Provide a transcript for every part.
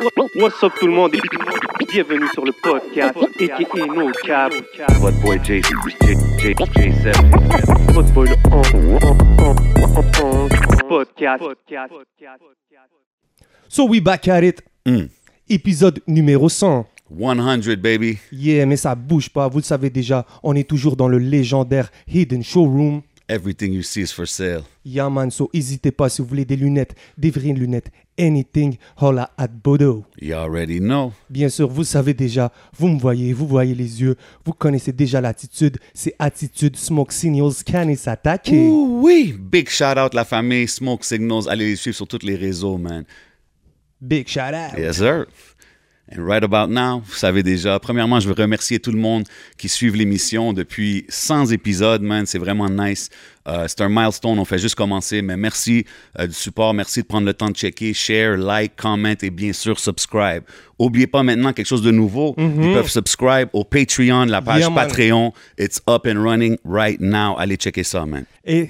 What's up tout le monde? Et bienvenue sur le podcast aka No Cap. Votre boy J, J, J, J7. Votre boy le on, on, on, on, on, podcast. So we back at it. Mm. Épisode numéro 100. 100, baby. Yeah, mais ça bouge pas. Vous le savez déjà, on est toujours dans le légendaire Hidden Showroom. Everything you see is for sale. Yeah man, so n'hésitez pas si vous voulez des lunettes, des vraies lunettes, anything, holla at Bodo. You already know. Bien sûr, vous savez déjà, vous me voyez, vous voyez les yeux, vous connaissez déjà l'attitude, c'est attitude Smoke Signals, Canis s'attaquer. Ouh, oui. Big shout out la famille Smoke Signals. Allez les suivre sur tous les réseaux, man. Big shout out. Yes, sir. And right about now, vous savez déjà, premièrement, je veux remercier tout le monde qui suit l'émission depuis 100 épisodes, man. C'est vraiment nice. Euh, c'est un milestone, on fait juste commencer, mais merci euh, du support, merci de prendre le temps de checker, share, like, comment et bien sûr subscribe. Oubliez pas maintenant quelque chose de nouveau, ils peuvent subscribe au Patreon, la page Yeah. Patreon. It's up and running right now. Allez checker ça, man. Et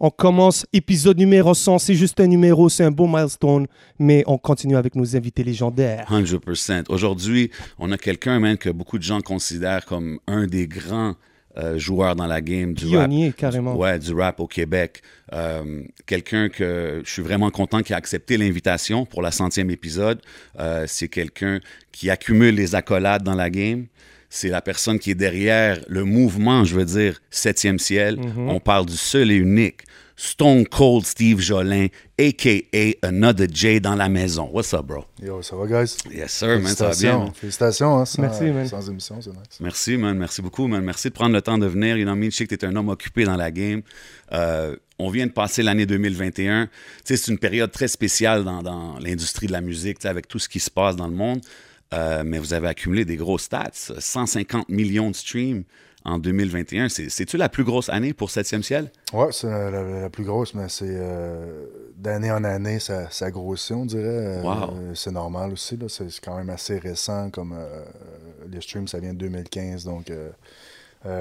on commence épisode numéro 100, c'est juste un numéro, c'est un beau milestone, mais on continue avec nos invités légendaires. 100%. Aujourd'hui, on a quelqu'un, man, que beaucoup de gens considèrent comme un des grands euh, joueurs dans la game du Pionnier, rap. carrément. Ouais, du rap au Québec. Euh, quelqu'un que je suis vraiment content qui a accepté l'invitation pour la centième épisode. Euh, c'est quelqu'un qui accumule les accolades dans la game. C'est la personne qui est derrière le mouvement, je veux dire, septième ciel. Mhm. On parle du seul et unique Stone Cold Steve Jolin, a.k.a. Another J dans la maison. What's up, bro? Yo, ça va, guys? Yes, sir, man, ça va bien. man. Félicitations. Hein, sans, Merci, man. Sans émission, c'est nice. Merci, man. Merci beaucoup, man. Merci de prendre le temps de venir. You know what I mean? Je sais que tu es un homme occupé dans la game. Euh, on vient de passer l'année 2021. Tu sais, c'est une période très spéciale dans, dans l'industrie de la musique, tu sais, avec tout ce qui se passe dans le monde. Euh, mais vous avez accumulé des gros stats. 150 millions de streams en 2021. C'est- C'est-tu la plus grosse année pour 7e ciel? Ouais, c'est la, la- la plus grosse, mais c'est euh, d'année en année, ça, ça grossit, on dirait. Euh, c'est normal aussi. C'est quand même assez récent. Comme les streams, ça vient de 2015. Donc, euh,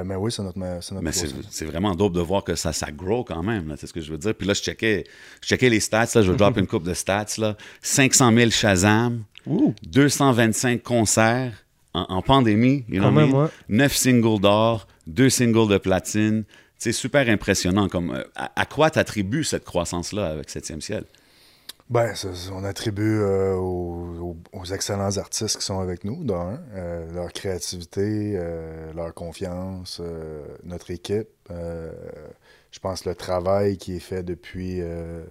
mais oui, c'est notre, notre Mais c'est vraiment dope de voir que ça, ça grow quand même. C'est ce que je veux dire. Puis là, je checkais, je checkais les stats. Là, je drop une coupe de stats. Là. 500 000 Shazam, Ouh. 225 concerts en, en pandémie. You know Quand what I même, mean? ouais. 9 singles d'or, 2 singles de platine. C'est super impressionnant. Comme, euh, à, à quoi t'attribues cette croissance-là avec 7e ciel? Ben, ça- on attribue euh, aux, aux- aux excellents artistes qui sont avec nous, d'un, euh, leur créativité, euh, leur confiance, euh, notre équipe. euh, je pense le travail qui est fait depuis, euh,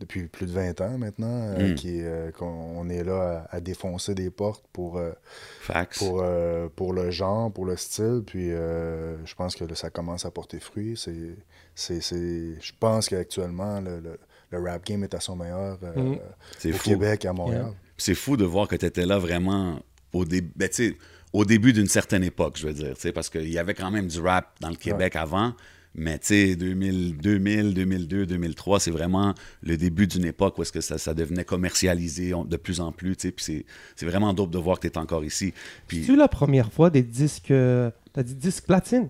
depuis plus de 20 ans maintenant, euh, Mm. qui euh, qu'on on est là à, à défoncer des portes pour, euh, pour, euh, pour le genre, pour le style. Puis euh, je pense que là, ça commence à porter fruit. C'est, c'est, c'est- je pense qu'actuellement, le, le, le rap game est à son meilleur euh, Mhm. C'est au fou. Québec et à Montréal. C'est fou de voir que tu étais là vraiment au, dé- ben, au début d'une certaine époque, je veux dire, tu sais, parce qu'il y avait quand même du rap dans le Québec avant, mais tu sais, 2000, 2000, 2002, 2003, c'est vraiment le début d'une époque où est-ce que ça, ça devenait commercialisé de plus en plus, tu sais, puis c'est- c'est vraiment dope de voir que tu es encore ici. Puis, C'est la première fois des disques, euh, t'as dit disque platine?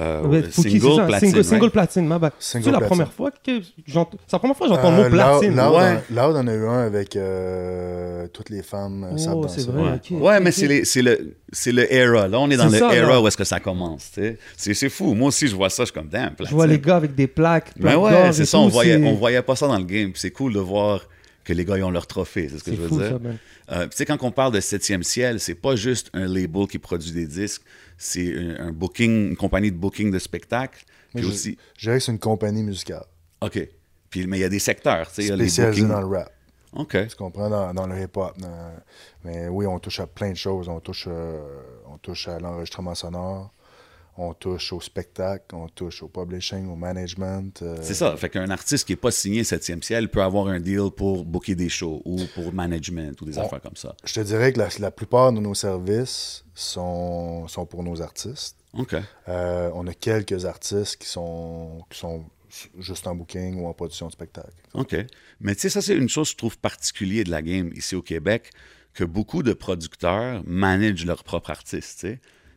Euh, Fouki, c'est single ça, platine, single, single platine, ma C'est la platine. première fois que j'entends, c'est la première fois que j'entends le Euh, mot platine. Loud, Ouais. Loud en a eu un avec euh, toutes les femmes euh, Oh, c'est vrai. Ouais, ok, Ouais, mais ok. c'est le, c'est le era. Là, on est dans C'est le ça, era là. où est-ce que ça commence. tu sais. C'est c'est fou. Moi aussi, je vois ça, je suis comme damn. Je vois les gars avec des plaques. Mais ouais, c'est ça, on voyait, on voyait pas ça dans le game. C'est cool de voir que les gars ils ont leur trophée, c'est ce que je veux fou, dire. Euh, tu sais, quand on parle de 7e ciel, c'est pas juste un label qui produit des disques, c'est un, un booking, une compagnie de booking de spectacle. Mais Puis je- aussi, Je dirais que c'est une compagnie musicale OK. Puis, mais il y a des secteurs, tu sais, a les dans le rap. OK. Tu comprends, dans, dans le hip-hop. dans- Mais oui, on touche à plein de choses. On touche, euh, on touche à l'enregistrement sonore, on touche au spectacle, on touche au publishing, au management. euh, C'est ça. Fait qu'un artiste qui n'est pas signé 7e ciel peut avoir un deal pour booker des shows ou pour management ou des affaires comme ça. Je te dirais que la, la plupart de nos services sont, sont pour nos artistes. OK. Euh, on a quelques artistes qui sont, qui sont juste en booking ou en production de spectacle. OK. Mais tu sais, ça, c'est une chose que je trouve particulière de la game ici au Québec, que beaucoup de producteurs managent leurs propres artistes.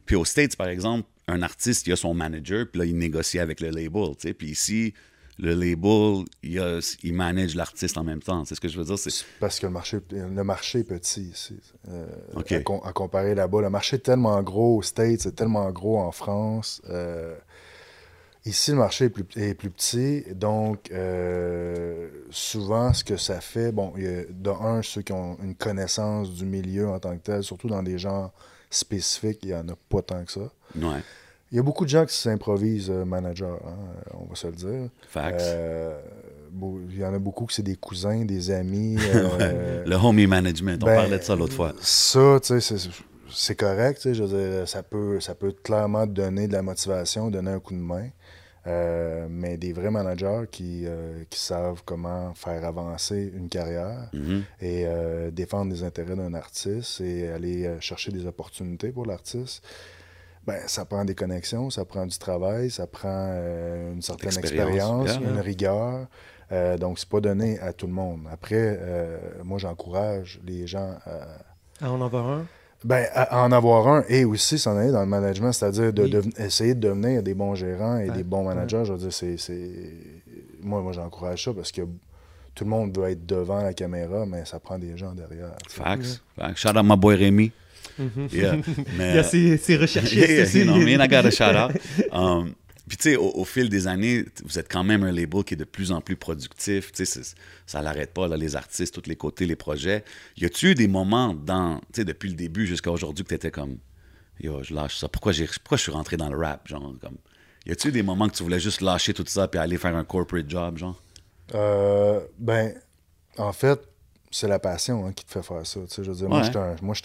Puis aux States, par exemple, un artiste, il a son manager, puis là, il négocie avec le label, tu sais. Puis ici, le label, il, a- il manage l'artiste en même temps. C'est ce que je veux dire. C'est... Parce que le marché, le marché est petit ici. Euh, à, com- à comparer là-bas, le marché est tellement gros aux States, c'est tellement gros en France. Euh, ici, le marché est plus, est plus petit. Donc, euh, souvent, ce que ça fait, bon, il y a, de un, ceux qui ont une connaissance du milieu en tant que tel, surtout dans des genres spécifiques, il n'y en a pas tant que ça. Ouais. Il y a beaucoup de gens qui s'improvisent euh, manager, hein, on va se le dire. Facts. Euh, il y en a beaucoup qui c'est des cousins, des amis. euh, le homie management, on ben, parlait de ça l'autre fois. Ça, tu sais, c'est- correct. Je veux dire, ça peut, ça peut clairement donner de la motivation, donner un coup de main. Euh, mais des vrais managers qui, euh, qui savent comment faire avancer une carrière Mhm. et euh, défendre les intérêts d'un artiste et aller chercher des opportunités pour l'artiste, ben, ça prend des connexions, ça prend du travail, ça prend euh, une certaine Expérience, une rigueur. Euh, donc, c'est pas donné à tout le monde. Après, euh, moi, j'encourage les gens à, À en avoir un. Ben, à, à en avoir un et aussi s'en aller dans le management, c'est-à-dire de Oui. essayer de devenir des bons gérants et Ouais. des bons managers. Je veux dire, c'est, c'est- Moi, moi j'encourage ça parce que tout le monde veut être devant la caméra, mais ça prend des gens derrière. Facts. Facts. Shout out my boy Rémi. Mhm. Yeah. Mais, Il y a ces, ces recherchistes Yeah, yeah, aussi. you know, me and I got a shout out. Um, puis tu sais, au, fil des années, vous êtes quand même un label qui est de plus en plus productif. Tu sais, ça l'arrête pas, là, les artistes, tous les côtés, les projets. Y a-tu eu des moments dans, tu sais, depuis le début jusqu'à aujourd'hui que tu étais comme, yo, je lâche ça. Pourquoi, pourquoi je suis rentré dans le rap, genre, comme? Y a-tu eu des moments que tu voulais juste lâcher tout ça puis aller faire un corporate job, genre? Euh, ben, en fait, c'est la passion hein, qui te fait faire ça. tu sais. Je veux dire, moi, Ouais. j'étais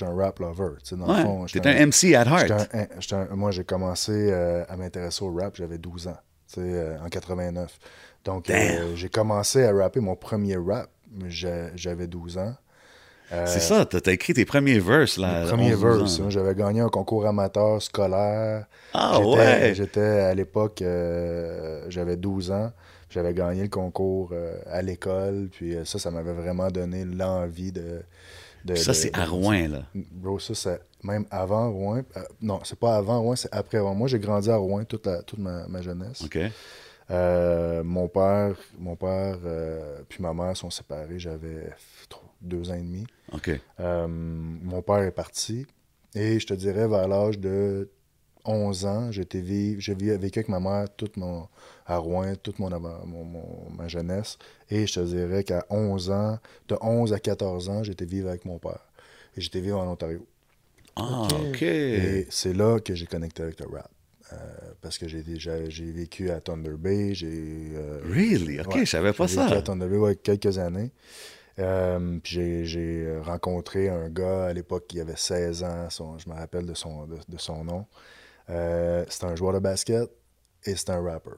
un, un rap lover. tu sais, Dans Ouais. le fond, T'es un MC at heart. un- un- moi, j'ai commencé euh, à m'intéresser au rap, j'avais 12 ans, tu sais, euh, en 89. Donc, euh, j'ai commencé à rapper mon premier rap, j'avais 12 ans. C'est ça, t'as, t'as écrit tes premiers verses, là. le à premier 11, 12 verse. ans. hein. J'avais gagné un concours amateur scolaire. Ah ouais! J'étais à l'époque, j'avais 12 ans. J'avais gagné le concours euh, à l'école. Puis euh, ça, ça m'avait vraiment donné l'envie de. ça, c'est à Rouen, là. Bro, ça, c'est même avant Rouen. Euh, non, c'est pas avant Rouen, c'est après Rouen. Moi, j'ai grandi à Rouen toute, la- toute ma, ma jeunesse. OK. Euh, mon père, mon père puis ma mère sont séparés. J'avais deux ans et demi. OK. Mon père est parti et je te dirais vers l'âge de 11 ans, j'étais vi- j'ai vécu avec ma mère toute mon, à Rouen toute mon, avant- mon- mon- ma jeunesse et je te dirais qu'à 11 ans, de 11 à 14 ans, j'étais vivre avec mon père et j'étais vivre en Ontario. Ah, OK. Et c'est là que j'ai connecté avec le rap. Euh, parce que j'ai déjà j'ai vécu à Thunder Bay, j'ai euh, Really? OK, Ouais, je savais pas j'ai vécu ça. à Thunder Bay, ouais, quelques années. Euh, puis j'ai- j'ai rencontré un gars à l'époque qui avait 16 ans, son- je me rappelle de son, de, de son nom. Euh, c'était un joueur de basket et c'était un rapper.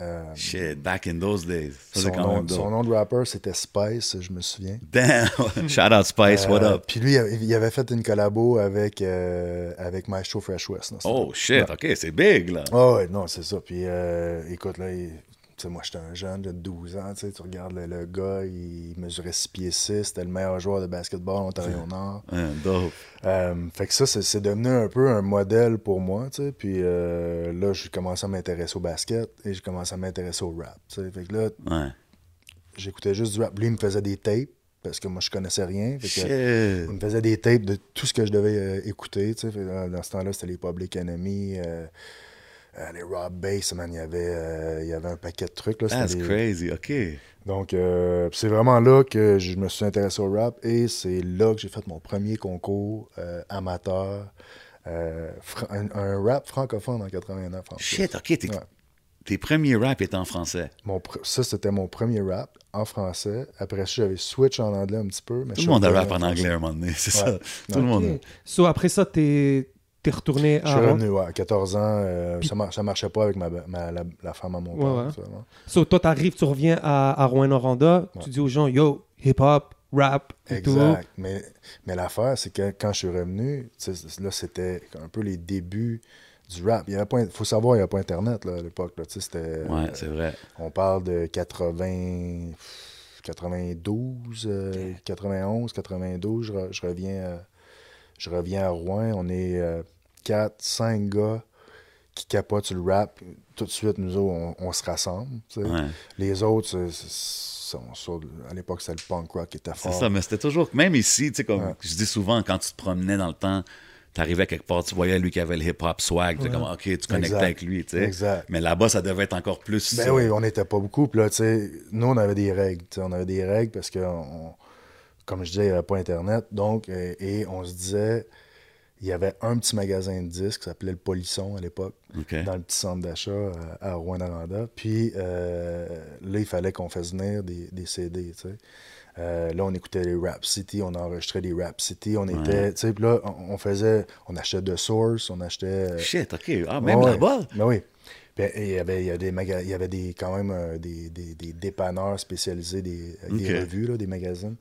Euh, Shit, back in those days. Son, c'est quand nom, même dope. son nom de rapper, c'était Spice, je me souviens. Damn! Shout out Spice, what Euh, up? Puis lui, il avait- fait une collabo avec, euh, avec Maestro Fresh West. Oh shit, ok, c'est big là. Ah ouais, non, c'est ça. Puis euh, écoute, là, sais, moi, j'étais un jeune de 12 ans. Tu regardes le, le gars, il mesurait 6 pieds 6. C'était le meilleur joueur de basketball en Ontario-Nord. Euh, fait que ça, c'est c'est devenu un peu un modèle pour moi. Tu sais. Puis euh, là, j'ai commencé à m'intéresser au basket et j'ai commencé à m'intéresser au rap. tu sais. Fait que là, Ouais. j'écoutais juste du rap. Lui, il me faisait des tapes parce que moi, je connaissais rien. Fait que, Shit. il me faisait des tapes de tout ce que je devais euh, écouter. tu sais. Dans ce temps-là, c'était les Public Enemy, euh, les Rob Bass, man. Il y avait, euh, il y avait un paquet de trucs. Là. That's des- crazy, ok. Donc, euh, c'est vraiment là que je me suis intéressé au rap et c'est là que j'ai fait mon premier concours euh, amateur. euh, un, un rap francophone en 89. en. Shit, ok, tes, Ouais. tes premiers raps étaient en français. Mon pr- ça, c'était mon premier rap en français. Après ça, j'avais switch en anglais un petit peu. Mais Tout le monde a rap en anglais à un moment donné, c'est Ouais. ça. Tout le monde. So, après ça, t'es es retourné Je à suis Rouen. revenu, ouais, à 14 ans. euh, ça, mar- ça marchait pas avec ma, ma- la, la femme à mon père. Ouais. So, toi, t'arrives, tu reviens à, à Rouen-Noranda, Ouais. tu dis aux gens, yo, hip-hop, rap, et tout. Exact. Mais, mais l'affaire, c'est que quand je suis revenu, là, c'était un peu les débuts du rap. Il y faut savoir, il n'y avait pas Internet là, à l'époque. là, tu sais, c'était, Ouais, euh, c'est vrai. on parle de 80, 92, euh, 91, 92. Je, re- je reviens, à- je reviens à Rouen. On est 4, 5 gars qui capotent sur le rap, tout de suite, nous autres, on, on se rassemble. Ouais. Les autres, c'est- c'est- sur- à l'époque, c'était le punk rock qui était C'est fort. ça, mais c'était toujours. Même ici, tu sais, comme Ouais. je dis souvent, quand tu te promenais dans le temps, t'arrivais quelque part, tu voyais lui qui avait le hip-hop swag, t'es comme, OK, tu connectais Exact. avec lui, tu sais. Exact. Mais là-bas, ça devait être encore plus. Ben euh, oui, on n'était pas beaucoup. Puis là, tu sais, nous, on avait des règles. tu sais, On avait des règles parce que, on- comme je disais, il n'y avait pas Internet. Donc, euh, et on se disait, il y avait un petit magasin de disques qui s'appelait le Polisson à l'époque, dans le petit centre d'achat euh, à Rouen-Noranda. Puis euh, là, il fallait qu'on fasse venir des, des CD, tu sais. Euh, là, on écoutait les Rap City, on enregistrait des Rap City, on était, tu sais, puis là, on, on faisait, on achetait de Source, on achetait... Shit, OK. Ah, même Ouais, là-bas. Ben oui. Puis, il y avait, il y avait des, maga- il y avait des, quand même des, des, des dépanneurs spécialisés, des, des revues, là, des magazines.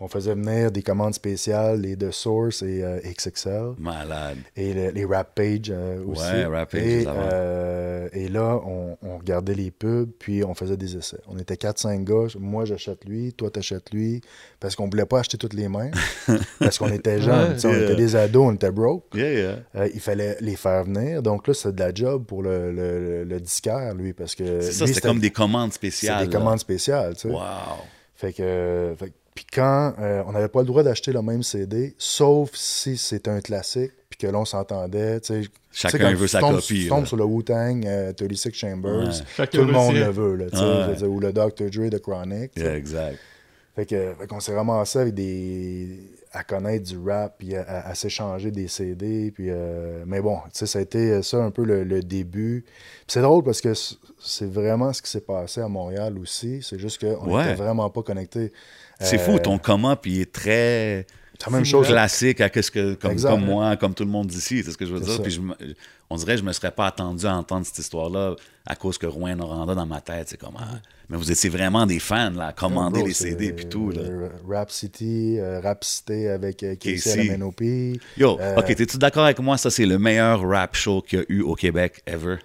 On faisait venir des commandes spéciales, les de Source et euh, XXL, Malade. et le- les Rap Page euh, aussi. Ouais, Rap Page, et, euh, et là, on, on regardait les pubs, puis on faisait des essais. On était 4-5 gars. Moi, j'achète lui, toi, t'achètes lui, parce qu'on voulait pas acheter toutes les mains, parce qu'on était jeunes. Ouais. On Yeah. était des ados, on était broke. Yeah, yeah. Euh, il fallait les faire venir. Donc là, c'est de la job pour le, le, le disquaire, lui, parce que. C'est ça, c'était comme des commandes c'est spéciales. des là. commandes spéciales, tu sais. Wow. Fait que. fait que- puis quand euh, on n'avait pas le droit d'acheter le même CD, sauf si c'était un classique, puis que l'on s'entendait, tu sais. Chacun veut tu sa tombes- copie, Tu tombes là. sur le Wu-Tang, euh, 36 Chambers, Ouais. Chacun tout le monde le veut, là, Ouais. dire, ou le Dr. Dre de Chronic. Yeah, exact. Fait que fait qu'on s'est ramassé avec des à connaître du rap puis à, à- à s'échanger des CD puis euh, mais bon tu sais ça a été ça un peu le, le début Puis c'est drôle parce que c'est vraiment ce qui s'est passé à Montréal aussi c'est juste qu'on Ouais. n'était vraiment pas connectés C'est Euh, fou, ton comment, puis il est très c'est la même chose classique à qu'est-ce que comme, Exact. comme moi, comme tout le monde d'ici, c'est ce que je veux dire. ça. Puis je on dirait que je me serais pas attendu à entendre cette histoire-là à cause que Rouen Noranda dans ma tête, c'est comme ah, mais vous étiez vraiment des fans là, à commander Bro, les CD puis tout là. euh, Rap City euh, Rap City avec euh, Casey. LMNOP Yo, Euh, ok, t'es-tu d'accord avec moi? Ça, c'est le meilleur rap show qu'il y a eu au Québec ever.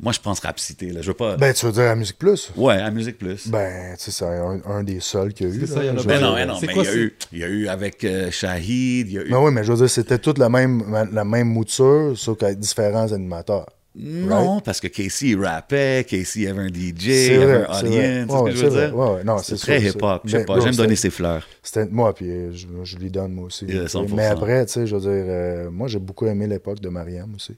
Moi, je pense Rap City, là. Je veux pas. ben tu veux dire à Musique Plus? Ouais, à Musique Plus. ben tu sais c'est un, un des seuls qu'il y a eu C'est ça, là. il y en a Je mais veux pas. non, non, C'est mais quoi, il y, a eu, il y a eu avec euh, Shahid, il y a eu. Ben oui, mais je veux dire, c'était toute la même, la même mouture, sauf qu'avec différents animateurs. Non, parce que Casey il rappait, Casey avait un DJ, il avait un audience, c'est ce Ouais, que je c'est veux vrai. dire? Ouais, ouais, non, c'est c'est très hip-hop. Je sais Ben, pas, j'aime donner ses fleurs. C'était moi, puis je, je lui donne moi aussi. Yeah, 100%. mais après, tu sais, je veux dire, euh, moi, j'ai beaucoup aimé l'époque de Mariam aussi.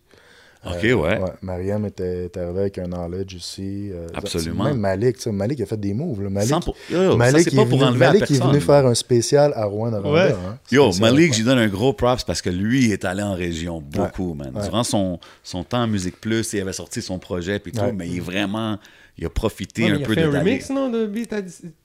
Ok, Euh, ouais. Mariam était, était arrivé avec un knowledge aussi. euh, Absolument. Même Malik, tu sais, Malik a fait des moves. là. Malik, 100 Yo, yo, ça, Malik, c'est il pas est pour venu, enlever à Malik il est venu faire un spécial à rouen Ouais. hein. Yo, Malik, j'y donne un gros props parce que lui il est allé en région beaucoup, man. Ouais. Durant son, son temps en Musique Plus, il avait sorti son projet puis tout, Ouais. mais il est vraiment, il a profité Ouais, un il a peu fait de un remix, non, de Beat à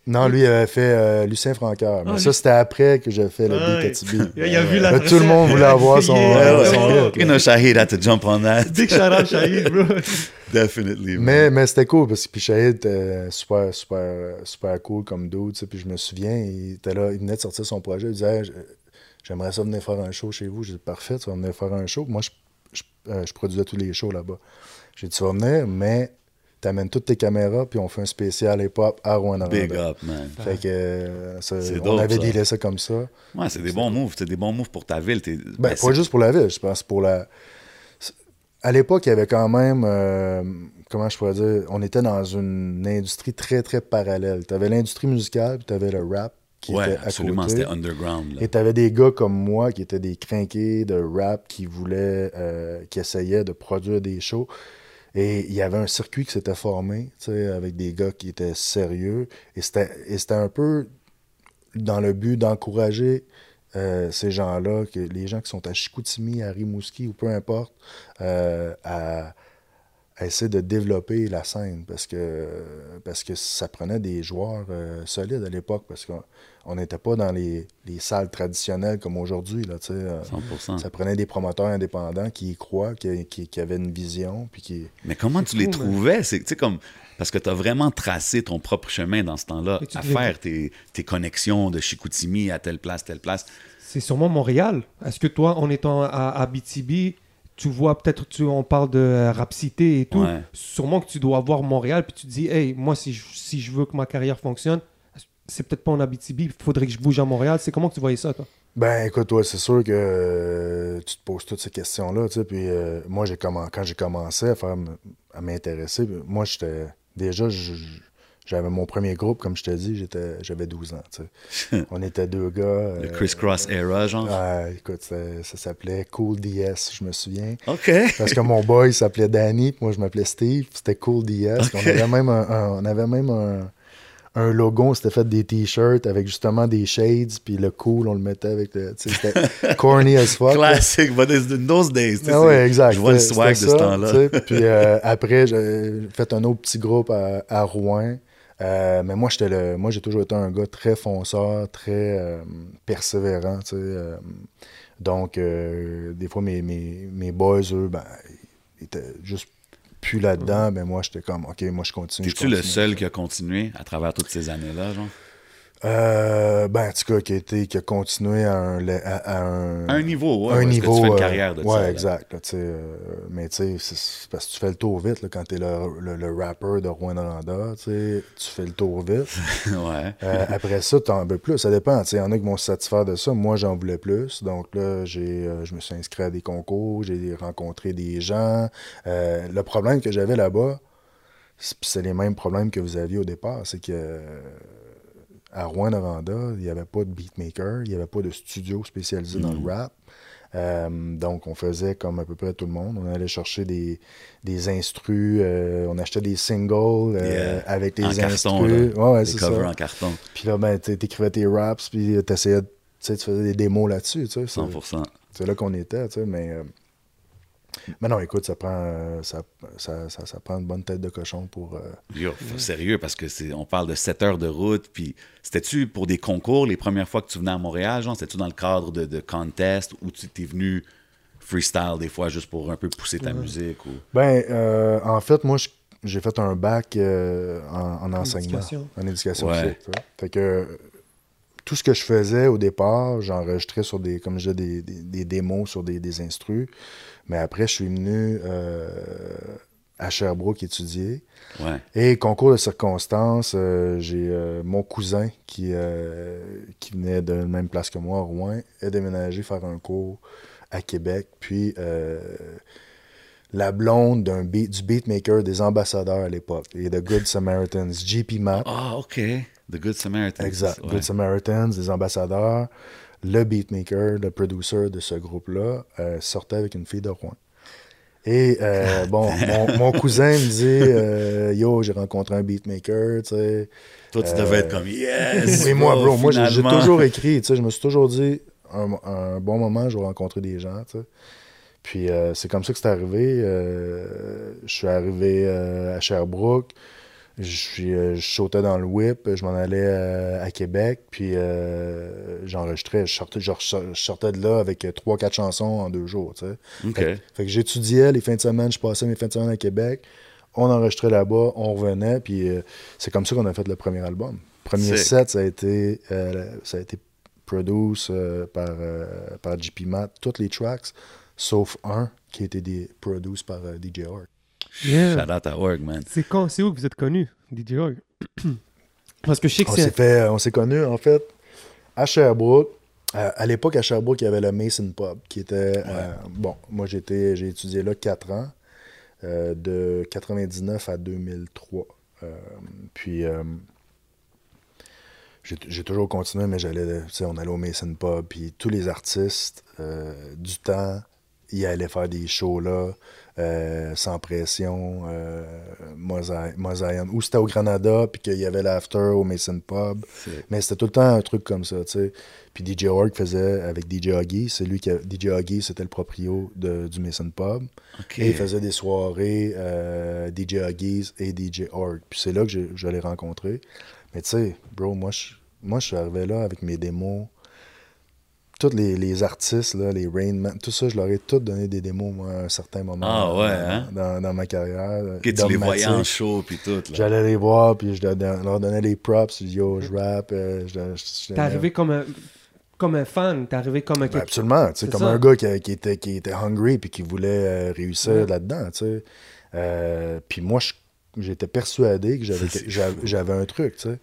Non, lui, il avait fait euh, Lucien Francoeur. Mais Ah, ça, lui- c'était après que j'ai fait le Ah, beat à Tibi. il- il a vu la Là, tout le monde voulait avoir son, Yeah. son ouais. hit, You know, Shahid had to jump on that. Big shout out Shahid, bro. Definitely. Mais, mais c'était cool parce que puis Shahid était super, super, super cool comme dude. tu sais, Puis je me souviens, il était là, il venait de sortir son projet. Il disait Hey, J'aimerais ça venir faire un show chez vous. J'ai dit Parfait, tu vas venir faire un show. Moi, je, je, euh, je produisais tous les shows là-bas. J'ai dit Tu vas venir, mais t'amènes toutes tes caméras, puis on fait un spécial hip-hop à rouen Big up, man. Fait que euh, ça- on dope, avait ça. dealé ça comme ça. Ouais, c'est des bons moves. C'est des bons moves pour ta ville. T'es- Ben, ben, pas juste pour la ville, je pense pour la. À l'époque, il y avait quand même, euh, comment je pourrais dire, on était dans une industrie très, très parallèle. Tu avais l'industrie musicale, puis tu avais le rap qui Ouais, était à absolument. côté. C'était underground. là. Et tu avais des gars comme moi qui étaient des crinqués de rap, qui voulaient, euh, qui essayaient de produire des shows. Et il y avait un circuit qui s'était formé, avec des gars qui étaient sérieux. Et c'était un peu dans le but d'encourager euh, ces gens-là, que les gens qui sont à Chicoutimi, à Rimouski ou peu importe, euh, à, essayer de développer la scène parce que, parce que ça prenait des joueurs euh, solides à l'époque parce qu'on on n'était pas dans les, les salles traditionnelles comme aujourd'hui. Là, tu sais, euh, 100%. ça prenait des promoteurs indépendants qui y croient, qui, qui, qui avaient une vision. Puis qui... Mais comment tu les trouvais? C'est tu sais, comme. Parce que tu as vraiment tracé ton propre chemin dans ce temps-là, à devais- faire tes, tes connexions de Chicoutimi à telle place, telle place. C'est sûrement Montréal. Est-ce que toi, en étant à Abitibi, tu vois peut-être, tu, on parle de euh, Rap Cité et tout, Ouais. sûrement que tu dois voir Montréal, puis tu te dis, hey, moi, si je, si je veux que ma carrière fonctionne, c'est peut-être pas en Abitibi, il faudrait que je bouge à Montréal. C'est comment que tu voyais ça, toi? Ben, écoute, ouais, c'est sûr que euh, tu te poses toutes ces questions-là, tu sais. Puis euh, moi, j'ai quand j'ai commencé à faire à m'intéresser, moi, j'étais déjà, j'avais mon premier groupe, comme je te dis, j'étais, j'avais 12 ans, tu sais. On était deux gars. Le euh, crisscross era, genre? Ouais, écoute, ça, ça s'appelait Cool DS, je me souviens. OK. Parce que mon boy s'appelait Danny, puis moi je m'appelais Steve, puis c'était Cool DS. On avait même un, un- on avait même un, un logo, on s'était fait des t-shirts avec justement des shades, puis le cool, on le mettait avec le. C'était corny as fuck. Classic, but it's in those days. Ah ouais, exact. Je vois le swag de ce temps-là. Puis euh, après, j'ai fait un autre petit groupe à, à Rouen. Euh, mais moi, j'étais le, moi, j'ai toujours été un gars très fonceur, très euh, persévérant, euh, donc, des fois, mes, mes, mes boys, eux, ben, ils étaient juste plus là-dedans. Mais moi, j'étais comme, OK, moi, je continue. je T'es-tu le seul qui a continué à travers toutes ces années-là, genre? Euh, ben, en tout cas, qui a, été, qui a continué à un, à, à un, un niveau, ouais. un que niveau. tu fais une euh, carrière de ouais, ça. exact. là, tu sais, euh, mais tu sais, c'est- parce que tu fais le tour vite là, quand t'es le, le, le rapper de Rwanda. Tu sais, tu fais le tour vite. ouais. Euh, après ça, t'en veux plus. Ça dépend. Il y en a qui vont se satisfaire de ça. Moi, j'en voulais plus. Donc là, j'ai, euh, je me suis inscrit à des concours. J'ai rencontré des gens. Euh, le problème que j'avais là-bas, c'est c'est les mêmes problèmes que vous aviez au départ. C'est que à Rouen-Noranda, il n'y avait pas de beatmaker, il n'y avait pas de studio spécialisé dans Mm. le rap. Euh, donc, on faisait comme à peu près tout le monde. On allait chercher des, des instrus, euh, on achetait des singles euh, Yeah. avec des En instrus. carton, là. Ouais, ouais, Des covers ça. en carton, Puis là, ben, tu écrivais tes raps, puis tu essayais, tu sais, tu faisais des démos là-dessus, tu sais. C'est- 100%. C'est là qu'on était, tu sais, mais... mais non, écoute, ça prend, euh, ça, ça, ça, ça prend une bonne tête de cochon pour... euh, Yo, faut- sérieux, parce que c'est, on parle de 7 heures de route, puis c'était-tu pour des concours les premières fois que tu venais à Montréal, genre? C'était-tu dans le cadre de, de contest ou tu t'es venu freestyle des fois juste pour un peu pousser ta musique? Ou... Ben, euh, en fait, moi, je- j'ai fait un bac euh, en, en enseignement, éducation. en éducation Ouais. physique. Fait que tout ce que je faisais au départ, j'enregistrais sur des, comme je disais, des, des, des démos sur des, des instrus. Mais après, je suis venu euh, à Sherbrooke étudier. Ouais. Et concours de circonstances, euh, j'ai euh, mon cousin qui, qui venait de la même place que moi, à Rouen, a déménagé faire un cours à Québec. Puis la blonde d'un beat, du beatmaker des ambassadeurs à l'époque, et de Good Samaritans, JP Matt. Ah, OK. The Good Samaritan. Exact. Ouais. Good Samaritans, des ambassadeurs. Le beatmaker, le producer de ce groupe-là, euh, sortait avec une fille de Rouen. Et euh, bon, mon, mon cousin me dit euh, Yo, j'ai rencontré un beatmaker, tu sais. Toi, tu devais être comme Yes! Et moi, bro, moi, j'ai toujours écrit, tu sais, je me suis toujours dit, un, un bon moment, je vais rencontrer des gens, tu sais. Puis c'est comme ça que c'est arrivé. je suis arrivé à Sherbrooke, je, euh, je sautais dans le whip, je m'en allais euh, à Québec, puis euh, j'enregistrais, je sortais, je sortais de là avec trois, quatre chansons en deux jours, tu sais. Fait, fait que j'étudiais les fins de semaine, je passais mes fins de semaine à Québec, on enregistrait là-bas, on revenait, puis euh, c'est comme ça qu'on a fait le premier album. Premier Sick. set, ça a été, ça a été produit euh, par, par JP Matt, toutes les tracks, sauf un qui a été des, produit par DJ Org. Yeah. Shout out à Org, man. C'est quand, c'est où que vous êtes connu, DJ Org? Parce que je sais que On s'est c'est. fait, on s'est connus en fait à Sherbrooke. Euh, à l'époque, à Sherbrooke, il y avait le Mason Pub, qui était. euh, bon, moi, j'étais, j'ai étudié là 4 ans, euh, de 99 à 2003. Euh, puis, euh, j'ai j'ai toujours continué, mais j'allais, tu sais, on allait au Mason Pub, puis tous les artistes euh, du temps, ils allaient faire des shows là, euh, sans pression, euh, Mosaïen. Ou c'était au Granada, puis qu'il y avait l'after au Mason Pub. Mais c'était tout le temps un truc comme ça, tu sais. Puis DJ Org faisait avec DJ Huggy, c'est lui qui a, DJ Huggy, c'était le proprio de, du Mason Pub. Et il faisait des soirées euh, DJ Huggies et DJ Org. Puis c'est là que j'ai- je l'ai rencontré. Mais tu sais, bro, moi je, moi, je suis arrivé là avec mes démos. Tous les, les artistes, là, les Rain Man, tout ça, je leur ai tous donné des démos, moi, à un certain moment. Ah ouais, dans, hein? dans, dans ma carrière. Ok, tu les voyais en show, puis tout. J'allais les voir, puis je leur don- leur donnais les props. Yo, je rap. euh, T'es arrivé comme un, comme un fan, t'es arrivé comme un. Ben, absolument, tu sais, C'est comme ça. un gars qui, qui était, qui était hungry puis qui voulait euh, réussir Ouais. là-dedans, tu sais. Euh, puis moi, je- j'étais persuadé que j'avais, un truc, tu sais.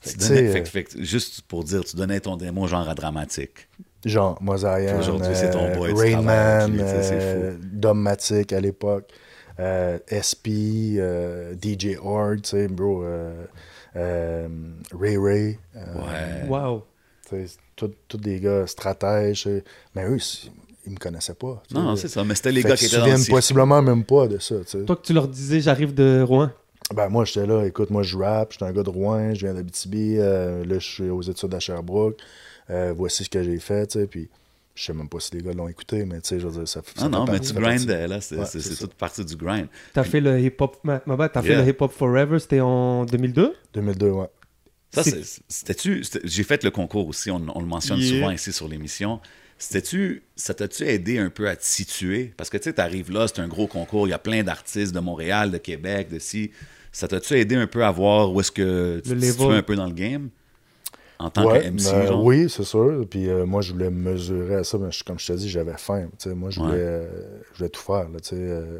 Tu Fait que, tu donnais- sais, fait que- fait que juste pour dire, tu donnais ton démo genre à dramatique. Genre, Mosaïen, Aujourd'hui, c'est ton boy, tu Rain Man, euh, Dommatic à l'époque, euh, SP, euh, DJ Horde, tu sais, bro, euh, euh, Ray Ray. euh, Ouais. Wow. tu sais, tout- Tous des gars stratèges. euh, Mais eux, ils me connaissaient pas. Non, c'est ça. Mais c'était les Fait gars qui se étaient dans le possiblement même pas de ça. Toi que tu leur disais, j'arrive de Rouen. Ben, moi, j'étais là, écoute, moi, je rappe, j'étais un gars de Rouen, je viens d'Abitibi, euh, là, je suis aux études à Sherbrooke, euh, voici ce que j'ai fait, tu sais, puis je sais même pas si les gars l'ont écouté, mais tu sais, je veux dire, ça, ça fait non, mais partie- tu grindais, là. C'est Ouais, toute partie du grind. T'as fait le hip-hop, ma, ma t'as Yeah. fait le hip-hop forever, c'était en 2002? 2002, ouais. Ça, c'était-tu. c'était- J'ai fait le concours aussi, on, on le mentionne Yeah. souvent ici sur l'émission. C'était-tu. Ça t'a-tu aidé un peu à te situer? Parce que tu sais, t'arrives là, c'est un gros concours, il y a plein d'artistes de Montréal, de Québec, de ci. Ça t'a-tu aidé un peu à voir où est-ce que tu te situes un peu dans le game? En tant Ouais, que MC, ben, genre? Oui, c'est sûr. Puis euh, moi, je voulais me mesurer à ça. Mais je- comme je te dis, j'avais faim. Moi, je voulais, Ouais. euh, je voulais tout faire. Là, euh,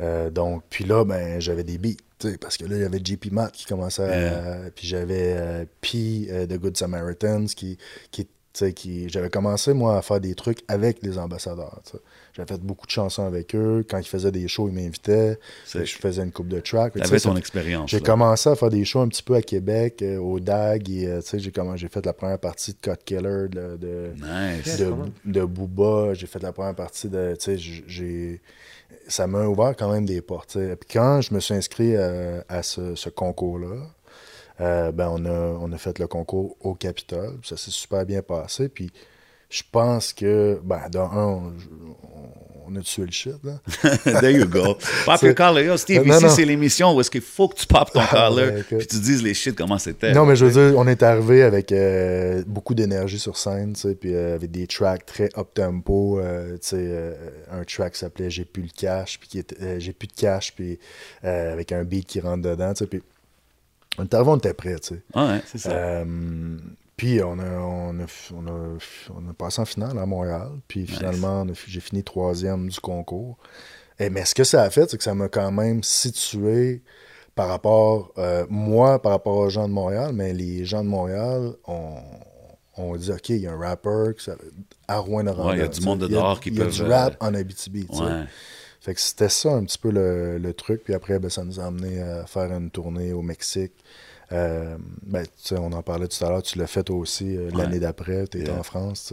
euh, donc, puis là, ben, j'avais des beats. Parce que là, il y avait JP Matt qui commençait à. Puis j'avais P de Good Samaritans qui. qui qui, j'avais commencé, moi, à faire des trucs avec les ambassadeurs. J'avais fait beaucoup de chansons avec eux. Quand ils faisaient des shows, ils m'invitaient. Je faisais une coupe de tracks. T'avais ton expérience. j'ai commencé à faire des shows un petit peu à Québec, euh, au DAG, et euh, j'ai comment- j'ai fait la première partie de Cut Killer, de, de, Nice. De, Booba, j'ai fait la première partie de, j'ai, ça m'a ouvert quand même des portes. Puis quand je me suis inscrit à ce, ce concours-là, euh, ben on a, on a fait le concours au Capitole, ça s'est super bien passé, puis je pense que, ben, dans un, on, a tué le shit, là. There you go. Pop your collar. Yo, Steve, Non, ici, c'est l'émission où est-ce qu'il faut que tu popes ton Ah, collar ben, écoute. puis tu dises les shit comment c'était. Non, mais je veux dire, on est arrivé avec euh, beaucoup d'énergie sur scène, tu sais, puis euh, avec des tracks très up-tempo, euh, tu sais, euh, un track s'appelait J'ai plus le cash, puis qui était euh, J'ai plus de cash, puis euh, avec un beat qui rentre dedans, tu sais, puis on est arrivé, on était prêts, tu sais. Ouais, c'est ça. Puis on a, on, a, on, a, on a passé en finale à Montréal. Puis finalement, j'ai fini troisième du concours. Et, mais ce que ça a fait, c'est que ça m'a quand même situé par rapport, euh, moi, par rapport aux gens de Montréal, mais les gens de Montréal ont, ont dit, OK, il y a un rapper qui à rouen Ouais, il y a du monde de Il y a- dehors qui Il y a peuvent, du euh, rap en Abitibi. Ouais. Fait que c'était ça un petit peu le, le truc. Puis après, ben, ça nous a amené à faire une tournée au Mexique. Euh, ben, tu sais, on en parlait tout à l'heure, tu l'as fait toi aussi euh, l'année d'après, tu étais Yeah. en France.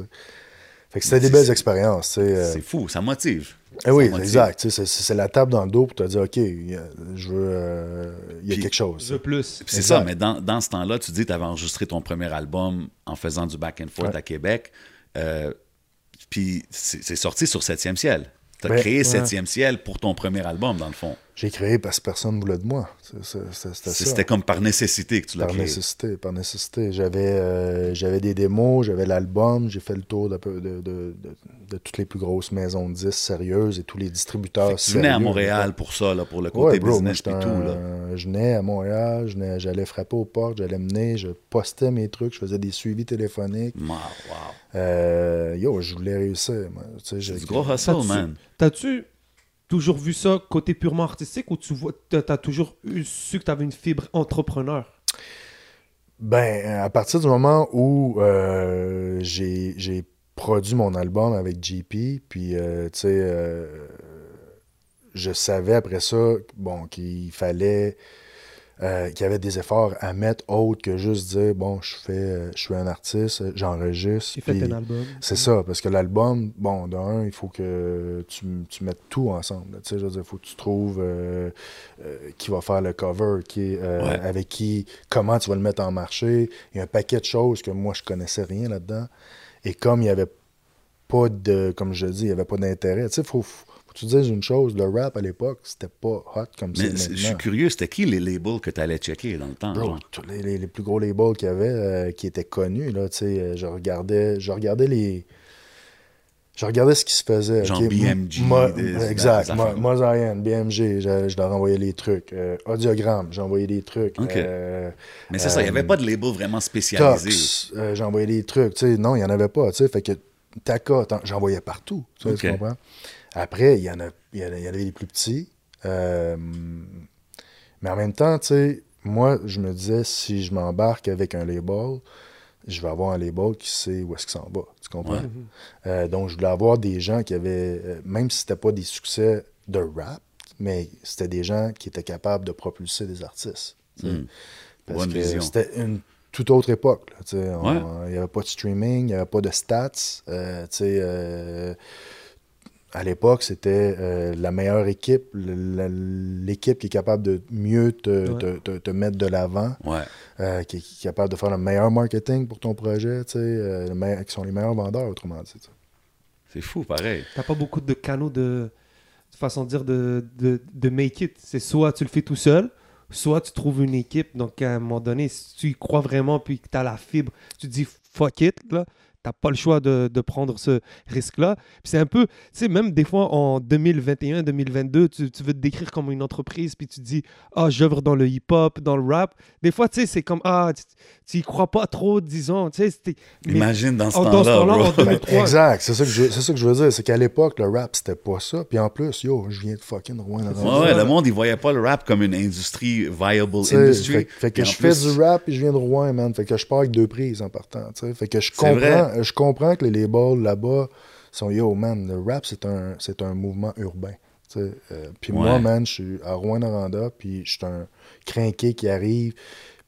Fait que c'était des belles expériences. euh. C'est fou, ça motive. Eh oui, motive. exact. C'est la table dans le dos pour te dire, OK, il y a- je veux, euh, il y a Puis- quelque chose. The plus. C'est ça, mais dans, dans ce temps-là, tu dis que tu avais enregistré ton premier album en faisant du back and forth Ouais. à Québec. Euh, puis c'est sorti sur Septième Ciel. Tu as Ben, créé ouais. Septième Ciel pour ton premier album, dans le fond. J'ai créé parce que personne ne voulait de moi. C'était comme par nécessité que tu l'as Par créé. nécessité, par nécessité. J'avais euh, j'avais des démos, j'avais l'album, j'ai fait le tour de, de, de- de- de toutes les plus grosses maisons de disques sérieuses et tous les distributeurs Fait que tu venais à sérieux. Montréal pour ça, là, pour le Ouais, côté bro, business et tout. Là. Je venais à Montréal, je venais- j'allais frapper aux portes, j'allais mener, je postais mes trucs, je faisais des suivis téléphoniques. Wow, wow. Euh, yo, je voulais réussir. Tu C'est du gros hustle, man. T'as-tu toujours vu ça côté purement artistique ou tu vois, t'as toujours eu, su que t'avais une fibre entrepreneur? Ben, à partir du moment où euh, j'ai produit mon album avec JP, puis, euh, tu sais, euh, je savais après ça, bon, qu'il fallait, euh, qu'il y avait des efforts à mettre autres que juste dire, bon, je fais, euh, je suis un artiste, j'enregistre. J'ai fait un album. C'est ça, parce que l'album, bon, d'un, il faut que tu, tu mettes tout ensemble. Tu sais, je veux dire, il faut que tu trouves euh, euh, qui va faire le cover, qui, euh, Ouais. avec qui, comment tu vas le mettre en marché. Il y a un paquet de choses que moi, je connaissais rien là-dedans. Et comme il n'y avait pas de, comme je dis, il n'y avait pas d'intérêt. Tu sais, il faut, faut tu dises une chose, le rap à l'époque, c'était pas hot comme Mais c'est c'est- je suis curieux, c'était qui les labels que tu allais checker dans le temps? Bro, tous les, les- les plus gros labels qu'il y avait euh, qui étaient connus, là, tu sais, euh, je regardais, je regardais les. Je regardais ce qui se faisait. Genre BMG, Mo- des- exact. Mosaïen, BMG, je, je leur envoyais les trucs. Euh, Audiogramme, j'ai envoyé des trucs. Euh, Mais c'est ça, il n'y avait pas de label vraiment spécialisé. Envoyé des trucs. Tu sais, non, il n'y en avait pas. Tu sais, fait que Taka, t'en- j'en voyais partout. Tu, sais, tu comprends? Après, il y, en a, il y en avait les plus petits. Euh, mais en même temps, tu sais, moi, je me disais, si je m'embarque avec un label, je vais avoir un label qui sait où est-ce qu'il s'en va. Tu comprends? Ouais. Euh, donc, je voulais avoir des gens qui avaient, euh, même si c'était pas des succès de rap, mais c'était des gens qui étaient capables de propulser des artistes. tu sais. Mm. Parce Bonne que c'était une toute autre époque. Ouais. Il n'y avait pas de streaming, il n'y avait pas de stats. tu sais, euh, à l'époque, c'était euh, la meilleure équipe, l'équipe qui est capable de mieux te, Ouais. te- te- te mettre de l'avant, Ouais. euh, qui, est, qui est capable de faire le meilleur marketing pour ton projet, tu sais, euh, le meilleur- qui sont les meilleurs vendeurs, autrement dit. C'est fou, pareil. T'as pas beaucoup de canaux de, de façon de dire de, de, de make it. C'est soit tu le fais tout seul, soit tu trouves une équipe. Donc à un moment donné, si tu y crois vraiment puis que tu as la fibre, tu te dis fuck it, là. T'as pas le choix de, de prendre ce risque-là. Puis c'est un peu, tu sais, même des fois en 2021, 2022, tu, tu veux te décrire comme une entreprise, puis tu dis, ah, j'œuvre dans le hip-hop, dans le rap. Des fois, tu sais, c'est comme, ah, tu, crois pas trop, disons. Tu sais, Imagine dans ce temps-là, 2003. Exact, c'est ça, que je, c'est ça que je veux dire. C'est qu'à l'époque, le rap, c'était pas ça. Puis en plus, yo, je viens de fucking Rouen. Ouais, ouais, le monde, il voyait pas le rap comme une industrie, viable Tu sais, industry. Fait, fait que je fais du rap et je viens de Rouen, man. Fait que je pars avec deux prises en partant. tu sais. Fait que je comprends, je comprends que les labels là-bas sont yo, man. Le rap, c'est un, c'est un mouvement urbain. tu sais. Euh, puis moi, man, je suis à Rouen-Noranda, puis je suis un crinqué qui arrive.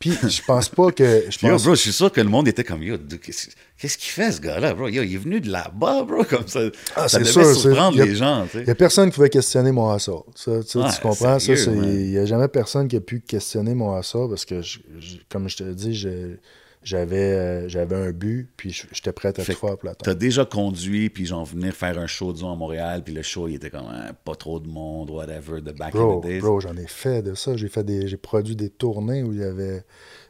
Puis je pense pas que. Je yo, bro, je suis sûr que le monde était comme, yo, qu'est-ce qu'il fait, ce gars-là, bro? Yo, il est venu de là-bas, bro, comme ça. Ah, ça c'est devait sûr, surprendre y a- les gens, tu Il n'y a personne qui pouvait questionner mon hustle. Ça, tu comprends? sérieux, ça, il n'y a jamais personne qui a pu questionner mon hustle parce que, je- je- comme je te dis, je- j'avais euh, j'avais un but, puis j'étais prêt à Fait tout faire pour T'as déjà conduit, puis genre venir faire un show, disons, à Montréal, puis le show, il était comme hein, pas trop de monde, whatever, de back in Bro, the days. bro j'en ai fait de ça. J'ai fait des, j'ai produit des tournées où il y avait.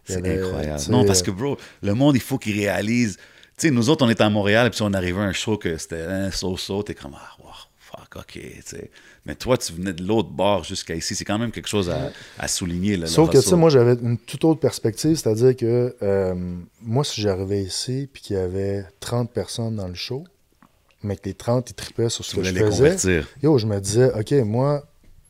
C'est incroyable. Non, parce que, bro, le monde, il faut qu'il réalise. Tu sais, nous autres, on était à Montréal, puis si on arrivait à un show que c'était un so-so, t'es comme, ah, wow, fuck, ok, tu sais. Mais toi, tu venais de l'autre bord jusqu'à ici. C'est quand même quelque chose à, à souligner. Là, Sauf que, tu sais, moi, j'avais une toute autre perspective, c'est-à-dire que euh, moi, si j'arrivais ici, puis qu'il y avait 30 personnes dans le show, mais que les 30, ils tripaient sur ce tu que je les faisais, convertir. Yo, je me disais, OK, moi,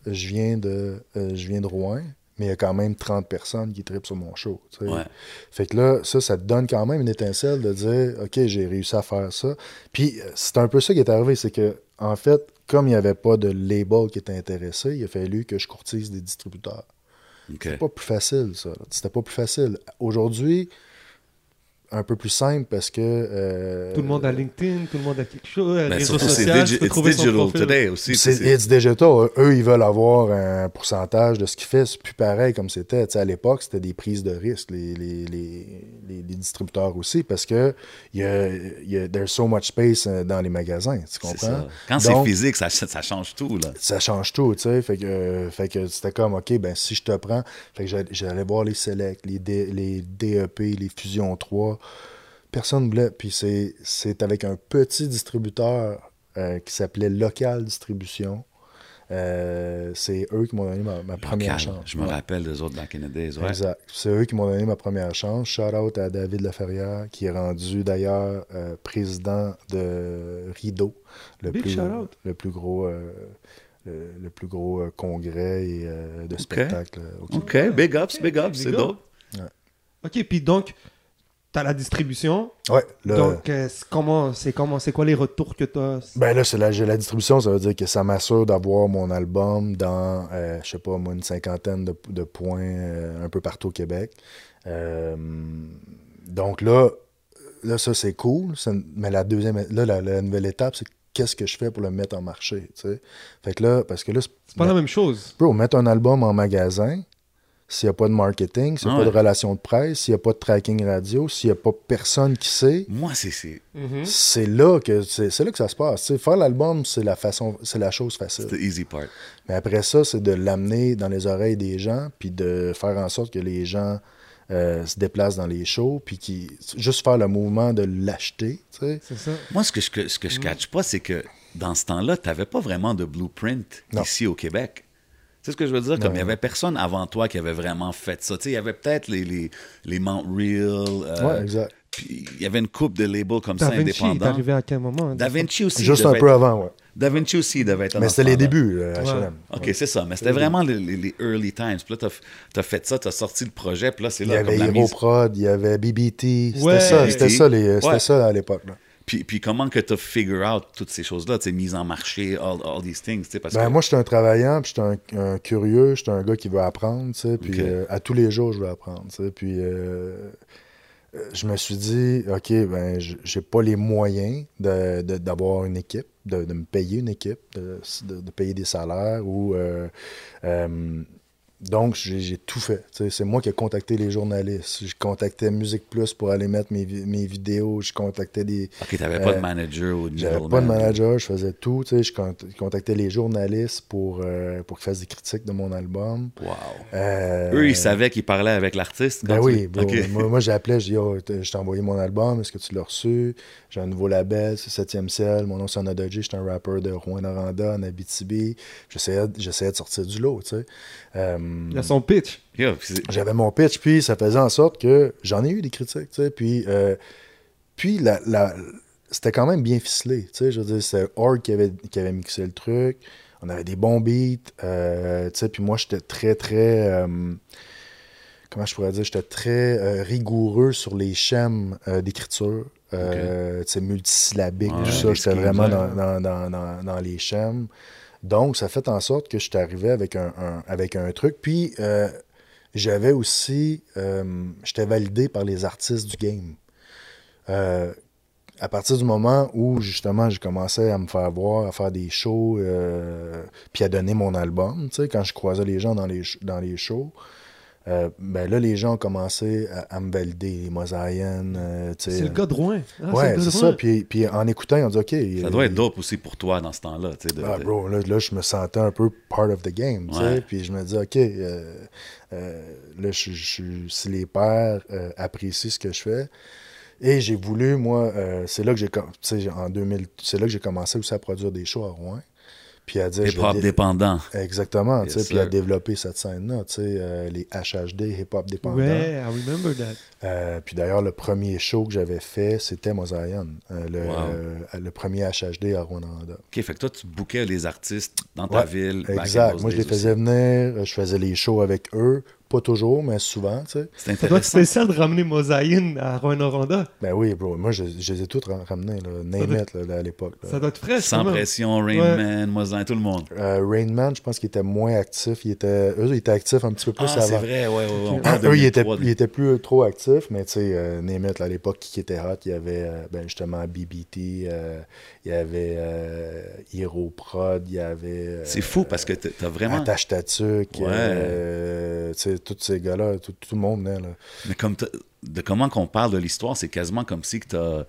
je viens de, euh, je viens de Rouen, mais il y a quand même 30 personnes qui tripent sur mon show. Ouais. Fait que là, ça, ça te donne quand même une étincelle de dire, OK, j'ai réussi à faire ça. Puis euh, c'est un peu ça qui est arrivé, c'est que, en fait, comme il n'y avait pas de label qui était intéressé, il a fallu que je courtise des distributeurs. Ok. C'était pas plus facile, ça. C'était pas plus facile. Aujourd'hui, un peu plus simple parce que. euh, Tout le monde a LinkedIn, tout le monde a quelque chose, Ben, réseau social, digi- it's digital profil. today aussi. C'est It's digital. Eux, ils veulent avoir un pourcentage de ce qu'ils font. C'est plus pareil comme c'était. Tu sais, à l'époque, c'était des prises de risque, les, les, les, les- les distributeurs aussi, parce que il y a, il y a, there's so much space euh, dans les magasins. Tu comprends? ça. Quand c'est physique, ça, ça change tout. Là. ça change tout, tu sais. Fait que, euh, fait que c'était comme, OK, ben si je te prends, fait que j'allais- j'allais voir les Select, les, D- les DEP, les Fusion 3. Personne ne voulait. Puis c'est c'est avec un petit distributeur euh, qui s'appelait Local Distribution. Euh, c'est eux qui m'ont donné ma, ma première Local. chance. Je me Ouais. rappelle des autres days. Ouais. Exact. C'est eux qui m'ont donné ma première chance. Shout out à David Laferrière, qui est rendu d'ailleurs euh, président de Rideau, le Big plus, shout out. le plus gros, euh, le, le plus gros euh, congrès et, euh, de spectacle euh. OK, big ups, big ups, c'est dope. Ok, puis donc, tu as la distribution? Ouais, Donc, euh, c'est comment, c'est comment, c'est quoi les retours que tu as ben là, c'est la, j'ai la distribution, ça veut dire que ça m'assure d'avoir mon album dans, euh, je sais pas, moi, une cinquantaine de, de points euh, un peu partout au Québec. Euh, donc là, là, ça, c'est cool. Mais la deuxième, là, la, la nouvelle étape, c'est qu'est-ce que je fais pour le mettre en marché, tu sais? Fait que là, parce que là, C'est pas la même chose. Bro, mettre un album en magasin, s'il n'y a pas de marketing, s'il n'y a Ah pas ouais. de relation de presse, s'il n'y a pas de tracking radio, s'il n'y a pas personne qui sait, Moi, c'est- c'est Mhm. c'est là que c'est là que ça se passe. Faire l'album, c'est la façon, c'est la chose facile. c'est the easy part. Mais après ça, c'est de l'amener dans les oreilles des gens, puis de faire en sorte que les gens euh, se déplacent dans les shows, puis qui juste faire le mouvement de l'acheter. Moi, ce que je, ce que je catch pas, c'est que dans ce temps-là, tu n'avais pas vraiment de blueprint Non. ici au Québec. Tu sais ce que je veux dire? Comme il n'y avait personne avant toi qui avait vraiment fait ça. Tu sais, il y avait peut-être les, les, les Mount Real. euh, Ouais, exact. Puis il y avait une coupe de labels comme Da ça Vinci, indépendants. arrivé à quel moment? Da Vinci aussi. Juste un peu être- avant, ouais. Da Vinci aussi devait être Mais dans c'était les débuts, euh, H&M. OK, c'est ça. Mais c'était vraiment les, les- les early times. Puis là, t'as as fait ça, t'as sorti le projet, puis là, c'est Il y là avait Hero mise. Prod, il y avait BBT. C'était Ouais. ça, c'était BBT. ça, les- Ouais. ça à l'époque. Puis, puis comment que t'as figure out toutes ces choses-là, tu sais, mise en marché, all, all these things, tu sais, parce Ben, que... moi, j'étais un travaillant, puis j'étais un, un curieux, j'étais un gars qui veut apprendre, tu sais, puis euh, à tous les jours, je veux apprendre, tu sais, puis euh, euh, je me suis dit, OK, ben, j'ai pas les moyens de- de- d'avoir une équipe, de, de me payer une équipe, de, de- de payer des salaires ou... euh, euh, donc, j'ai tout fait. C'est moi qui ai contacté les journalistes. Je contactais Musique Plus pour aller mettre mes, vi- mes vidéos. Je contactais des, OK, t'avais pas de euh, manager ou de j'avais pas de manager, je faisais tout. Je cont- contactais les journalistes pour, euh, pour qu'ils fassent des critiques de mon album. Wow. Euh, Eux, ils savaient qu'ils parlaient avec l'artiste? Ben quand oui, bro. Moi, moi, j'appelais, je dis, oh, je t'ai envoyé mon album, est-ce que tu l'as reçu? J'ai un nouveau label, c'est 7e ciel, mon nom c'est Anadodji, je suis un rappeur de Rouen-Noranda, en Abitibi. J'essayais j'essayais de sortir du lot, tu sais. Euh, Il a son pitch. C'est- j'avais mon pitch, puis ça faisait en sorte que j'en ai eu des critiques, tu sais, puis, euh, puis la, la- c'était quand même bien ficelé, tu sais, je veux dire, c'était Org qui avait, qui avait mixé le truc, on avait des bons beats, euh, tu sais, puis moi, j'étais très, très, euh, comment je pourrais dire, j'étais très euh, rigoureux sur les schèmes euh, d'écriture, euh, tu sais, multisyllabique, Ouais, tout ça, j'étais vraiment dans, dans, dans, dans les schèmes. Donc, ça fait en sorte que je suis arrivé avec un, avec un truc. Puis, euh, j'avais aussi. euh, J'étais validé par les artistes du game. Euh, à partir du moment où, justement, j'ai commencé à me faire voir, à faire des shows, puis à donner mon album, tu sais, quand je croisais les gens dans les, dans les shows, euh, ben là, les gens ont commencé à, à me valider, les Mosaïennes, euh. C'est le gars de Rouen. Ah, Ouais, c'est ça. Puis, puis en écoutant, ils ont dit, OK. Ça euh, doit être dope aussi pour toi dans ce temps-là, de- ah, bro, là, là, je me sentais un peu part of the game. Ouais. Puis je me dis, OK, euh, euh, là, je, je- si les pères euh, apprécient ce que je fais. Et j'ai voulu, moi, euh, c'est là que j'ai en 2000, c'est là que j'ai commencé aussi à produire des shows à Rouen. Puis à dire, Hip-hop dé- dépendant. Exactement, tu sais, Yes, puis à développer cette scène-là, tu sais, euh, les HHD, hip-hop dépendant. Ouais, I remember that. Euh, puis d'ailleurs, le premier show que j'avais fait, c'était Mosaïen, euh, le, Wow. euh, le premier HHD à Rwanda. OK, fait que toi, tu bookais les artistes dans ta Ouais, ville. Exact. Moi, je les faisais aussi. venir, je faisais les shows avec eux. Pas toujours, mais souvent, tu sais. C'est Ça doit être intéressant. spécial de ramener Mosaïne à Rouen-Noranda. Ben oui, bro. Moi, je, je les ai tous ra- ramenés, là. Name doit- it, là, à l'époque. Ça doit être frais, Sans même. pression, Rain Man, Mosin, tout le monde. Euh, Rain Man, je pense qu'il était moins actif. Il était, eux, ils étaient actifs un petit peu plus Ah, c'est avant. vrai, ouais, ouais, ouais. Ah, eux, ils étaient, 2003, ils étaient plus trop actifs, mais tu sais, euh, name it, là, à l'époque, qui était hot, il y avait euh, ben, justement BBT, euh, il y avait euh, Hero Prod, il y avait. euh, C'est fou parce que t'as vraiment. Attache Tatuc, Ouais. euh, tu sais, tous ces gars-là, tout, tout le monde là. Mais comme de comment qu'on parle de l'histoire, c'est quasiment comme si tu as,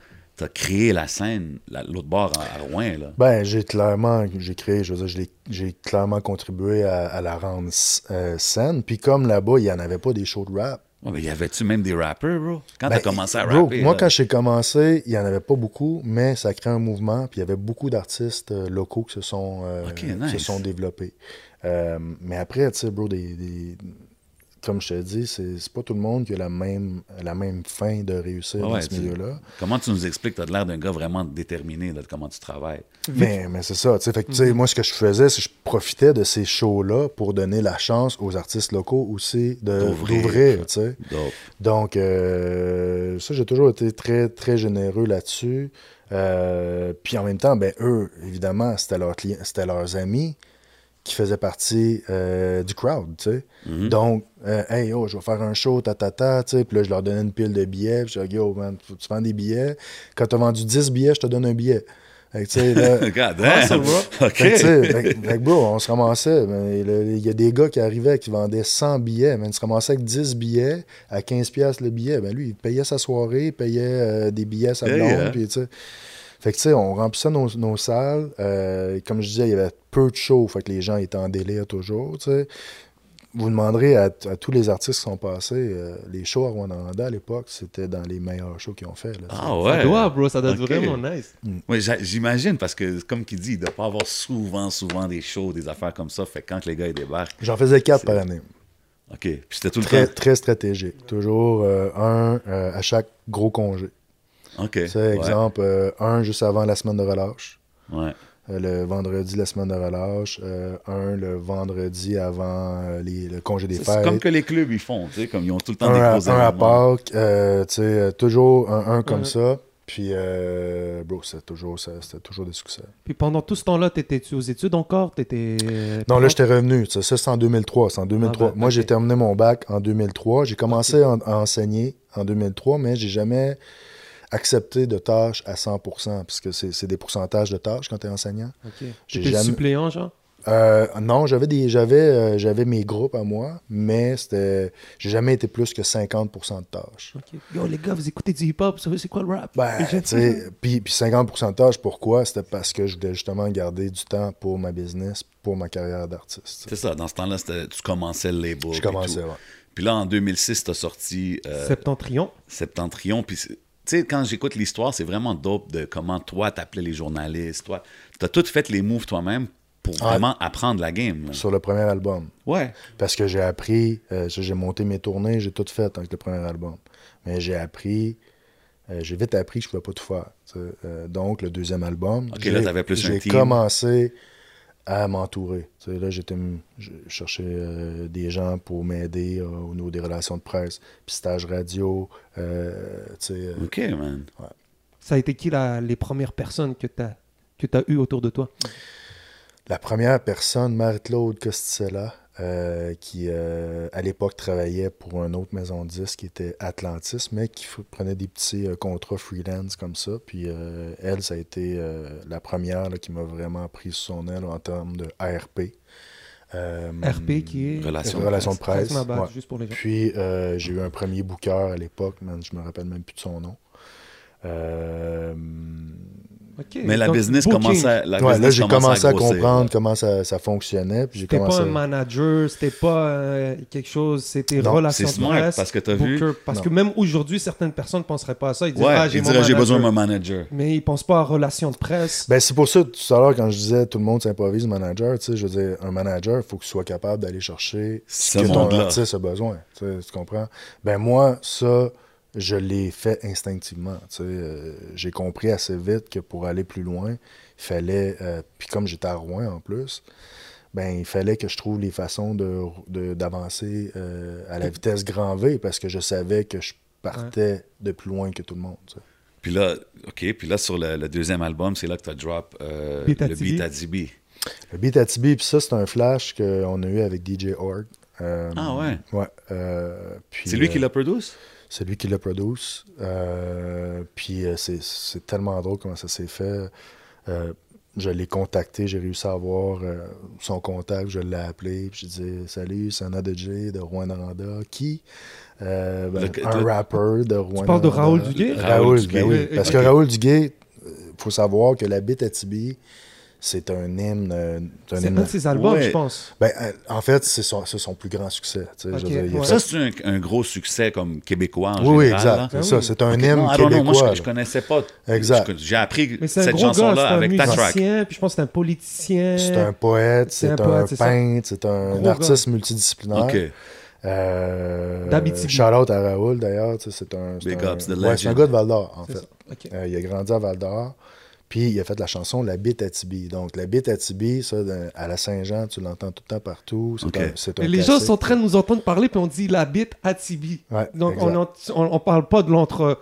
créé la scène, la- l'autre bord à, à Rouen. Là. Ben, j'ai clairement, j'ai créé, je veux dire, j'ai clairement contribué à, à la rendre euh, saine. Puis comme là-bas, il n'y en avait pas des shows de rap. Ouais, mais y avait-tu même des rappers, bro? Quand Ben, t'as commencé à bro, rapper. moi, là, quand j'ai commencé, il n'y en avait pas beaucoup, mais ça crée un mouvement. Puis il y avait beaucoup d'artistes euh, locaux qui se sont, euh, qui se sont développés. Euh, mais après, tu sais, bro, des, des- comme je te dis, c'est pas tout le monde qui a la même, la même fin de réussir dans ce milieu-là. Comment tu nous expliques? Tu as l'air d'un gars vraiment déterminé de comment tu travailles. Mais, mais c'est ça. Fait que, Mhm. sais, Moi, ce que je faisais, c'est que je profitais de ces shows-là pour donner la chance aux artistes locaux aussi de- D'ouvrir. Donc, euh, ça, j'ai toujours été très, très généreux là-dessus. Euh, puis en même temps, ben, eux, évidemment, c'était c'était leurs amis qui faisaient partie euh, du crowd, tu sais. Mhm. Donc, euh, hey, yo, je vais faire un show, ta, ta, ta, tu sais. Puis là, je leur donnais une pile de billets. Puis je disais, yo, man, faut que tu vends des billets. Quand tu as vendu 10 billets, je te donne un billet. Fait que, tu sais, là, God Ah, damn! ça va. OK. fait que, fait bro, on se ramassait. ben, Il y a des gars qui arrivaient qui vendaient 100 billets. Mais ils se ramassaient avec 10 billets à 15$ piastres le billet. Ben, lui, il payait sa soirée, il payait euh, des billets à sa Yeah, blonde. yeah. puis, tu sais. Fait que, tu sais, on remplissait nos, nos salles. Euh, comme je disais, il y avait peu de shows. Fait que les gens étaient en délire toujours, tu sais. Vous demanderez à, à tous les artistes qui sont passés, euh, les shows à Rwanda à l'époque, c'était dans les meilleurs shows qu'ils ont fait. Là. Ah ouais. Ça doit, bro, ça doit être vraiment nice. Oui, j'a- j'imagine parce que, comme qu'il dit, il ne doit pas avoir souvent, souvent des shows, des affaires comme ça. Fait que quand les gars ils débarquent. J'en faisais quatre par année. OK. Puis c'était tout le Très, temps. très stratégique. Toujours euh, un euh, à chaque gros congé. OK. Tu sais, exemple, euh, un juste avant la semaine de relâche. Ouais. Euh, le vendredi, la semaine de relâche. Euh, un le vendredi avant euh, les- le congé des C'est fêtes. comme que les clubs, ils font, tu sais, comme ils ont tout le temps un, des à, gros un à. Pâques. euh, tu sais, toujours un, un comme Ouais. ça. Puis, euh, bro, c'était toujours, toujours des succès. Puis pendant tout ce temps-là, t'étais-tu aux études encore? T'étais. Non, là, j'étais revenu. Ça, ça, c'est en 2003. C'est en 2003. Ah, ben, Moi, j'ai terminé mon bac en 2003. J'ai commencé en- à enseigner en 2003, mais j'ai jamais accepté de tâches à 100%, puisque c'est c'est des pourcentages de tâches quand tu es enseignant. Jamais- suppléant, genre? Euh, non, j'avais des j'avais euh, j'avais mes groupes à moi, mais c'était j'ai jamais été plus que 50% de tâches. Ok. Yo, les gars, vous écoutez du hip-hop, vous savez c'est quoi le rap? Ben, puis puis 50% de tâches, pourquoi? C'était parce que je voulais justement garder du temps pour ma business, pour ma carrière d'artiste. C'est ça, dans ce temps-là, tu commençais le label. Je puis commençais, ouais. Puis là, en 2006, tu as sorti euh, Septentrion. Septentrion. Puis, sais, quand j'écoute l'histoire, c'est vraiment dope de comment toi, t'appelais les journalistes. Toi, t'as tout fait les moves toi-même pour Ah. vraiment apprendre la game. là. Sur le premier album. Ouais. Parce que j'ai appris, euh, j'ai monté mes tournées, j'ai tout fait avec le premier album. Mais j'ai appris, euh, j'ai vite appris que je ne pouvais pas tout faire. Euh, donc, le deuxième album, Ok, j'ai- là, t'avais plus un j'ai team. commencé à m'entourer. Tu Là, j'étais, je cherchais euh, des gens pour m'aider euh, au niveau des relations de presse, puis stage radio. euh, tu euh, OK, man. Ça a été qui la- les premières personnes que t'as que as eues autour de toi? La première personne, Marie-Claude Costicella, euh, qui euh, à l'époque travaillait pour une autre maison de disques qui était Atlantis, mais qui prenait des petits euh, contrats freelance comme ça. Puis euh, elle, ça a été euh, la première là, qui m'a vraiment pris sous son aile en termes de ARP. Euh, RP qui est. Relation de Relation de Presse, presse. ma bad, ouais. juste pour les gens. Puis euh, j'ai eu un premier booker à l'époque, man, je me rappelle même plus de son nom. Mais la donc, business booking. commence à. La ouais, business là, j'ai commencé à, comprendre comment ça, ça fonctionnait. Puis j'ai C'était commencé pas à- un manager, c'était pas euh, quelque chose, c'était Non, relation C'est de smart presse, parce que t'as vu. Parce Non. que même aujourd'hui, certaines personnes ne penseraient pas à ça. Ils disent, Ouais, ah, j'ai j'ai besoin de manager. mon manager. Mais ils pensent pas à relation de presse. Ben, c'est pour ça, tout à l'heure, quand je disais tout le monde s'improvise manager, tu sais, je veux dire, un manager, il faut qu'il soit capable d'aller chercher Ce ce que ton artiste a besoin. Tu, tu comprends? Ben, moi, ça, je l'ai fait instinctivement. tu sais, euh, J'ai compris assez vite que pour aller plus loin, il fallait, euh, puis comme j'étais à Rouen en plus, ben, il fallait que je trouve les façons de- de- d'avancer euh, à la vitesse grand V parce que je savais que je partais de plus loin que tout le monde. tu sais. Puis là, OK, puis là, sur le, le deuxième album, c'est là que tu as drop euh, Beat at le beat à Tibi. Le beat à Tibi, puis ça, c'est un flash qu'on a eu avec DJ Org. Euh, Ah ouais? Ouais. euh, C'est lui euh, qui l'a produit? C'est lui qui l'a produit. Euh, puis euh, c'est- tellement drôle comment ça s'est fait. Euh, je l'ai contacté, j'ai réussi à avoir euh, son contact, je l'ai appelé, puis je dit Salut, c'est un ADJ de Rwanda. Qui? Euh, ben, Le- Un le- rappeur de Rwanda. parles de Raoul Duguay? Raoul Raoul, Duguay. ben oui. Parce que Raoul Duguay, il faut savoir que la bite à Tibi, c'est un hymne. euh, c'est un de ses albums, Ouais. je pense. ben, euh, en fait, c'est son, plus grand succès. tu sais, je veux Ok, dire, il a ouais. Ça, c'est un, un gros succès comme québécois en Oui, oui, général. exact. C'est Ah ça, oui. c'est un Ok, hymne non, I don't know, québécois. moi, je, je connaissais pas. Exact. J'ai appris Mais c'est un cette chanson-là un avec ta track. puis je pense que c'est un politicien. C'est un poète, C'est c'est un peintre, c'est un Gros artiste multidisciplinaire. OK. Euh, D'Abitibi. Shout out à Raoul d'ailleurs. C'est un, c'est Big un- ups, the ouais, c'est un gars de Val d'Or, en C'est fait. Euh, il a grandi à Val d'Or. Puis il a fait la chanson La bite à Tibi. Donc la bite à Tibi, ça, à la Saint-Jean, tu l'entends tout le temps partout. C'est un, un les gens sont en train de nous entendre parler, puis on dit la bite à Tibi. Ouais, Donc exact. on, on parle pas de l'entre.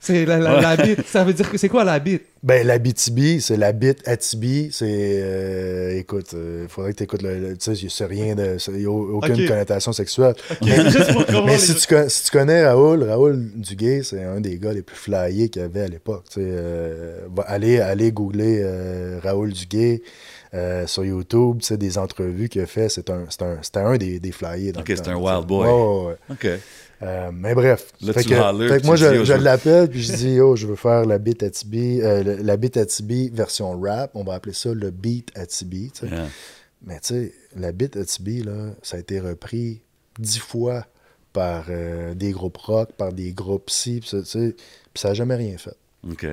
C'est la, la- la bite. Ça veut dire que c'est quoi la bite? Ben, la BTB, c'est la bite à Tibi. C'est. euh, écoute, il faudrait que tu écoutes le. le- tu sais, c'est rien de. Il n'y a aucune Ok. connotation sexuelle. Juste pour comprendre Mais les si tu, con- si tu connais Raoul, Raoul Duguay, c'est un des gars les plus flyés qu'il y avait à l'époque. Tu sais, euh, va- allez, allez googler euh, Raoul Duguay euh, sur YouTube, tu sais, des entrevues qu'il a fait. C'est un, c'est un, c'était un des, des flyés. Dans Ok, le c'est temps, un tu sais. wild boy. Ouais, ouais, ouais. OK. Euh, mais bref. Là, fait tu que, fait moi, je, oh, je je l'appelle, puis je dis, oh, je veux faire la beat à Tibi, euh, la beat à Tibi version rap. On va appeler ça le beat à Tibi. Yeah. Mais tu sais, la beat à Tibi, là, ça a été repris dix fois par euh, des groupes rock, par des groupes ci, puis ça, tu sais, puis ça n'a jamais rien fait. OK.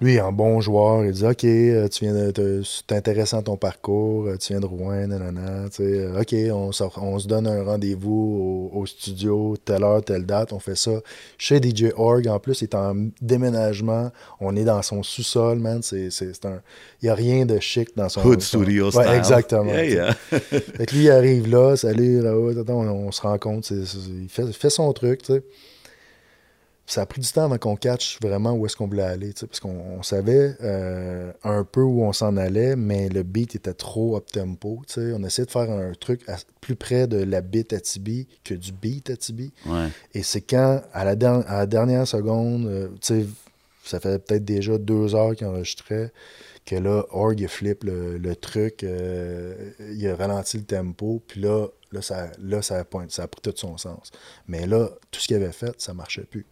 Lui, un bon joueur, il dit Ok, euh, tu viens de. C'est intéressant ton parcours, euh, tu viens de Rouen, nanana. euh, ok, on, sort- on se donne un rendez-vous au, au studio, telle heure, telle date, on fait ça. Chez DJ Org, en plus, il est en déménagement. On est dans son sous-sol, man. C'est, un. Il n'y a rien de chic dans son. Hood son- studio Ouais, style. exactement. Yeah. Fait que lui, il arrive là, salut, là-haut, attends, on, on se rencontre, il fait, fait son truc, tu sais. Ça a pris du temps avant qu'on catch vraiment où est-ce qu'on voulait aller, parce qu'on on savait euh, un peu où on s'en allait, mais le beat était trop up-tempo, tu sais. On essayait de faire un truc à- plus près de la beat à Tibi que du beat à Tibi. Ouais. Et c'est quand, à la, der- à la dernière seconde, euh, ça fait peut-être déjà deux heures qu'il enregistrait, que là, Org, il flippe le, le truc, euh, il a ralenti le tempo, puis là, là, ça, là ça, a point- ça a pris tout son sens. Mais là, tout ce qu'il avait fait, ça marchait plus.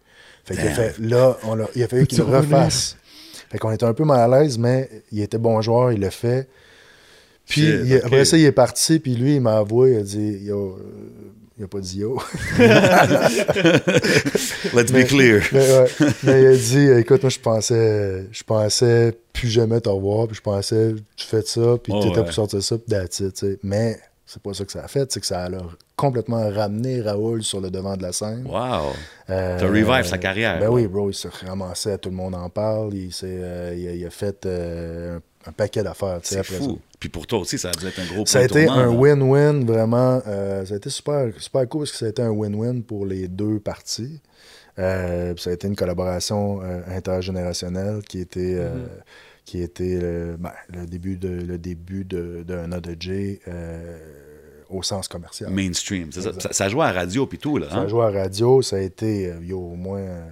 Fait qu'il a fait, là, on il a fallu qu'il refasse. Fait qu'on était un peu mal à l'aise, mais il était bon joueur, il l'a fait. Puis il- après ça, il est parti, puis lui, il m'a avoué, il a dit, yo, euh, il a pas dit yo. Let's Mais- be clear. Mais, ouais. Mais il a dit écoute, moi je pensais je pensais plus jamais te revoir, puis je pensais tu fais ça, puis Oh, tu étais ouais. pour sortir ça, puis that's it, tu sais. Mais c'est pas ça que ça a fait, c'est que ça a complètement ramené Raoul sur le devant de la scène. Wow. Euh, T'as revive sa carrière, Ben oui, bro, il s'est ramassé, tout le monde en parle, il, s'est, euh, il, a, il a fait euh, un, un paquet d'affaires, C'est fou. Puis pour toi aussi, ça a dû être un gros ça a point été tournant, un win-win, vraiment. euh, ça a été super, super cool parce que ça a été un win-win pour les deux parties. Euh, ça a été une collaboration euh, intergénérationnelle qui était, euh, qui était ben, le début de le début de, d'un ADJ euh, au sens commercial. Mainstream. ça. Ça, ça jouait à radio puis tout, là. Ça a hein? joué à radio, ça a été euh, yo, au moins euh,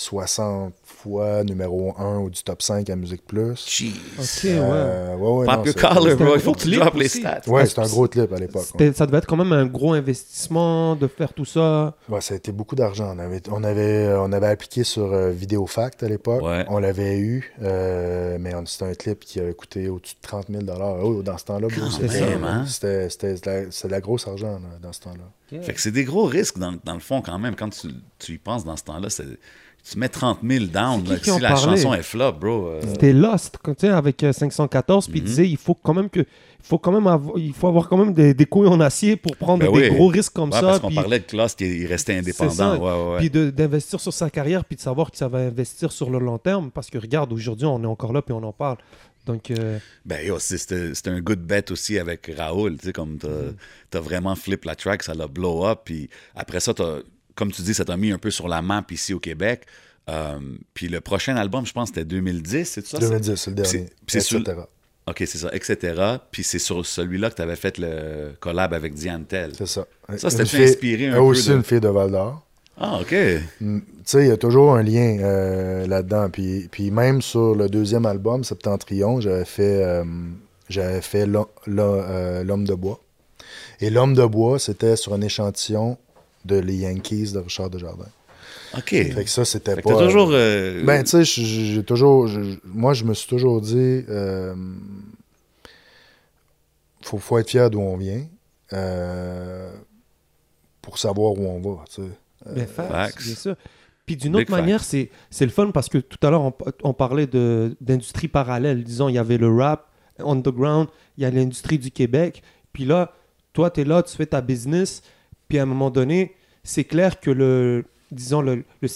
60 fois numéro 1 ou du top 5 à Musique Plus. Jeez. Ok, ouais. Euh, ouais, ouais, Pop non, your c'est- collar, bro. un Il faut gros que tu droppes les stats. Ouais, c'était un gros clip à l'époque. ouais. Ça devait être quand même un gros investissement de faire tout ça. Ouais, ça a été beaucoup d'argent. On avait, on, avait, euh, on avait appliqué sur euh, Vidéofact à l'époque. Ouais. On l'avait eu, euh, mais c'était un clip qui a coûté au-dessus de 30 000 Oh, Dans ce temps-là, c'était hein? c'était- c'était de la- c'était de la grosse argent là, dans ce temps-là. Fait que c'est des gros risques dans, dans le fond quand même. Quand tu, tu y penses dans ce temps-là, c'est- tu mets 30 000 down. Là, qui si la chanson est flop, bro. euh, C'était Lost, quand, tu sais, avec euh, 514, puis il Mhm. disait il faut quand même que, il faut quand même avoir, il faut avoir quand même des, des couilles en acier pour prendre Ben des oui. gros risques comme ouais, ça. parce qu'on parlait de qui il restait indépendant. Ouais, ouais. Puis d'investir sur sa carrière, puis de savoir que ça va investir sur le long terme. Parce que regarde, aujourd'hui, on est encore là, puis on en parle. Donc, euh, Ben c'était un good bet aussi avec Raoul, tu sais, comme t'as t'as vraiment flip la track, ça l'a blow up, puis après ça, t'as- comme tu dis, ça t'a mis un peu sur la map ici au Québec. Euh, puis le prochain album, je pense, c'était 2010, c'est ça? 2010, c'est le dernier. c'est sur- etc. Ok, c'est ça, etc. Puis c'est sur celui-là que tu avais fait le collab avec Diane Tell. C'est ça. Ça, c'était inspiré un elle peu aussi de- une fille de Val d'Or. Ah, ok. Mm, Tu sais, il y a toujours un lien euh, là-dedans. Puis, puis même sur le deuxième album, Septentrion, j'avais fait, euh, j'avais fait L'Ho- L'Ho- L'Homme de bois. Et L'Homme de bois, c'était sur un échantillon de Les Yankees de Richard Desjardins. Ok. Fait que ça, c'était pas... t'as toujours. euh, Ben, tu sais, j'ai toujours... moi, je me suis toujours dit... euh, faut, faut être fier d'où on vient euh, pour savoir où on va, tu sais. ben, facts, facts. bien sûr. Puis d'une Big autre manière, c'est c'est le fun parce que tout à l'heure, on, on parlait de- d'industrie parallèle. Disons, il y avait le rap, underground, il y a l'industrie du Québec. Puis là, toi, tu es là, tu fais ta business. Puis à un moment donné, c'est clair que le, disons, le, le-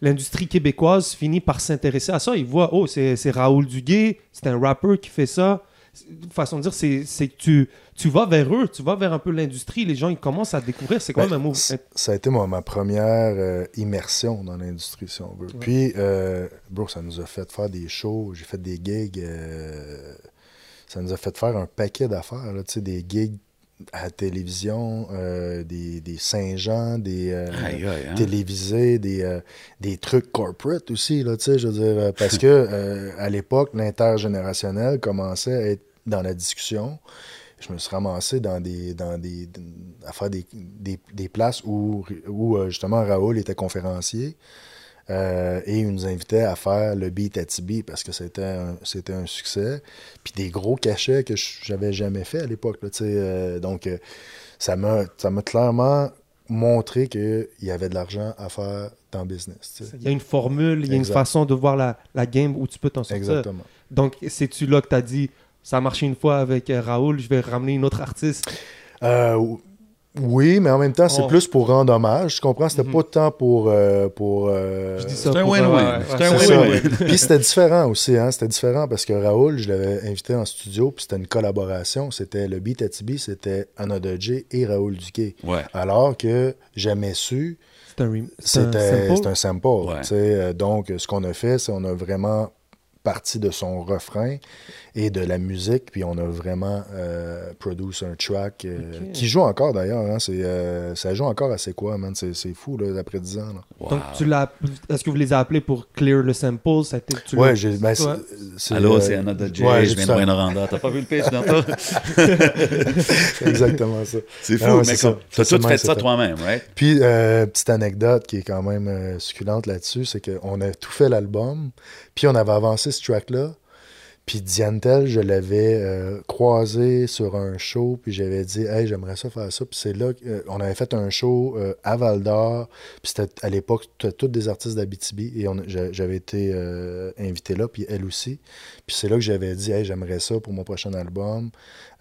l'industrie québécoise finit par s'intéresser à ça. Ils voient, oh, c'est c'est Raoul Duguay, c'est un rappeur qui fait ça. De façon de dire, c'est c'est que tu, tu vas vers eux, tu vas vers un peu l'industrie, les gens ils commencent à découvrir. C'est quand Ben, même un Ça a été moi, ma première euh, immersion dans l'industrie, si on veut. Puis, euh, bro, ça nous a fait faire des shows, j'ai fait des gigs. euh, ça nous a fait faire un paquet d'affaires, là, tu sais, des gigs à la télévision, euh, des, des Saint-Jean, des euh, hein? télévisés, des, euh, des trucs corporate aussi, là, tu sais, je veux dire, parce que à l'époque, l'intergénérationnel commençait à être dans la discussion. Je me suis ramassé dans des, dans des, à faire des, des, des places où, où justement Raoul était conférencier. Euh, et il nous invitait à faire le beat à Tibi parce que c'était un, c'était un succès. Puis des gros cachets que je- j'avais jamais fait à l'époque. là, euh, donc, euh, ça m'a ça m'a clairement montré qu'il y avait de l'argent à faire t'es en business. Il y a une formule, il y a une façon de voir la, la game où tu peux t'en sortir. Exactement. Donc, c'est-tu là que tu as dit, ça a marché une fois avec Raoul, je vais ramener une autre artiste? Oui, mais en même temps, c'est Oh. plus pour rendre hommage. Tu comprends? C'était Mhm. pas tant pour. euh, pour euh, Je dis ça C'est un win-win. C'est un win-win. puis c'était différent aussi, hein? C'était différent parce que Raoul, je l'avais invité en studio, puis c'était une collaboration. C'était le beat à Tibi, c'était Anna J et Raoul Duquet. Ouais. Alors que jamais su, C'est un, un c'était sample? c'est un sample. Ouais. tu sais? Euh, Donc, ce qu'on a fait, c'est qu'on a vraiment parti de son refrain et de la musique, puis on a vraiment euh, produit un track euh, qui joue encore d'ailleurs. hein. C'est, euh, ça joue encore à c'est quoi, man? C'est, c'est fou, là, après 10 ans. là. Wow. Donc, tu l'as... Est-ce que vous les avez appelés pour clear le sample? Ça tu Ouais, j'ai. Ben, c'est, Ouais. c'est, Allô, euh, c'est J, ouais, je viens de Rwanda. T'as pas vu le pitch tantôt? C'est exactement ça. C'est fou, Ah ouais, mais c'est ça. comme, t'as tout ça, fait ça toi-même, right? Puis, euh, petite anecdote qui est quand même euh, succulente là-dessus, c'est qu'on a tout fait l'album, puis on avait avancé ce track-là, puis Diantel, je l'avais euh, croisé sur un show, puis j'avais dit « Hey, j'aimerais ça faire ça », puis c'est là qu'on avait fait un show euh, à Val-d'Or, puis c'était à l'époque c'était tous des artistes d'Abitibi, et j'avais été euh, invité là, puis elle aussi, puis c'est là que j'avais dit « Hey, j'aimerais ça pour mon prochain album,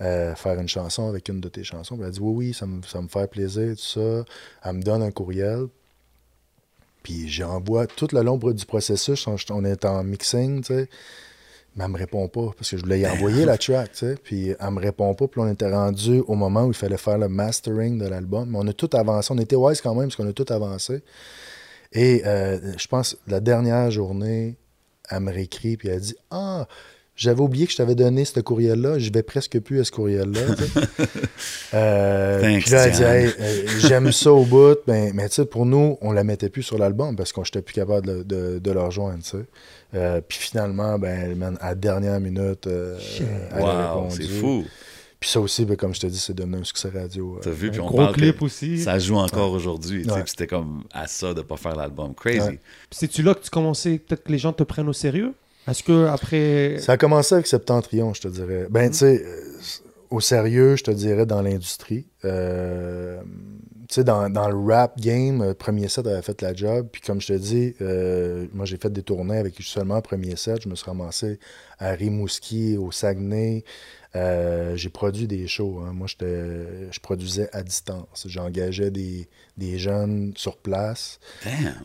euh, faire une chanson avec une de tes chansons. Puis elle a dit oui, oui, ça me, ça me fait plaisir, tout ça. Elle me donne un courriel. Puis j'envoie tout le long du processus, on, on est en mixing, tu sais. Mais elle me répond pas, parce que je voulais y envoyer la track, tu sais. Puis elle me répond pas, puis on était rendu au moment où il fallait faire le mastering de l'album. Mais on a tout avancé, on était wise quand même, parce qu'on a tout avancé. Et euh, je pense, la dernière journée, elle me réécrit, puis elle dit « Ah, j'avais oublié que je t'avais donné ce courriel-là, je vais presque plus à ce courriel-là. Euh, Thanks, puis là, elle dit Diane. Hey, euh, J'aime ça au bout. Ben, mais tu sais, pour nous, on la mettait plus sur l'album parce qu'on n'était plus capable de, de, de le rejoindre. Euh, puis finalement, ben, man, à la dernière minute, euh, elle a répondu. c'est fou. Puis ça aussi, ben, comme je te dis, c'est devenu un succès radio. euh. T'as vu, puis Un on gros parle clip que aussi. ça joue encore aujourd'hui. Ouais. c'était comme à ça de pas faire l'album. Crazy. Ouais. C'est-tu là que tu commençais, peut-être que les gens te prennent au sérieux? Est-ce que après. Ça a commencé avec Septentrion, je te dirais. Ben, tu sais, euh, au sérieux, je te dirais, dans l'industrie. Euh, tu sais, dans, dans le rap game, euh, Premier Set avait fait la job. Puis comme je te dis, euh, moi, j'ai fait des tournées avec seulement Premier Set. Je me suis ramassé à Rimouski, au Saguenay. Euh, j'ai produit des shows. hein. Moi, je produisais à distance. J'engageais des, des jeunes sur place.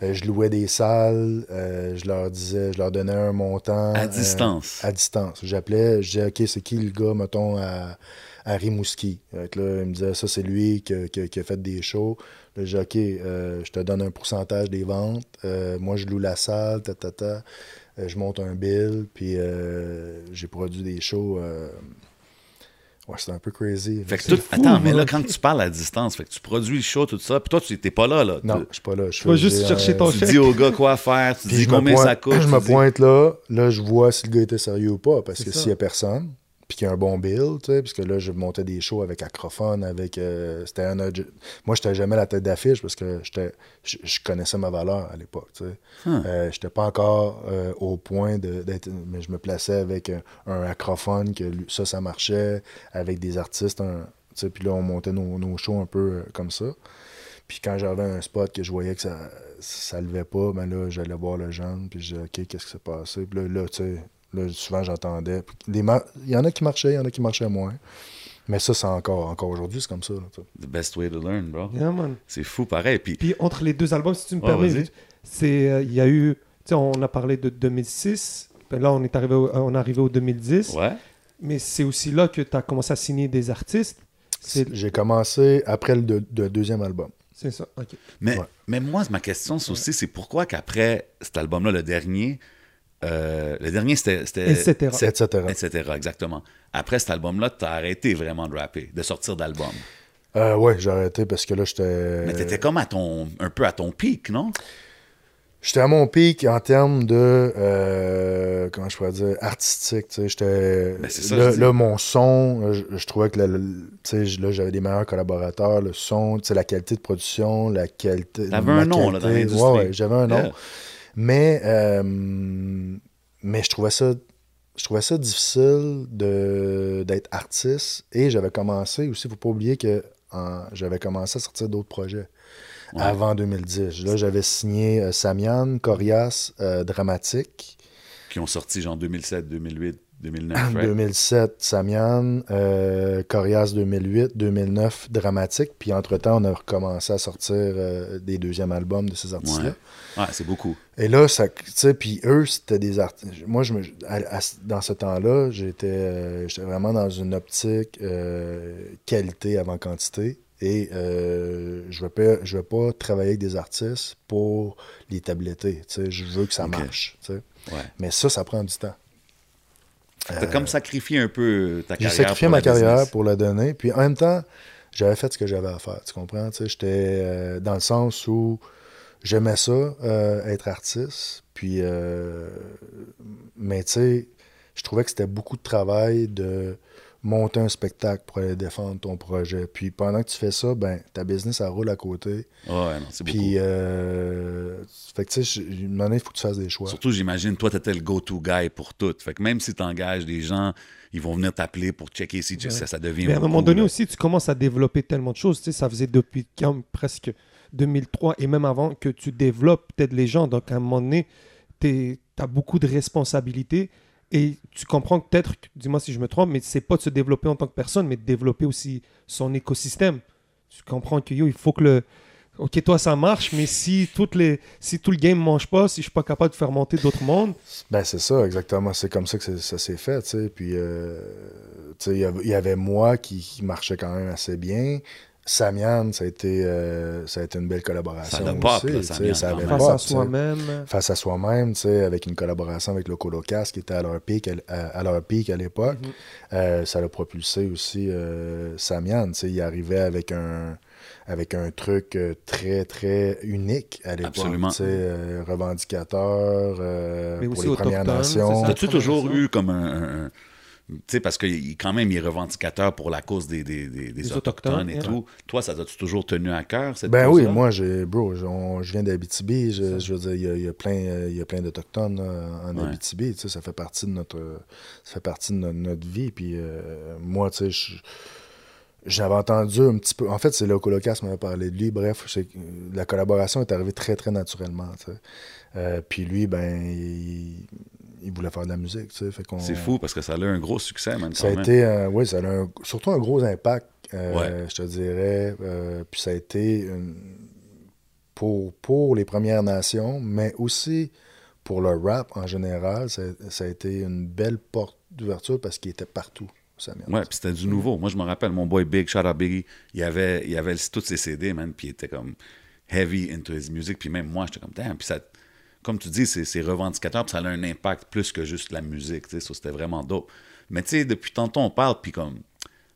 Euh, je louais des salles. euh, je leur disais, je leur donnais un montant. À distance. à distance. J'appelais, je disais, OK, c'est qui le gars, mettons, à, à Rimouski? Là, il me disait, ça, c'est lui qui, a- qui a- qui a fait des shows. Là, je disais, OK, je te donne un pourcentage des ventes. Moi, je loue la salle, ta, ta, ta. Je monte un bill, puis j'ai produit des shows. Ouais, c'était un peu crazy. Fait que C'est tout- fou, attends, mais là, quand tu parles à distance, fait que tu produis le show, tout ça, puis toi, tu n'étais pas là, là. Non, je suis pas là. Je Tu vas juste chercher euh, ton Tu dis au gars quoi faire, tu Puis dis je me combien pointe- ça coûte. Je me dis- pointe là, là, je vois si le gars était sérieux ou pas. Parce C'est que s'il y a personne, puis qu'il y a un bon bill, tu sais, parce que là, je montais des shows avec Acrophone, avec. euh, c'était un. Moi, j'étais jamais la tête d'affiche parce que j'étais, je, connaissais ma valeur à l'époque, tu sais. Euh, j'étais pas encore euh, au point de- d'être. Mais je me plaçais avec un, un Acrophone, que ça, ça marchait, avec des artistes, un- tu sais, puis là, on montait nos, nos shows un peu euh, comme ça. Puis quand j'avais un spot que je voyais que ça ça levait pas, ben là, j'allais voir le jeune, puis je disais, OK, qu'est-ce qui s'est passé? Puis là, là, tu sais, là, souvent, j'entendais. Il y en a qui marchaient, il y en a qui marchaient moins. Mais ça, c'est encore, encore aujourd'hui, c'est comme ça. là. The best way to learn, bro. Yeah, man. C'est fou, pareil. Puis, Puis entre les deux albums, si tu me permets, c'est euh, il y a eu, tu sais, on a parlé de 2006. ben là, on est arrivé, au, on est arrivé au 2010. ouais. Mais c'est aussi là que tu as commencé à signer des artistes. J'ai commencé après le, deux- le deuxième album. c'est ça. ok. Mais, Ouais. mais moi, ma question, c'est aussi, c'est pourquoi qu'après cet album-là, le dernier, euh, le dernier, c'était... Etc. Etc. Etc., exactement. Après cet album-là, t'as arrêté vraiment de rapper, de sortir d'album. Euh, ouais, j'ai arrêté parce que là, j'étais. Mais t'étais comme à ton, un peu à ton pic, non? J'étais à mon pic en termes de. euh, comment je pourrais dire Artistique. tu sais, J'étais. Ben, c'est ça, là, mon son, je, je trouvais que là, j'avais des meilleurs collaborateurs. Le son, tu sais, la qualité de production, la qualité. T'avais ma un nom, là, dans l'industrie. Ouais, ouais, j'avais un nom. Mais, euh, mais je trouvais ça. Je trouvais ça difficile d'être artiste et j'avais commencé aussi, faut pas oublier que j'avais commencé à sortir d'autres projets. Ouais. avant 2010. Là, j'avais signé euh, Samian, Corias, euh, Dramatique. Qui ont sorti genre 2007, 2008, 2009, right? 2007, Samian, euh, Corias 2008, 2009, Dramatique. Puis entre-temps, on a recommencé à sortir euh, des deuxièmes albums de ces artistes-là. Ouais, c'est beaucoup. Et là, ça, tu sais, puis eux, c'était des artistes. Moi, je me, à- à- dans ce temps-là, j'étais euh, j'étais vraiment dans une optique euh, qualité avant quantité. Et euh, je ne je vais pas travailler avec des artistes pour les tabletter. tu sais. Je veux que ça marche. Ouais. Mais ça, ça prend du temps. T'as comme sacrifié un peu ta Euh, J'ai carrière. sacrifié ma carrière business. pour la donner. Puis en même temps, j'avais fait ce que j'avais à faire. Tu comprends? J'étais euh, dans le sens où j'aimais ça, euh, être artiste. Puis, euh, mais tu sais, je trouvais que c'était beaucoup de travail de monter un spectacle pour aller défendre ton projet. Puis pendant que tu fais ça, ben ta business, elle roule à côté. Ouais, non, c'est beaucoup. Puis, euh, fait que tu sais, une année, il faut que tu fasses des choix. Surtout, j'imagine, toi, t'étais le go-to guy pour tout. Fait que même si t'engages des gens, ils vont venir t'appeler pour checker si tu- Ouais. ça, ça devient Mais à un moment donné là. aussi, tu commences à développer tellement de choses. Tu sais, ça faisait depuis quand, presque 2003 et même avant que tu développes peut-être les gens. Donc, à un moment donné, tu as beaucoup de responsabilités et tu comprends peut-être, dis-moi si je me trompe, mais c'est pas de se développer en tant que personne, mais de développer aussi son écosystème. Tu comprends que yo, il faut que le. Ok, toi ça marche, mais si, toutes les, si tout le game mange pas, si je suis pas capable de faire monter d'autres mondes, Ben, c'est ça, exactement. C'est comme ça que ça s'est fait, tu sais. Puis, euh, tu sais, il y avait- il y avait moi qui, qui marchait quand même assez bien. Samian, ça a été, euh, ça a été une belle collaboration. Ça pop, aussi, là, Samian, ça quand avait même. face pop, à soi-même. Face à soi-même, tu sais, avec une collaboration avec le Colocas qui était à leur pic à, à- à leur pic à l'époque. Mhm. Euh, ça l'a propulsé aussi euh, Samian, tu sais, il arrivait avec un avec un truc euh, très très unique à l'époque, Absolument. tu sais, euh, revendicateur euh, pour les Premières Nations. T'as-tu toujours eu comme un. un- sais, parce que quand même, il est revendicateur pour la cause des, des, des- Autochtones Autochtones, et tout. Toi, ça t'a-tu toujours tenu à cœur, cette Ben oui, moi, j'ai, bro, je, on- je viens d'Abitibi. Je, je veux dire, il y a, il y a plein, euh, il y a plein d'Autochtones là, en Ouais. Abitibi. Tu sais, ça fait partie de notre, ça fait partie de notre, notre vie. Puis euh, moi, tu sais, je- j'avais entendu un petit peu. En fait, c'est le Colocas qui m'avait parlé de lui. Bref, c'est- la collaboration est arrivée très, très naturellement. tu sais. Euh, puis lui, ben, il, il voulait faire de la musique. tu sais, C'est fou parce que ça a eu un gros succès, man, ça a même. été, euh, oui, ça a eu un- surtout un gros impact, euh, Ouais. je te dirais. euh, puis ça a été une- pour, pour les Premières Nations, mais aussi pour le rap en général, ça, ça a été une belle porte d'ouverture parce qu'il était partout. Ouais, puis c'était du nouveau. Moi, je me rappelle, mon boy Big, shout out Biggie, il avait, il avait tous ses CD, man, puis il était comme heavy into his music, puis même moi, j'étais comme, damn, puis ça, comme tu dis, c'est revendicateur, puis ça a un impact plus que juste la musique, tu sais, ça, c'était vraiment dope. Mais tu sais, depuis tantôt, on parle, puis comme,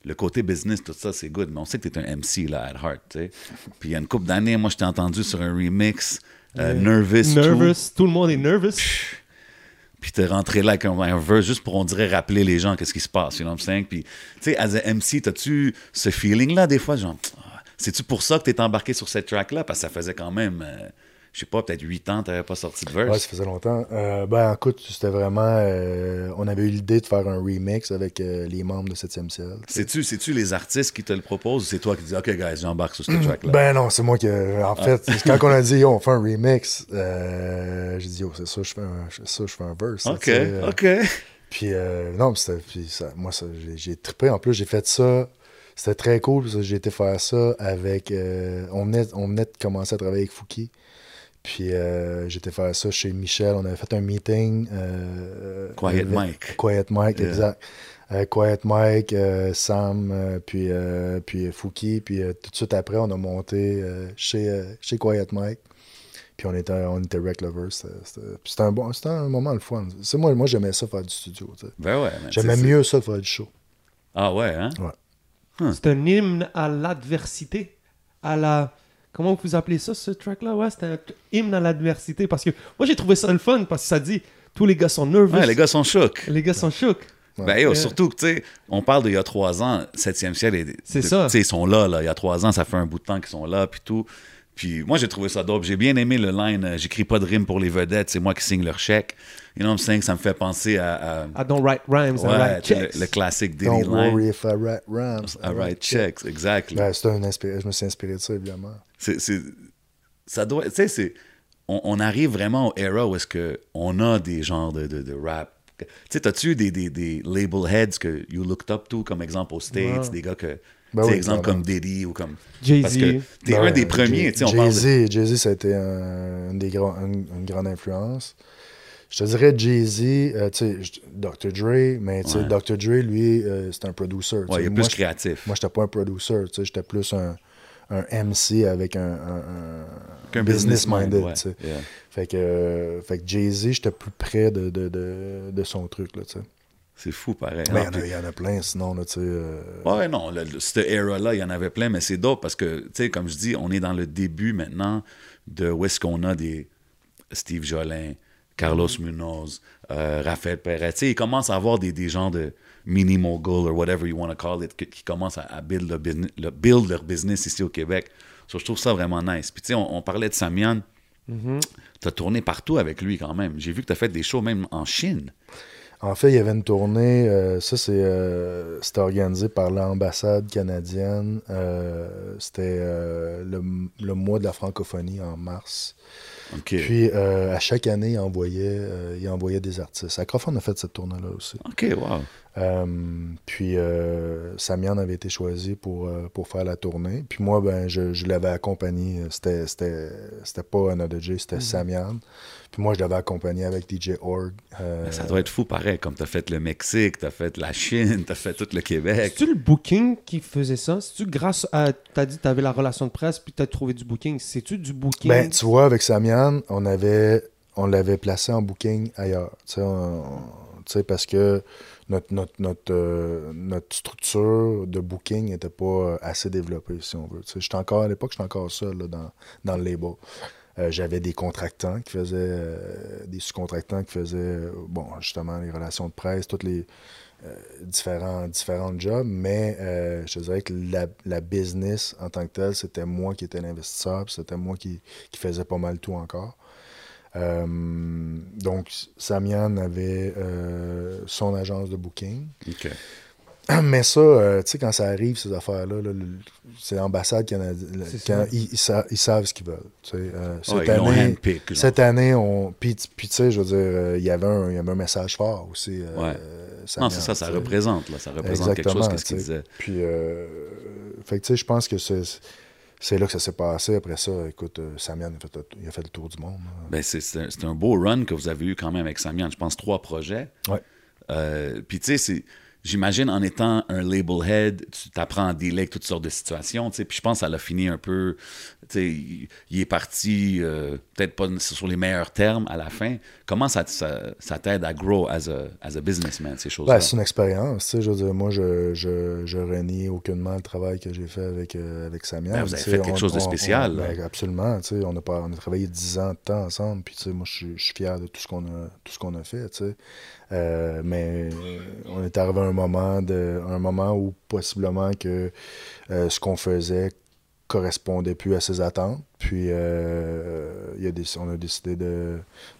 le côté business, tout ça, c'est good, mais on sait que t'es un MC, là, at heart, tu sais. Puis il y a une couple d'années, moi, je t'ai entendu sur un remix, euh, Nervous, tout. nervous, tout le monde est nervous. Puis t'es rentré là avec un, un verse juste pour, on dirait, rappeler les gens qu'est-ce qui se passe, you know what I'm saying? Puis, tu sais, as a MC, t'as-tu ce feeling-là, des fois, genre, ah, c'est-tu pour ça que t'es embarqué sur cette track-là? Parce que ça faisait quand même, euh, je sais pas, peut-être 8 ans, t'avais pas sorti de verse. Ouais, ça faisait longtemps. Euh, ben, écoute, c'était vraiment. euh, on avait eu l'idée de faire un remix avec euh, les membres de 7e ciel. C'est-tu, c'est-tu les artistes qui te le proposent ou c'est toi qui dis, OK, guys, j'embarque sur cette track-là? Ben non, c'est moi qui. En fait, quand on a dit, yo, on fait un remix, euh, j'ai dit, yo, c'est ça, je fais un, ça, je fais un verse. OK, OK. Puis, euh, non, puis ça, moi, ça, j'ai, trippé. En plus, j'ai fait ça. C'était très cool. J'ai été faire ça avec. euh, on, venait, on venait de commencer à travailler avec Fouki. Puis, euh, j'ai été faire ça chez Michel. On avait fait un meeting. euh, Quiet avec- Mike. Quiet Mike, Yeah. exact. Euh, Quiet Mike, euh, Sam, euh, puis, euh, puis Fouki. Puis, euh, tout de suite après, on a monté euh, chez, euh, chez Quiet Mike. Puis on était, on était Rec Lovers. C'était, c'était- puis c'était un, bon, c'était un moment le fun. C'est moi, moi j'aimais ça faire du studio. Ben ouais. J'aimais mieux ça faire du show. Ah ouais, hein? C'est un hymne à l'adversité. À la. Comment vous appelez ça, ce track-là? Ouais, c'est un hymne à l'adversité. Parce que moi, j'ai trouvé ça le fun parce que ça dit tous les gars sont nerveux. Ouais, les gars sont chocs. Les gars sont chocs. Ben, yo, Ouais. surtout que, tu sais, on parle d'il y a trois ans, 7e ciel, et- C'est de- ça. Tu sais, ils sont là, là. Il y a trois ans, ça fait un bout de temps qu'ils sont là, puis tout. Puis moi, j'ai trouvé ça dope. J'ai bien aimé le line euh, J'écris pas de rime pour les vedettes, c'est moi qui signe leur chèque. You know what I'm saying? Ça me fait penser à. à- I don't write rhymes, I write checks. le, le classique Diddy Don't line. worry if I write rhymes. I write checks, exactly. Ben, c'était un inspiré- je me suis inspiré de ça, évidemment. C'est- c'est- ça doit. Tu sais, c'est. On, on arrive vraiment au era où est-ce que on a des genres de, de, de rap. Tu sais, t'as-tu des, des, des label heads que you looked up to, comme exemple aux States, des gars que. Ben tu sais, oui, exemple comme Diddy ou comme. Jay-Z. Parce que t'es Ben un ouais, des premiers, tu sais, on Jay- parle de- Jay-Z, Jay-Z, ça a été un- une, des grands- une, une grande influence. Je te dirais Jay-Z, euh, tu sais, je- Dr. Dre, mais tu sais, Ouais. Dr. Dre, lui, euh, c'est un producer. Ouais, il est moi, plus créatif. Moi, j'étais pas un producer, tu sais, j'étais plus un, un MC avec un, un- un Qu'un business minded. ouais. tu sais. Yeah. Fait que, euh, fait que Jay-Z, j'étais plus près de, de, de, de son truc, là, tu sais. C'est fou, pareil. Mais il Ah, y en a- puis- il y, en a plein, sinon, là, tu sais. euh, Ouais, non, le, le- cette era-là, il y en avait plein, mais c'est dope parce que, tu sais, comme je dis, on est dans le début maintenant de où est-ce qu'on a des Steve Jolin, Carlos Munoz, euh, Raphaël Perret. Tu sais, ils commencent à avoir des, des gens de mini-mogul or whatever you want to call it, qui, commencent à, à build, leur business, le- build leur business ici au Québec. So, je trouve ça vraiment nice. Puis, tu sais, on, on parlait de Samian. Tu as tourné partout avec lui quand même. J'ai vu que tu as fait des shows même en Chine. En fait, il y avait une tournée, euh, ça c'est euh, c'était organisé par l'ambassade canadienne. euh, c'était le, le mois de la francophonie en mars. Puis euh, à chaque année, il envoyait, euh, il envoyait des artistes. Acrophone a fait cette tournée-là aussi. OK, wow. Euh, puis euh, Samian avait été choisi pour, euh, pour faire la tournée. Puis moi, ben, je, je l'avais accompagné. C'était, c'était, c'était pas Another J, c'était Samian. Puis moi, je l'avais accompagné avec DJ Org. euh, ça doit être fou pareil, comme tu as fait le Mexique, tu as fait la Chine, tu as fait tout le Québec. C'est-tu le booking qui faisait ça? C'est-tu grâce à. T'as dit que t'avais la relation de presse puis t'as trouvé du booking? C'est-tu du booking? Ben, tu vois, avec Samian, on avait on l'avait placé en booking ailleurs. Parce que notre, notre, notre, euh, notre structure de booking n'était pas euh, assez développée, si on veut. J'étais encore, à l'époque, j'étais encore seul là, dans, dans le label. Euh, J'avais des contractants qui faisaient, des sous-contractants qui faisaient, bon, justement, les relations de presse, toutes les différents, différents jobs, mais euh, je te dirais que la, la business en tant que telle, c'était moi qui étais l'investisseur, puis c'était moi qui, qui faisais pas mal tout encore. Euh, donc, Samian avait euh, son agence de booking. OK. Mais ça, euh, tu sais, quand ça arrive, ces affaires-là, là, c'est l'ambassade canadienne. Ils, ils sa- ils savent ce qu'ils veulent. Euh, cette, Ouais, année, cette année, on. Puis, tu sais, je veux dire, euh, il y avait un, il y avait un message fort aussi. euh, Ouais. Non, c'est ça, ça représente. Là, ça représente quelque chose, qu'est-ce qu'il disait. Puis, euh, fait que, tu sais, je pense que c'est, c'est là que ça s'est passé. Après ça, écoute, euh, Samian, il a, fait, le- il a fait le tour du monde. Ben, c'est, c'est un, c'est un beau run que vous avez eu quand même avec Samian. Je pense trois projets. Ouais. Euh, Puis, tu sais, c'est- j'imagine en étant un label head, tu t'apprends à dealer avec toutes sortes de situations. tu sais. Puis, je pense que ça l'a fini un peu. Tu sais, il, est parti, euh, peut-être pas sur les meilleurs termes à la fin. Comment ça, ça, ça t'aide à grow as a, as a businessman, ces choses-là? Ben, c'est une expérience. tu sais, Je veux dire, moi, je, je, je renie aucunement le travail que j'ai fait avec, euh, avec Samian. Ben, vous avez fait quelque on- chose de spécial, on- ben, absolument. tu sais, On a, pas- on a travaillé 10 ans de temps ensemble. Puis, tu sais, moi, je suis- je suis fier de tout ce qu'on a, tout ce qu'on a fait. tu sais. Euh, mais euh, on est arrivé à un moment, de, un moment où possiblement que euh, ce qu'on faisait correspondait plus à ses attentes. Puis, euh, il y a des, on a décidé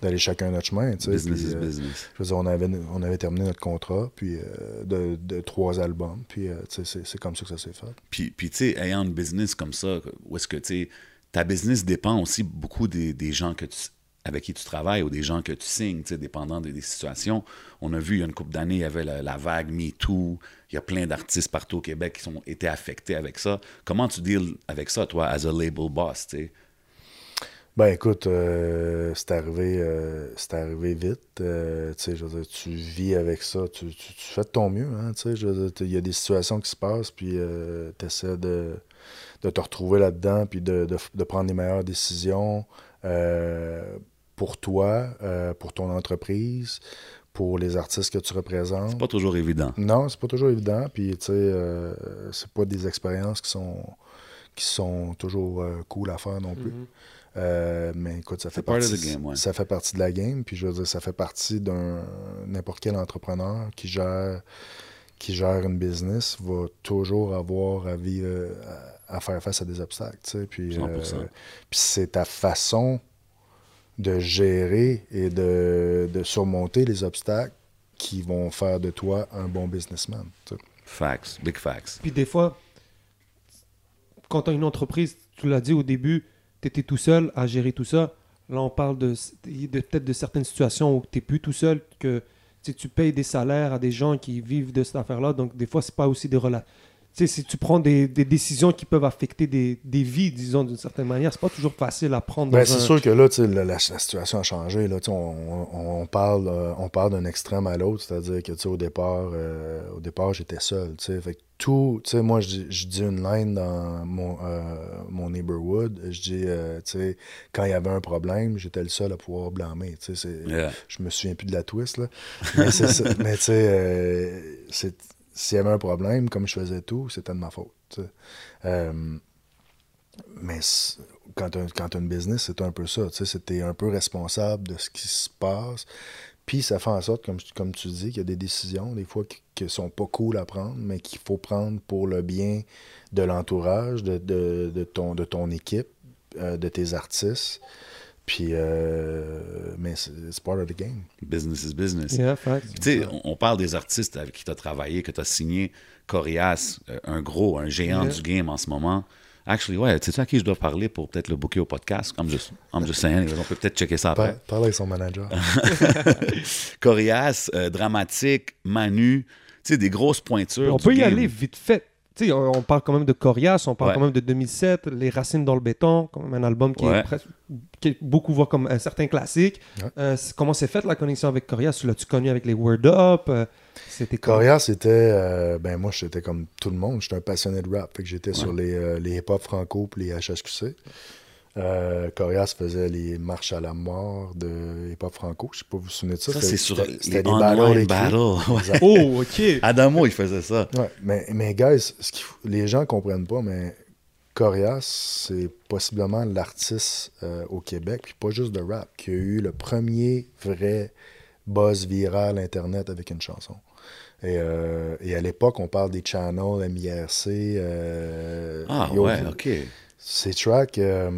d'aller chacun notre chemin. tu sais, business puis, is business. je veux dire, on avait, on avait terminé notre contrat puis de, de trois albums. Puis tu sais, c'est, c'est comme ça que ça s'est fait. Puis, puis tu sais, ayant une business comme ça, où est-ce que, tu sais, ta business dépend aussi beaucoup des, des gens que tu, avec qui tu travailles ou des gens que tu signes, dépendant des, situations. On a vu, il y a une couple d'années, il y avait la, la vague MeToo. Il y a plein d'artistes partout au Québec qui ont été affectés avec ça. Comment tu deals avec ça, toi, as a label boss? Ben écoute, euh, c'est arrivé, euh, c'est arrivé vite. euh, tu vis avec ça, tu, fais de ton mieux. Hein, il y a des situations qui se passent, puis tu essaies de, de te retrouver là-dedans, puis de, de, de prendre les meilleures décisions pour toi, euh, pour ton entreprise, pour les artistes que tu représentes? C'est pas toujours évident. Non, c'est pas toujours évident. Puis, tu sais, euh, c'est pas des expériences qui sont, qui sont toujours euh, cool à faire non plus. Euh, mais écoute, ça fait, C'est part of partie, the game, ouais. ça fait partie de la game. Puis, je veux dire, ça fait partie d'un n'importe quel entrepreneur qui gère, qui gère une business va toujours avoir à vivre, euh, à, à faire face à des obstacles. tu sais. Puis, 100%. euh, puis c'est ta façon de gérer et de, de surmonter les obstacles qui vont faire de toi un bon businessman. tu sais. Facts, big facts. Puis des fois, quand tu as une entreprise, tu l'as dit au début, tu étais tout seul à gérer tout ça. Là, on parle de, de peut-être de certaines situations où tu n'es plus tout seul, que tu payes des salaires à des gens qui vivent de cette affaire-là. Donc, des fois, c'est pas aussi des relations. Tu sais, si tu prends des, des décisions qui peuvent affecter des, des vies, disons, d'une certaine manière, c'est pas toujours facile à prendre. Ben, dans c'est un- sûr que là, la, la- la situation a changé. Là, on, on, on parle, euh, on parle d'un extrême à l'autre, c'est-à-dire que au départ, euh, au départ, j'étais seul. tu sais. Fait que tout, tu sais, moi, je, dis- je dis une ligne dans mon, euh, mon neighborhood. Je dis, euh, tu sais, quand il y avait un problème, j'étais le seul à pouvoir blâmer. tu sais, c'est- Yeah. Je me souviens plus de la twist, là. Mais, c'est ça. Mais tu sais, c'est- s'il y avait un problème, comme je faisais tout, c'était de ma faute. Euh, mais quand tu as, une business, c'est un peu ça. T'es un peu responsable de ce qui se passe. Puis ça fait en sorte, comme, comme tu dis, qu'il y a des décisions, des fois, qui, qui sont pas cool à prendre, mais qu'il faut prendre pour le bien de l'entourage, de, de, de ton, de ton équipe, euh, de tes artistes. Puis, euh, mais c'est part of the game. Business is business. Yeah, Tu sais, on, on parle des artistes avec qui tu as travaillé, que tu as signé. Corias, euh, un gros, un géant Yeah. du game en ce moment. Actually, ouais, tu sais à qui je dois parler pour peut-être le booker au podcast? I'm just, I'm just saying. On peut peut-être checker ça après. Par- Parle avec son manager. Corias, euh, Dramatique, Manu, tu sais, des grosses pointures. On du peut y game. aller vite fait. Tu sais, on, on parle quand même de Corias, on parle Ouais. quand même de 2007, Les Racines dans le béton, quand même un album qui Ouais. est presque, qui beaucoup voient comme un certain classique. Ouais. Euh, c'est- comment s'est faite la connexion avec Corias? Tu l'as-tu connu avec les Word Up? Euh, C'était quoi? Coria, c'était. euh, ben, moi, j'étais comme tout le monde. J'étais un passionné de rap. Fait que j'étais sur les, euh, les hip-hop franco puis les HSQC. Euh, Corias faisait les marches à la mort de hip-hop franco. Je sais pas vous vous souvenez de ça? Ça, C'était- c'est sur les des online battles. Ouais. Oh, ok. Adamo, il faisait ça. Ouais, mais, mais guys, ce les gens comprennent pas, mais Corias, c'est possiblement l'artiste euh, au Québec, puis pas juste de rap, qui a eu le premier vrai buzz viral Internet avec une chanson. Et, euh, et à l'époque, on parle des channels, MIRC. euh, Ah Yo- ouais, OK. Ces tracks, euh,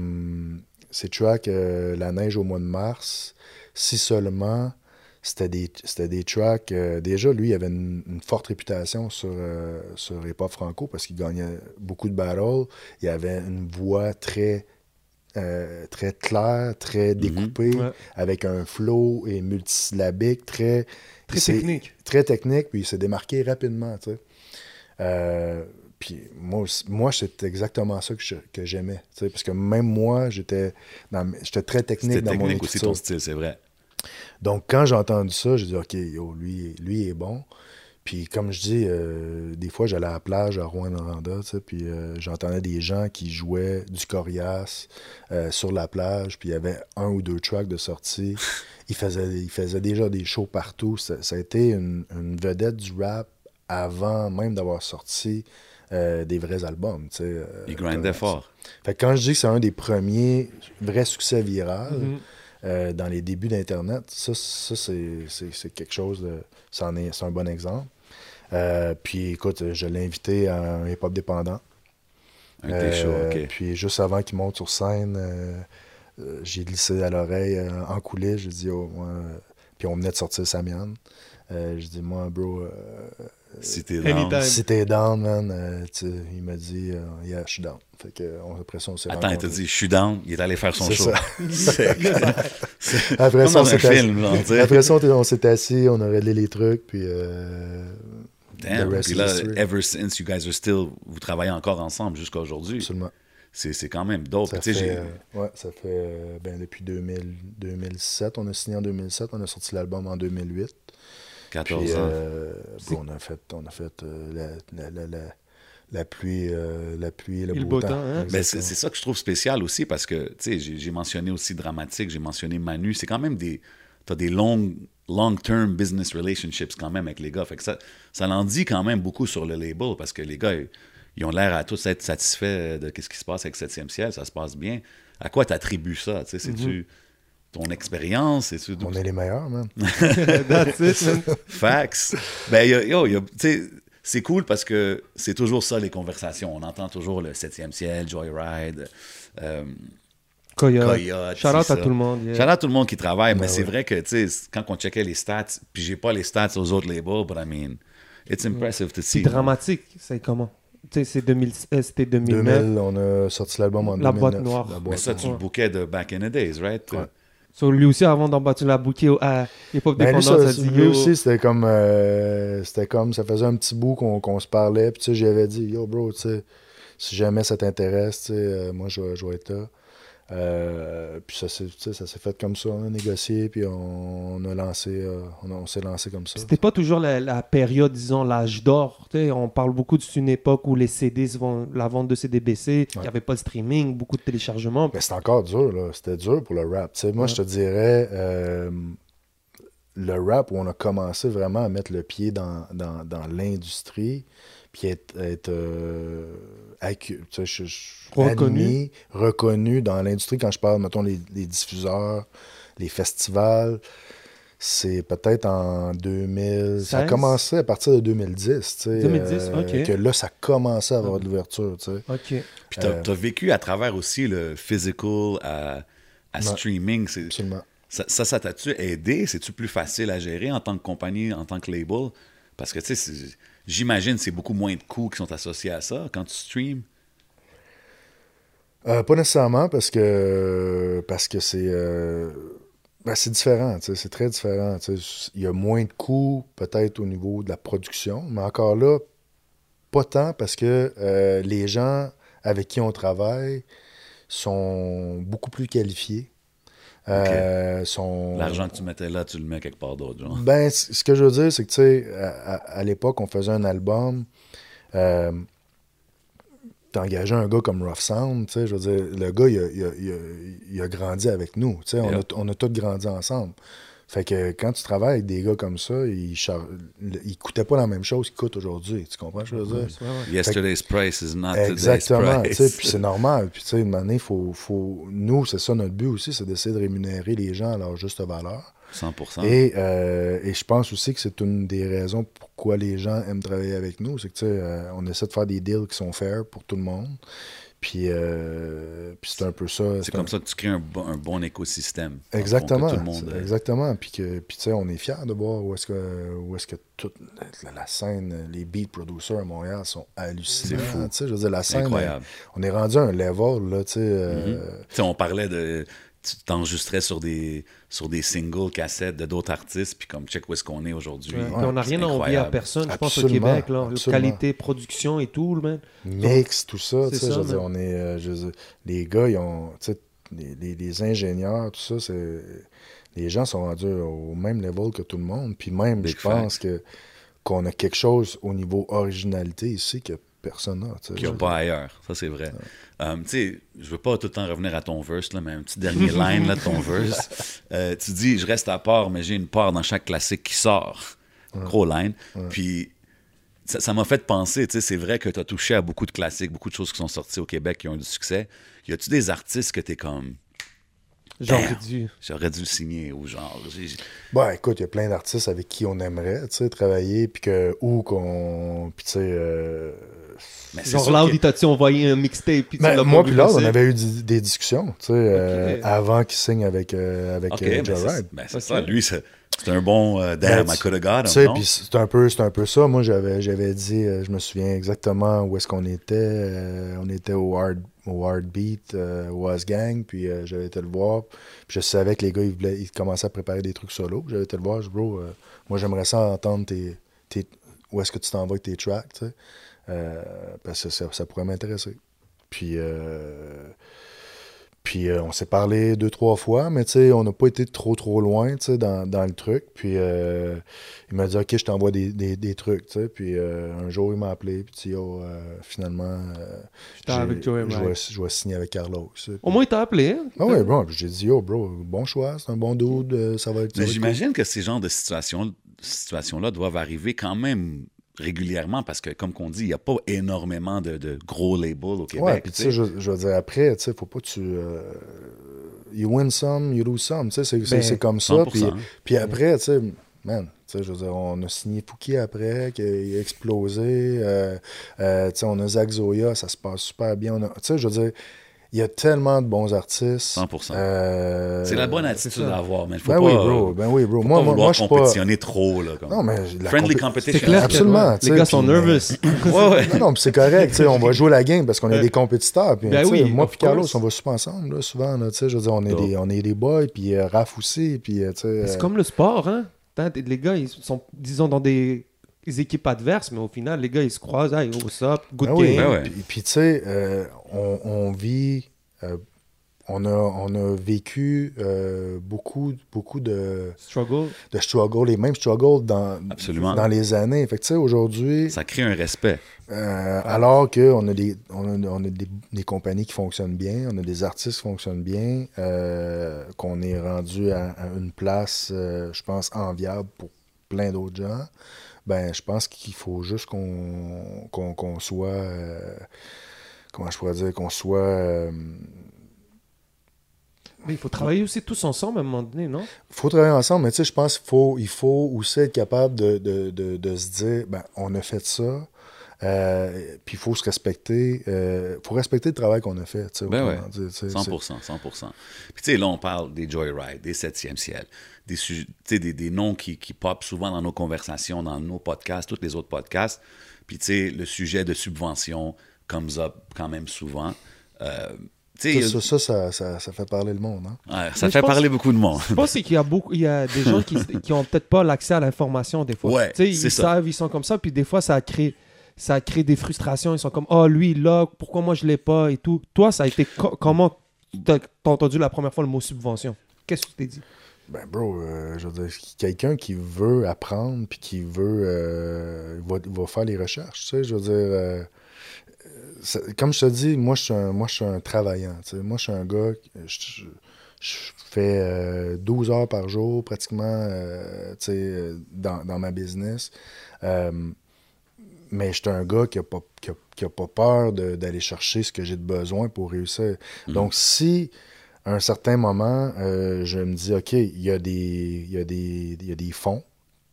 ces tracks euh, La neige au mois de mars, si seulement c'était des, c'était des tracks. euh, déjà, lui, il avait une, une forte réputation sur, euh, sur Hip Hop Franco parce qu'il gagnait beaucoup de battles. Il avait une voix très, euh, très claire, très découpée, Ouais. avec un flow et multisyllabique, très, Très technique. très technique, puis il s'est démarqué rapidement, tu sais. Puis moi, moi c'est exactement ça que, je- que j'aimais, tu sais, parce que même moi, j'étais dans j'étais très technique C'était dans mon aussi écriture. ton style, c'est vrai. Donc, quand j'ai entendu ça, j'ai dit, OK, yo, lui, lui est bon. Puis, comme je dis, euh, des fois, j'allais à la plage à Rouen-Noranda, tu sais, puis euh, j'entendais des gens qui jouaient du coriace euh, sur la plage, puis il y avait un ou deux tracks de sortie. Ils faisaient, ils faisaient déjà des shows partout. Ça, ça a été une, une vedette du rap avant même d'avoir sorti euh, des vrais albums, tu sais. euh, Il grindait fort. Fait que quand je dis que c'est un des premiers vrais succès viral, Mhm. euh, dans les débuts d'Internet, ça, ça c'est, quelque chose de. c'est un bon exemple. Euh, puis écoute, je l'ai invité à un hip-hop dépendant. Puis juste avant qu'il monte sur scène, j'ai glissé à l'oreille euh, en coulisses. J'ai dit, oh, moi, puis on venait de sortir Samian. Euh, j'ai dit, moi, bro, euh, Si t'es Anytime. down. t'es down, man, euh, il m'a dit, euh, yeah, je suis down. Fait que, on, après ça, on s'est Attends, il t'a dit, je suis down. Il est allé faire son show. ça. Après ça, on assis- on. Après ça, s'est assis, on a réglé les trucs, puis. Euh, Damn. the rest Puis is là, ever since, you guys are still, vous travaillez encore ensemble jusqu'à aujourd'hui. Absolument. C'est quand même dope. Ça fait, euh, ouais, ça fait ben, depuis 2000, 2007. On a signé en 2007, on a sorti l'album en 2008. 14 Puis, ans. euh, puis on a fait, on a fait euh, la, la, la, la, la pluie, euh, la pluie et le, Et le beau, temps. temps, hein? Ben, c'est ça que je trouve spécial aussi parce que, tu sais, j'ai mentionné aussi Dramatique, j'ai mentionné Manu. C'est quand même des. T'as des longues, long-term business relationships quand même avec les gars. Fait que ça, ça en dit quand même beaucoup sur le label parce que les gars, ils, ils ont l'air à tous être satisfaits de ce qui se passe avec 7e ciel. Ça se passe bien. À quoi t'attribues ça? Tu sais, C'est-tu ton expérience? C'est-tu On est les meilleurs, man. Fax. Ben, yo, y a- tu sais, c'est cool parce que c'est toujours ça, les conversations. On entend toujours le 7e ciel, Joyride, euh, Coyote. Coyote. Shout out c'est à tout le monde. yeah. Shout out à tout le monde qui travaille, mais Ben c'est vrai que, tu sais, quand on checkait les stats, puis j'ai pas les stats aux autres labels, but I mean, it's impressive to C'est see. dramatique, c'est comment? Sais, c'est 2000 euh, c'était 2009. 2000, on a sorti l'album en La 2009. boîte noire. La Mais boîte ça, tu Ouais. le bouquais de back in the days, right? Ouais. So, lui aussi, avant d'en battre la bouquet à Hip Hop Ben, lui, Dépendance, ça, a dit lui aussi, c'était comme, euh, c'était comme, ça faisait un petit bout qu'on se parlait, puis tu sais, j'avais dit, yo bro, tu sais, si jamais ça t'intéresse, tu sais, euh, moi, je je vais être là. Euh, puis ça s'est ça fait comme ça, on a négocié, puis on, on a lancé, euh, on, s'est lancé comme ça. C'était pas toujours la, la période, disons, l'âge d'or. On parle beaucoup d'une époque où les CD, la vente de CD baissait, il n'y avait pas de streaming, beaucoup de téléchargements. Mais c'est encore dur, là. C'était dur pour le rap. Moi, Ouais. je te dirais, euh, le rap où on a commencé vraiment à mettre le pied dans, dans, dans l'industrie, puis être, être euh, accu- tu sais, je- je- Reconnu. admis, reconnu dans l'industrie. Quand je parle, mettons, les, les diffuseurs, les festivals, c'est peut-être en 2000. Ça a 16? commencé à partir de 2010. tu sais, 2010, ok. Que là, ça commençait à avoir de l'ouverture. tu sais. OK. Puis t'as Euh, as vécu à travers aussi le physical à, à Ouais. streaming. C'est- Absolument. Ça, ça, ça t'a-tu aidé? C'est-tu plus facile à gérer en tant que compagnie, en tant que label? Parce que, tu sais, j'imagine c'est beaucoup moins de coûts qui sont associés à ça quand tu streams. Euh, pas nécessairement parce que parce que c'est euh, ben, c'est différent, c'est très différent. Il y a moins de coûts peut-être au niveau de la production, mais encore là, pas tant parce que euh, les gens avec qui on travaille sont beaucoup plus qualifiés. Euh. L'argent que tu mettais là, tu le mets quelque part d'autre, genre. Ben, ce que je veux dire, c'est que, tu sais, à, l'époque, on faisait un album. Euh, T'engageais un gars comme Rough Sound, tu sais, je veux dire, le gars, il a, il a- il a- il a grandi avec nous, tu sais, on, a, on a tous grandi ensemble. Fait que quand tu travailles avec des gars comme ça, ils, char... ils coûtaient pas la même chose qu'ils coûtent aujourd'hui, tu comprends ce que je veux dire? Yesterday's price is not today's Exactement, tu sais, price. puis c'est normal. Puis tu sais, une année, faut, faut... nous, c'est ça notre but aussi, c'est d'essayer de rémunérer les gens à leur juste valeur. 100%. Et, euh, et je pense aussi que c'est une des raisons pourquoi les gens aiment travailler avec nous. C'est que, tu sais, euh, on essaie de faire des deals qui sont fair pour tout le monde. Puis, euh, puis c'est un peu ça. c'est un- comme ça que tu crées un bon, un bon écosystème. fond, Exactement. tout le monde, Exactement. Puis, que, puis tu sais, on est fiers de voir où est-ce que, où est-ce que toute la, la scène, les beat producers à Montréal sont hallucinants. C'est fou. Je veux dire, la scène, incroyable. on est rendu à un level, là, tu sais. euh, Tu sais, on parlait de. Tu t'enregistrais sur des, sur des singles, cassettes de d'autres artistes, puis comme check où est-ce qu'on est aujourd'hui. Ouais. Ouais, Puis on n'a rien à envier à personne, je pense, au Québec. Là. Qualité, production et tout, man. mix, tout ça. C'est tu sais, ça, je veux dire, on est, euh, je veux dire, les gars, ils ont, les, les- les ingénieurs, tout ça, c'est, les gens sont rendus au même level que tout le monde. Puis même, Big je pense que qu'on a quelque chose au niveau originalité ici que personne sais. qu'il n'y a pas ailleurs. Ça, c'est vrai. Euh, tu sais, je veux pas tout le temps revenir à ton verse, là, mais un petit dernier line là, de ton verse. Euh, tu dis, je reste à part, mais j'ai une part dans chaque classique qui sort. Gros line. Puis, ça m'a fait penser, tu sais, c'est vrai que tu as touché à beaucoup de classiques, beaucoup de choses qui sont sorties au Québec qui ont eu du succès. Y a-tu des artistes que tu es comme, J'aurais dû. j'aurais dû le signer ou genre, Bon, écoute, il y a plein d'artistes avec qui on aimerait, tu sais, travailler, puis que, ou qu'on, puis tu sais, euh, mais c'est Genre, là, que- il t'a-tu envoyé un mixtape? puis Ben, moi puis là, on avait eu des discussions, tu sais, euh, avant qu'il signe avec, euh, avec Ok, euh, ben Joe c'est Ride. ben c'est ça. Lui, c'est c'est un bon euh, damn, Ben, I could have got him, Tu sais, puis c'est un peu, c'est un peu ça. Moi, j'avais, j'avais dit, euh, je me souviens exactement où est-ce qu'on était. euh, on était au Hard, au hard Beat, euh, au Was Gang, puis euh, j'avais été le voir. Puis je savais que les gars, ils, voulaient, ils commençaient à préparer des trucs solo. J'avais été le voir, je dis, bro, euh, moi, j'aimerais ça entendre tes, tes- où est-ce que tu t'envoies avec tes tracks, tu sais. Euh, parce que ça, ça pourrait m'intéresser. Puis, euh, puis euh, on s'est parlé deux, trois fois, mais tu sais, on n'a pas été trop, trop loin, tu sais, dans, dans le truc. Puis euh, il m'a dit, OK, je t'envoie des, des, des trucs, tu sais. Puis euh, un jour, il m'a appelé, puis oh, euh, finalement, avec je, vais, je vais signer avec Carlos. Au moins, il t'a appelé. hein? Ah ouais, bon, j'ai dit, oh, bro, bon choix, c'est un bon dude, ça va être. ça Mais j'imagine que ces genres de situations, situations-là doivent arriver quand même régulièrement parce que, comme qu'on dit, il n'y a pas énormément de, de gros labels au. Québec. Ouais, puis tu sais, je, je veux dire, après, tu sais, faut pas que tu. euh, you win some, you lose some, tu sais, c'est Ben, comme ça. 100%. Puis, puis après, tu sais, man, tu sais, je veux dire, on a signé Fouki après, qui a explosé. euh, euh, tu sais, on a Zach Zoya, ça se passe super bien. On a- Tu sais, je veux dire, Il y a tellement de bons artistes. 100%. Euh, C'est la bonne attitude à avoir, mais il faut Ben pas, oui, bro. Ben oui, bro. faut Moi, pas moi, vouloir moi, je suis pas. compétitionner trop. Là, comme. Non, mais la Friendly competition. C'est clair Absolument, les gars sont nervous. Ouais, ouais. Non, non, c'est correct, tu sais, on va jouer la game parce qu'on est des compétiteurs. Puis, Ben oui, moi puis Carlos, on va super ensemble, là, souvent. Là, tu sais, je veux dire, on est, des, on est des boys, puis euh, Raph aussi, puis euh. C'est euh, comme le sport, hein. Les gars, ils sont, disons, dans des équipes adverses, mais au final, les gars, ils se croisent. Hey, what's up? Good Ben oui, game. Ben ouais. Puis, puis, tu sais, euh, on, on vit... euh, on, a, on a vécu euh, beaucoup, beaucoup de, Struggle. de struggles, les mêmes struggles dans, Absolument. dans les années. Fait que, tu sais, aujourd'hui, Ça crée un respect. Euh, alors qu'on a, des, on a, on a des, des compagnies qui fonctionnent bien, on a des artistes qui fonctionnent bien, euh, qu'on est rendu à, à une place, euh, je pense, enviable pour plein d'autres gens, ben, je pense qu'il faut juste qu'on soit, euh, comment je pourrais dire, qu'on soit... euh, Mais il faut travailler aussi tous ensemble à un moment donné, non? faut travailler ensemble, mais tu sais, je pense qu'il faut, il faut aussi être capable de, de, de, de se dire, ben, on a fait ça, euh, puis il faut se respecter, il faut respecter le travail qu'on a fait, tu sais, Ben ouais. dire, tu sais, 100%, 100%. Puis tu sais, là, on parle des Joyride, des 7e ciel, des, sujets- tu sais, des, des noms qui, qui popent souvent dans nos conversations, dans nos podcasts, tous les autres podcasts. Puis tu sais, le sujet de subvention comes up quand même souvent. Euh, tu sais, Ça, ça, ça, ça, ça fait parler le monde. Hein? ouais, ça Mais fait parler beaucoup de monde. Je pense qu'il y a beaucoup, il y a des gens qui, qui ont peut-être pas l'accès à l'information des fois. Ouais, Tu sais, c'est ils ça. savent, ils sont comme ça, puis des fois ça crée, ça crée des frustrations. Ils sont comme, oh lui là, pourquoi moi je l'ai pas et tout. Toi, ça a été co- comment t'as entendu la première fois le mot subvention? Qu'est-ce que tu t'es dit? Ben, bro, euh, je veux dire, quelqu'un qui veut apprendre puis qui veut. euh, va, va faire les recherches, tu sais. Je veux dire. euh, comme je te dis, moi, je suis un, moi, je suis un travaillant. tu sais. Moi, je suis un gars. Je, je- fais euh, 12 heures par jour, pratiquement, tu sais, dans, dans ma business. Mais je suis un gars qui n'a pas, qui a- qui a pas peur d'aller chercher ce que j'ai de besoin pour réussir. Donc, si à un certain moment, euh, je me dis, OK, il y, a des- il y, a des- il y a des fonds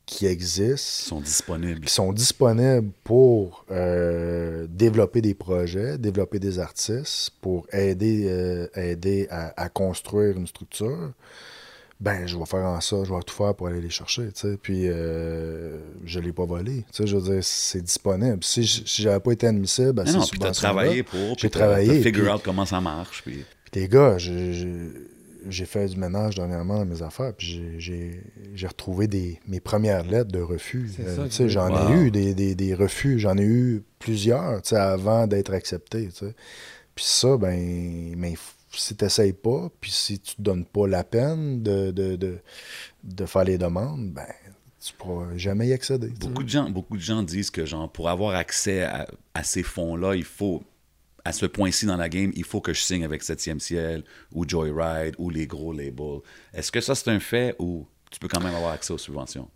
qui existent, sont disponibles. qui sont disponibles pour euh, développer des projets, développer des artistes, pour aider, euh, aider à, à construire une structure, ben je vais faire en ça, je vais tout faire pour aller les chercher, tu sais. Puis euh, je l'ai pas volé, tu sais, je veux dire, c'est disponible. Si, si j'avais pas été admissible à Mais ces non, puis t'as subventions-là, travaillé pour, j'ai travaillé, puis- out comment ça marche. Puis... puis les gars, j'ai- fait du ménage dernièrement dans mes affaires, puis j'ai- j'ai j'ai retrouvé des, mes premières lettres de refus. C'est Euh, tu j'en ai eu des, des- des refus, j'en ai eu plusieurs tu sais, avant d'être accepté. tu sais. Puis ça, ben, mais si tu n'essayes pas, puis si tu te donnes pas la peine de, de, de, de faire les demandes, ben, tu pourras jamais y accéder. Beaucoup de gens, beaucoup de gens disent que genre pour avoir accès à, à ces fonds-là, il faut à ce point-ci dans la game, il faut que je signe avec 7e ciel ou Joyride ou les gros labels. Est-ce que ça c'est un fait ou tu peux quand même avoir accès aux subventions?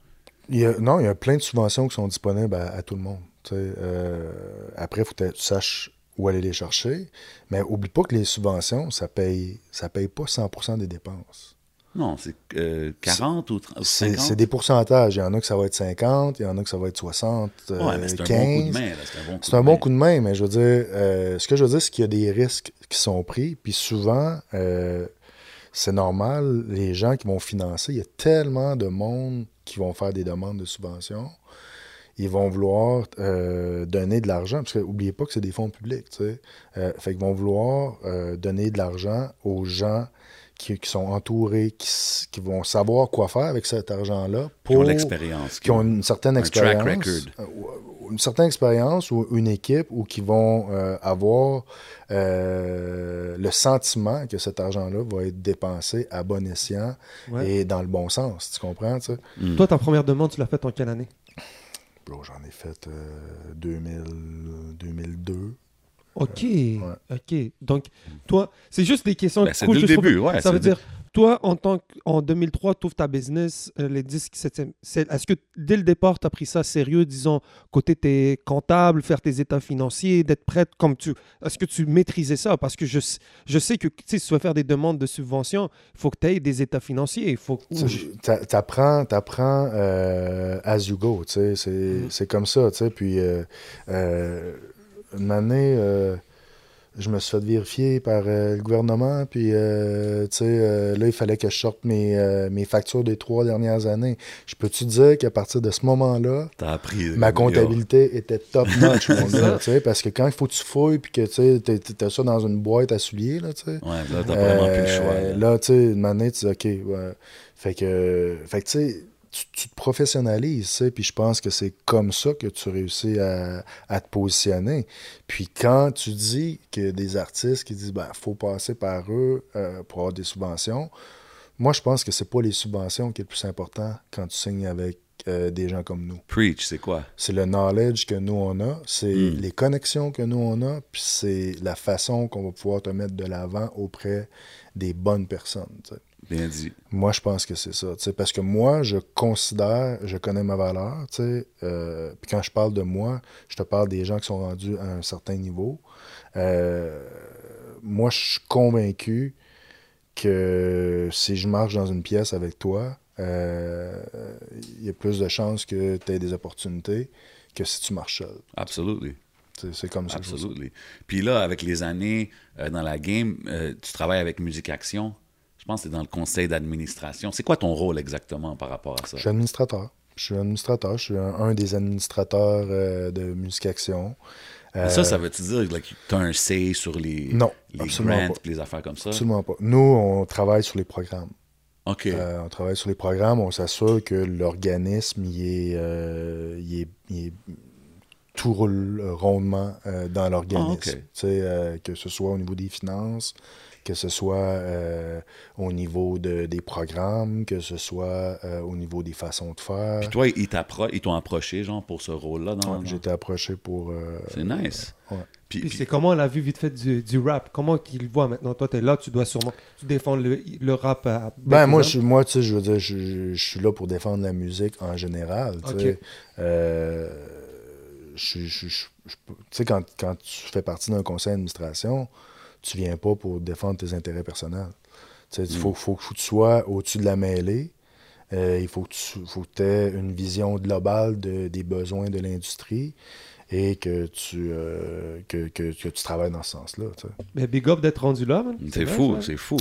Il y a- non, il y a plein de subventions qui sont disponibles à, à tout le monde. Euh, après, il faut que tu saches où aller les chercher. Mais oublie pas que les subventions, ça paye, ça paye pas 100% des dépenses. Non, c'est euh, 40 ou 30, C'est 50? c'est des pourcentages. Il y en a que ça va être 50, il y en a que ça va être 60, Ouais, euh, mais c'est un 15. bon coup de main. C'est un bon coup C'est de un bon main. coup de main, mais je veux dire, euh, ce que je veux dire, c'est qu'il y a des risques qui sont pris, puis souvent, euh, c'est normal, les gens qui vont financer, il y a tellement de monde qui vont faire des demandes de subventions, ils vont vouloir euh, donner de l'argent, parce que n'oubliez pas que c'est des fonds publics, tu sais. Euh, fait qu'ils vont vouloir euh, donner de l'argent aux gens qui, qui sont entourés, qui, qui vont savoir quoi faire avec cet argent-là Qui ont pour l'expérience. qui ont une certaine un track expérience, record. euh, ou- une certaine expérience ou une équipe ou qui vont euh, avoir euh, le sentiment que cet argent-là va être dépensé à bon escient Ouais. et dans le bon sens. Tu comprends, tu sais? Mm. Toi, ta première demande, tu l'as faite en quelle année? Bro, j'en ai fait euh, 2000, 2002. Ok, ok. Donc, toi, c'est juste des questions. Ben, c'est cool, dès le juste pour- début, ouais, Ça veut dire, toi, en tant qu'en 2003, tu ouvres ta business, euh, les disques 7e. c'est- Est-ce que dès le départ, tu as pris ça sérieux, disons, côté tes comptables, faire tes états financiers, d'être prête comme tu. Est-ce que tu maîtrisais ça? Parce que je, je sais que si tu veux faire des demandes de subvention, il faut que tu aies des états financiers. Il faut que- Tu- t'apprends euh, as you go, tu sais, c'est c'est comme ça, tu sais, puis euh, euh, une année, je me suis fait vérifier par euh, le gouvernement, puis euh, tu sais, euh, là, il fallait que je sorte mes, euh, mes factures des trois dernières années. Je peux-tu dire qu'à partir de ce moment-là, ma comptabilité était top notch, mon C'est gars, ça. tu sais, parce que quand il faut que tu fouilles, puis que tu sais, t'as- t'as ça dans une boîte à souliers, là, tu sais. Ouais, là, t'as vraiment plus le choix. Là. Là, tu sais, une année, tu dis, OK, ouais. Fait que, fait que tu sais, tu, tu te professionnalises, puis je pense que c'est comme ça que tu réussis à, à te positionner. Puis quand tu dis que des artistes qui disent, ben, faut passer par eux euh, pour avoir des subventions, moi, je pense que c'est pas les subventions qui est le plus important quand tu signes avec euh, des gens comme nous. Preach, c'est quoi? C'est le knowledge que nous on a, c'est Mm. les connexions que nous on a, puis c'est la façon qu'on va pouvoir te mettre de l'avant auprès des bonnes personnes. tu sais. Bien dit. Moi, je pense que c'est ça. Parce que moi, je considère, je connais ma valeur. euh, puis quand je parle de moi, je te parle des gens qui sont rendus à un certain niveau. Euh, moi, je suis convaincu que si je marche dans une pièce avec toi, euh, il y a plus de chances que tu aies des opportunités que si tu marches seul. Absolutely. C'est comme ça. Absolutely. Puis là, avec les années euh, dans la game, euh, tu travailles avec Musique Action. Je pense que c'est dans le conseil d'administration. C'est quoi ton rôle exactement par rapport à ça? Je suis administrateur. Je suis administrateur. Je suis un, un des administrateurs euh, de Musique Action. Euh, Ça, ça veut-tu dire que tu as un say sur les, Non, les grants pas. et les affaires comme ça? Absolument pas. Nous, on travaille sur les programmes. OK. Euh, on travaille sur les programmes, on s'assure que l'organisme il est, euh, il est, il est- tout roule rondement euh, dans l'organisme. Ah, ok. Tu sais, euh, que ce soit au niveau des finances, que ce soit euh, au niveau de- des programmes, que ce soit euh, au niveau des façons de faire. Puis toi, ils t'appro- ils t'ont approché, genre, pour ce rôle-là? Dans, Ouais, dans- J'ai été approché pour. euh, C'est nice. ouais. Puis, Puis puis- c'est comment la vue vite fait du, du rap? Comment qu'il le voit maintenant? Toi, t'es là, tu dois sûrement tu défends le, le rap à. Ben, moi, je, moi, tu sais, je veux dire, je, je- je suis là pour défendre la musique en général. tu sais. Ok. Euh, je- je- je- je- tu sais, quand, quand tu fais partie d'un conseil d'administration, tu viens pas pour défendre tes intérêts personnels. Tu Il faut, faut que tu sois au-dessus de la mêlée. Euh, il faut que tu aies une vision globale de- des besoins de l'industrie et que tu, euh, que, que- que tu travailles dans ce sens-là. tu. Mais big up d'être rendu là, man. C'est fou, c'est fou.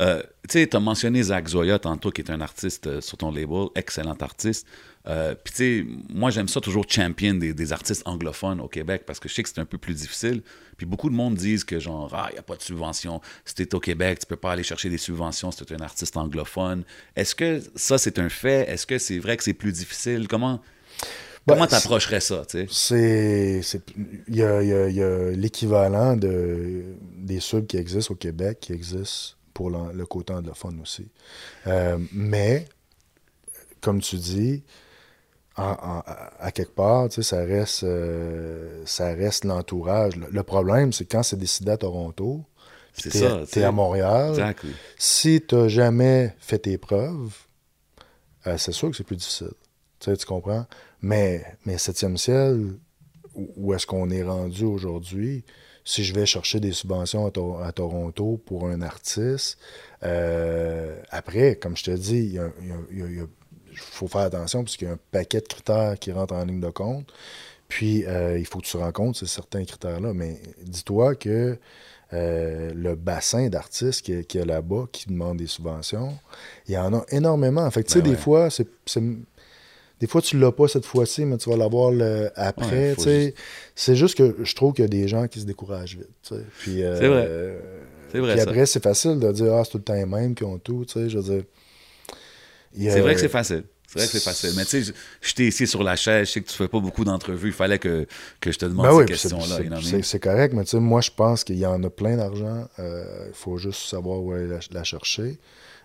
Euh, tu sais, tu as mentionné Zach Zoya tantôt, qui est un artiste sur ton label, excellent artiste. Euh, Puis, tu sais, moi, j'aime ça toujours champion des, des artistes anglophones au Québec parce que je sais que c'est un peu plus difficile. Puis, beaucoup de monde disent que, genre, ah, il n'y a pas de subvention. Si tu es au Québec, tu peux pas aller chercher des subventions si tu es un artiste anglophone. Est-ce que ça, c'est un fait? Est-ce que c'est vrai que c'est plus difficile? Comment Ben, comment t'approcherais ça, tu sais? C'est. Il y a, il y a- il y a l'équivalent de, des subs qui existent au Québec qui existent pour le côté anglophone aussi. Euh, mais, comme tu dis, en- en- à quelque part, tu sais, ça reste, euh, ça reste l'entourage. Le, le problème, c'est quand c'est décidé à Toronto, C'est ça. tu sais. à Montréal, Exactly. si tu n'as jamais fait tes preuves, euh, c'est sûr que c'est plus difficile. Tu, sais, tu comprends? Mais, mais Septième ciel, où, est-ce qu'on est rendu aujourd'hui? Si je vais chercher des subventions à, Tor- à Toronto pour un artiste, euh, après, comme je te dis, il y a- il y a- il y a- il y a- faut faire attention parce qu'il y a un paquet de critères qui rentrent en ligne de compte. Puis, euh, il faut que tu rencontres ces certains critères-là. Mais dis-toi que euh, le bassin d'artistes qu'il y a- qu'il y a là-bas qui demandent des subventions, il y en a énormément. Fait que, tu sais, Ben des ouais. fois, c'est... Des fois, tu l'as pas cette fois-ci, mais tu vas l'avoir après. Ouais. C'est juste que je trouve qu'il y a des gens qui se découragent vite. Puis, euh, C'est vrai. C'est vrai, puis après, c'est facile de dire Ah, c'est tout le temps les mêmes qui ont tout. tu sais, Je veux dire. C'est vrai que c'est facile. C'est vrai que c'est facile. Mais tu sais, t'ai ici sur la chaise, je sais que tu fais pas beaucoup d'entrevues. Il fallait que, que je te demande Ben ces oui, questions-là. c'est- correct, mais tu sais, moi, je pense qu'il y en a plein d'argent. Euh, Il faut juste savoir où aller la, la chercher.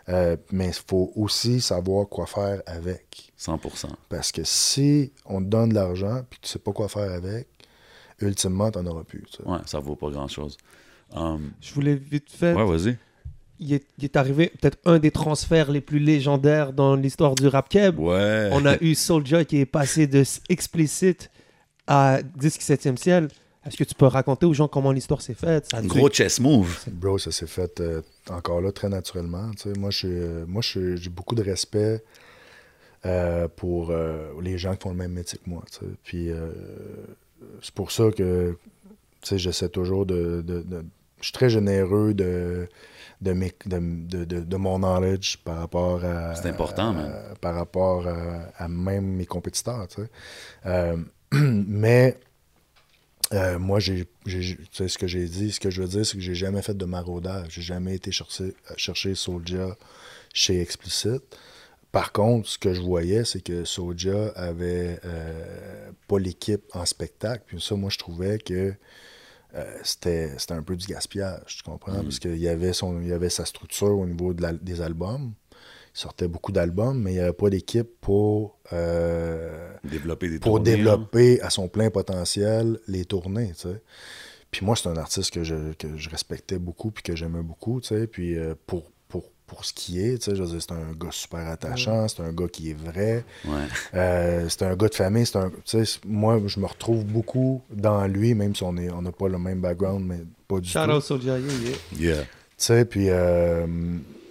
Euh, mais il faut aussi savoir quoi faire avec. 100%. Parce que si on te donne de l'argent puis que tu sais pas quoi faire avec, ultimement, tu n'en auras plus. Ouais, ça vaut pas grand-chose. Um, Je voulais vite fait. ouais, vas-y. Il, est, il est arrivé peut-être un des transferts les plus légendaires dans l'histoire du rap keb. Ouais. On a eu Soulja qui est passé de explicite à disque 7e ciel. Est-ce que tu peux raconter aux gens comment l'histoire s'est faite? Un gros chess move. Bro, ça s'est fait euh, encore là très naturellement. Moi, euh, moi, j'ai beaucoup de respect euh, pour euh, les gens qui font le même métier que moi. Puis euh, c'est pour ça que j'essaie toujours de, de- de- Je suis très généreux de, de, mes- de, de- de- de mon knowledge par rapport à. C'est important, man. à- par rapport à, à même mes compétiteurs, tu sais. Euh, mais. euh, moi, j'ai, j'ai- tu sais, ce que j'ai dit, ce que je veux dire, c'est que j'ai jamais fait de maraudage. J'ai jamais été chercher, chercher Soulja chez Explicit. Par contre, ce que je voyais, c'est que Soulja avait euh, pas l'équipe en spectacle. Puis ça, moi, je trouvais que euh, c'était, c'était un peu du gaspillage, tu comprends? Parce qu'il y avait, son, il y avait sa structure au niveau de la- des albums. Il sortait beaucoup d'albums, mais il n'y avait pas d'équipe pour, euh, Développer des pour tournées, hein. développer à son plein potentiel les tournées, tu sais. Puis moi, c'est un artiste que je, que je respectais beaucoup puis que j'aimais beaucoup, tu sais. Puis euh, pour, pour, ce qui est, tu sais, c'est un gars super attachant, c'est un gars qui est vrai, Ouais. euh, c'est un gars de famille, c'est un... Tu sais, c'est- moi, je me retrouve beaucoup dans lui, même si on est- on n'a pas le même background, mais pas du Shout tout. out Soulja, yeah, yeah. Yeah. Tu sais, puis, euh,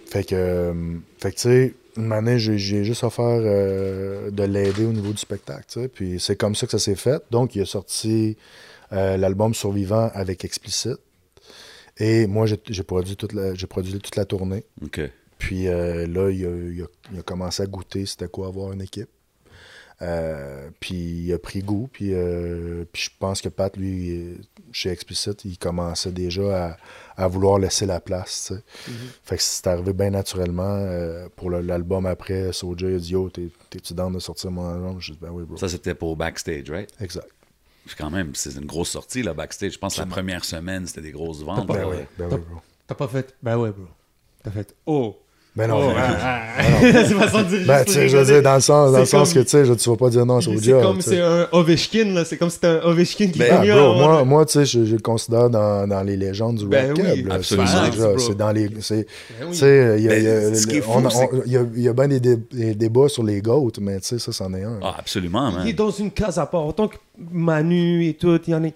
fait que, euh, fait que, tu sais, une année, j'ai juste offert euh, de l'aider au niveau du spectacle, tu sais, puis c'est comme ça que ça s'est fait. Donc, il a sorti euh, l'album Survivant avec Explicit. Et moi, j'ai produit, toute la- j'ai produit toute la tournée. OK. Puis euh, là, il a, il a- il a commencé à goûter c'était quoi avoir une équipe. Euh, puis il a pris goût. Puis, euh, puis je pense que Pat, lui, chez Explicit, il commençait déjà à, à vouloir laisser la place. sais. Fait que c'est arrivé bien naturellement. euh, pour le- l'album après, Soulja il a dit Yo, t'es- t'es-tu down de sortir mon album J'ai dit Ben oui, bro. Ça, c'était pour backstage, right? Exact. Quand même, c'est une grosse sortie, là, backstage. Je pense que la première semaine, c'était des grosses ventes. pas- là. Ben oui, ben. T'as pas fait. Ben ouais, bro. T'as fait. Oh. Ben non, Oh, ben, ah, ah. c'est façon de dire. ben, tu sais, je veux rigoler. dire, dans le sens, dans le C'est sens comme- que, tu sais, je- tu vas pas dire non à C'est Soulja. comme tu sais. c'est un Ovechkin, là. C'est comme si c'était un Ovechkin qui Ben, bro, moi, moi tu sais, je, je le considère dans, dans les légendes du Ben oui, absolument. C'est-. C'est dans les... c'est- Ben. Tu sais, il y a, Ben, c'est bien des, dé- des débats sur les GOAT, mais tu sais, ça, c'en est un. Ah, absolument, man. Il est dans une case à part. Autant que Manu et tout, il y en a.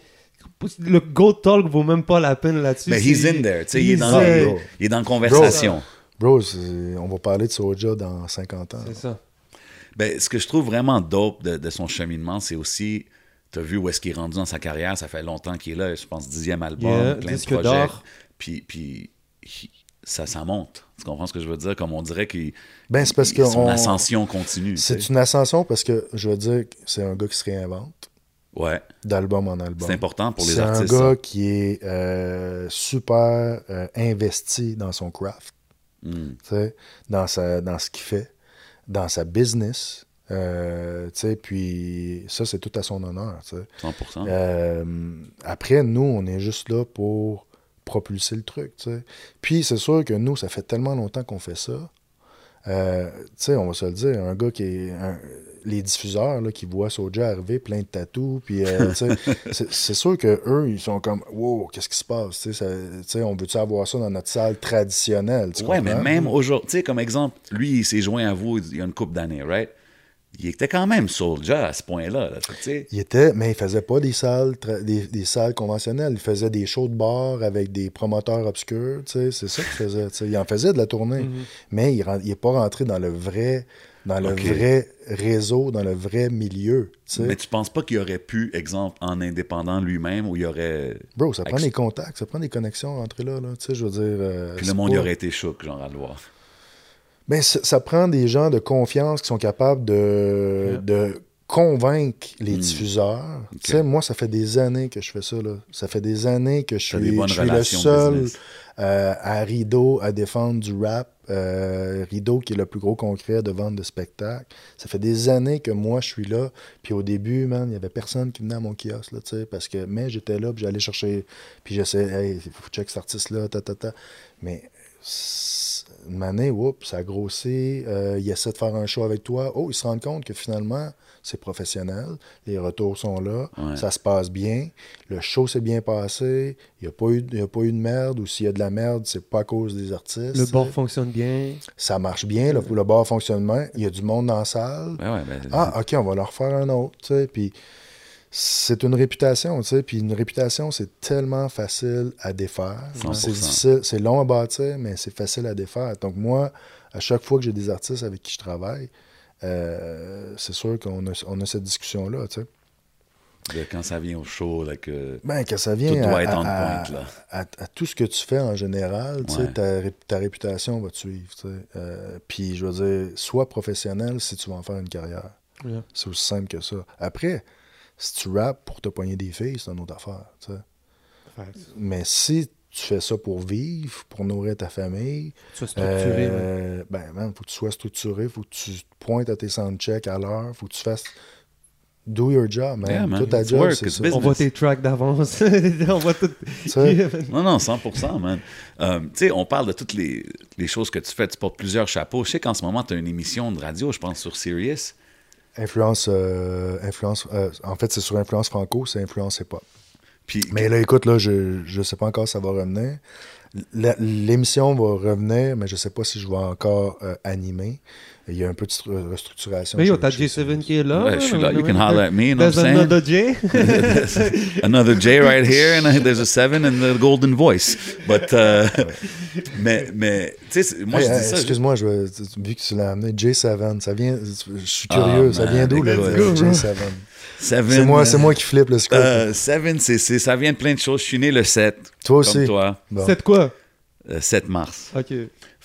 Le Gold Talk vaut même pas la peine là-dessus. Mais C'est- he's in there, tu sais, il il est dans la conversation. Bro, on va parler de Soulja dans 50 ans. C'est ça. Ben, ce que je trouve vraiment dope de, de son cheminement, c'est aussi, tu as vu où est-ce qu'il est rendu dans sa carrière, ça fait longtemps qu'il est là, je pense dixième album, Yeah, plein de projets. Puis, puis ça, ça monte. Tu comprends ce que je veux dire? Comme on dirait que Ben, c'est parce que son on- ascension continue. C'est une ascension parce que, je veux dire, c'est un gars qui se réinvente Ouais, d'album en album. c'est important pour les C'est un artistes. gars ça. qui est euh, super euh, investi dans son craft. Mm. dans, sa, dans ce qu'il fait, dans sa business. euh, puis ça, c'est tout à son honneur. tu sais. 100%. Euh, après, nous, on est juste là pour propulser le truc. Puis c'est sûr que nous, ça fait tellement longtemps qu'on fait ça. Euh, tu sais, on va se le dire, un gars qui est. un- les diffuseurs là, qui voient Soulja arriver plein de tatous, puis euh, c'est sûr que eux ils sont comme Wow, qu'est-ce qui se passe? Tu sais, ça- on veut-tu avoir ça dans notre salle traditionnelle? ouais, mais même aujourd'hui, tu sais, comme exemple, lui, il s'est joint à vous il y a une couple d'années, right? Il était quand même Soulja à ce point-là. là, tu sais. Il était, mais il faisait pas des salles, tra- des, des salles conventionnelles. Il faisait des shows de bar avec des promoteurs obscurs. tu sais, C'est ça qu'il faisait. Il en faisait de la tournée, Mhm. mais il, ren- il est pas rentré dans le vrai, dans le vrai réseau, dans le vrai milieu. tu sais. Mais tu penses pas qu'il aurait pu, exemple, en indépendant lui-même, où il aurait. Bro, ça prend Ex- des contacts, ça prend des connexions entre là. là tu sais, je veux dire. euh, Puis le monde pas- il aurait été choc, genre, à le voir. Ben, ça, prend des gens de confiance qui sont capables de, de convaincre les Hmm. diffuseurs. Moi, ça fait des années que je fais ça. Là. Ça fait des années que je suis, bonnes je suis le seul euh, à Rideau à défendre du rap. Euh, Rideau, qui est le plus gros concret de vente de spectacles. Ça fait des années que moi, je suis là. Puis au début, man, il n'y avait personne qui venait à mon kiosque, là, parce que, mais j'étais là, puis j'allais chercher, puis j'essayais, hey, faut check cet artiste-là, ta, ta, ta. Mais une année, oups, ça a grossi, euh, il essaie de faire un show avec toi. Oh, il se rend compte que finalement, c'est professionnel, les retours sont là, Ouais. ça se passe bien, le show s'est bien passé, il n'y a, pas eu- il y a pas eu de merde, ou s'il y a de la merde, c'est pas à cause des artistes. Le bar fonctionne bien. Ça marche bien, le, le bar fonctionnement, il y a du monde dans la salle. Ben ouais, ben, Ah, ok, on va leur faire un autre, tu sais, puis c'est une réputation, tu sais, puis une réputation, c'est tellement facile à défaire. 100%. C'est difficile, c'est long à bâtir, mais c'est facile à défaire. Donc moi, à chaque fois que j'ai des artistes avec qui je travaille, euh, c'est sûr qu'on a, on a cette discussion-là, tu sais. de quand ça vient au show, là, que Ben, que ça tout vient doit à, être on à- point, là. à- à tout ce que tu fais en général, tu sais, Ouais. ta, ré- ta réputation va te suivre. Euh, Puis, je veux dire, sois professionnel si tu vas en faire une carrière. Yeah. C'est aussi simple que ça. Après, si tu rappes pour te poigner des filles, c'est une autre affaire. tu sais. Facts. Mais si tu fais ça pour vivre, pour nourrir ta famille, Sois structuré. man. euh, ben, man, faut que tu sois structuré, faut que tu te pointes à tes soundchecks à l'heure, faut que tu fasses. Do your job, man. Yeah, man. Tout ta job, c'est ça. On voit tes tracks d'avance. on voit tout. Non, non, 100%, man. Euh, tu sais, on parle de toutes les, les choses que tu fais. Tu portes plusieurs chapeaux. Je sais qu'en ce moment, tu as une émission de radio, je pense, sur Sirius. Influence, euh, influence euh, en fait, c'est sur influence franco, c'est influence hip-hop. Puis, Mais là, écoute, là, je ne sais pas encore si ça va revenir. L'émission va revenir, mais je sais pas si je vais encore euh, animer. Il y a un peu de stru- restructuration. Mais yo, t'as chez J7 qui est là. Ouais, je suis là. You can holler at me, you know what There's I'm saying? another J. Another J right here, and there's a seven and the golden voice. But, euh, mais, mais tu sais, moi, Hey, je dis ça. Excuse-moi, je vais- vu que tu l'as amené, J7, ça vient. Je suis curieux, Ah, ça vient d'où le let's go, bro. J7 Seven, C'est moi, euh, c'est moi qui flippe le script. euh, seven, c'est, c'est- ça vient de plein de choses. Je suis né le 7. Toi Comme aussi. toi. Bon. C'est quoi? euh, 7 mars. Ok.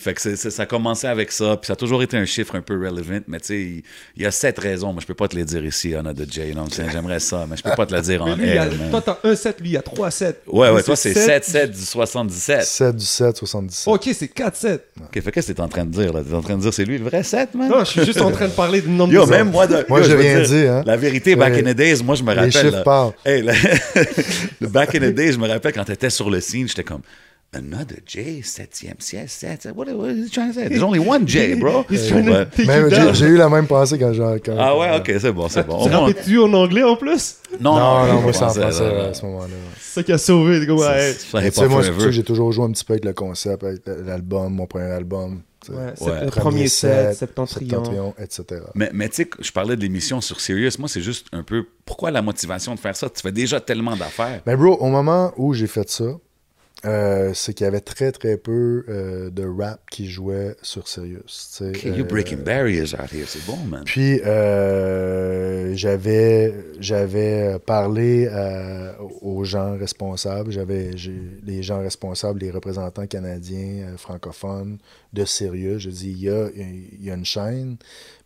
Fait que c'est- c'est- ça a commencé avec ça, puis ça a toujours été un chiffre un peu relevant, mais tu sais, il, il y a sept raisons, mais je peux pas te les dire ici, Anna de J. Donc, j'aimerais ça, mais je peux pas te le dire Mais en lui, a- man. toi, t'as un 7, lui, il y a 3 7. Ouais, ouais, toi, c'est 7, 7 du 77. 7 du 7, 77. Ok, c'est 4 7. Ok, fait qu'est-ce que t'es en train de dire, là? T'es en train de dire c'est lui le vrai 7, man? Non, je suis juste en train de parler du nombre Yo, de même moi, de, Moi, yo, j'ai rien dire, dit, hein. La vérité, back in the days, moi, je me rappelle. chiffres là, parlent. Hey, là, le back in the days, je me rappelle quand t'étais sur le scene, j'étais comme. Another J, septième siège, sept. What, what is he trying to say? There's only one J, bro. He's trying to Ouais. take Même, you j'ai, eu la même pensée quand j'ai. quand- Ah ouais, ok, c'est bon, c'est bon. Tu rappelles-tu en anglais en plus? Non, Non, non, moi, c'est en pensais, français à ce moment-là. C'est ça qui a sauvé. comme, ouais. Tu sais, moi, c'est pour ça forever. que j'ai toujours joué un petit peu avec le concept, avec l'album, mon premier album. tu sais. Ouais, c'est Ouais. le premier set, septentrion. septentrion, etc. Mais, mais tu sais, je parlais de l'émission sur Sirius. Moi, c'est juste un peu. Pourquoi la motivation de faire ça? Tu fais déjà tellement d'affaires. Mais bro, au moment où j'ai fait ça, euh, c'est qu'il y avait très très peu euh, de rap qui jouait sur Sirius. tu sais. Ok, you're Euh, breaking barriers out here. C'est bon, man. Puis euh, j'avais j'avais parlé à- aux gens responsables, j'avais les gens responsables, les représentants canadiens francophones de Sirius. Je dis il y a il y a une chaîne,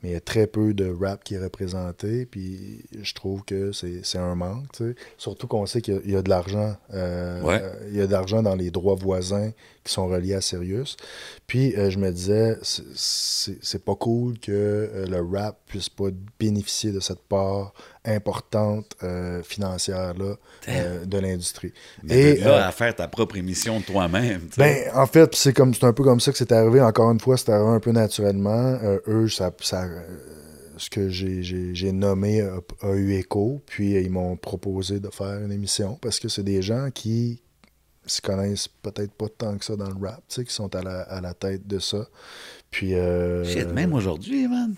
mais il y a très peu de rap qui est représenté. Puis je trouve que c'est un manque. tu sais. Surtout qu'on sait qu'il y a- il y, a de l'argent. euh, Ouais. euh, il y a de l'argent dans les droits voisins qui sont reliés à Sirius. Puis euh, je me disais, c'est- pas cool que euh, le rap puisse pas bénéficier de cette part importante euh, financière là, euh, de l'industrie. Et là à faire ta propre émission de toi-même. ben, en fait, c'est comme c'est un peu comme ça que c'est arrivé. Encore une fois, c'est arrivé un peu naturellement. Eux, ça, ça, ce que j'ai- nommé a, a eu écho. Puis ils m'ont proposé de faire une émission parce que c'est des gens qui se connaissent peut-être pas tant que ça dans le rap, tu sais, qui sont à la, à la tête de ça. Puis, euh, Shit, même aujourd'hui, man.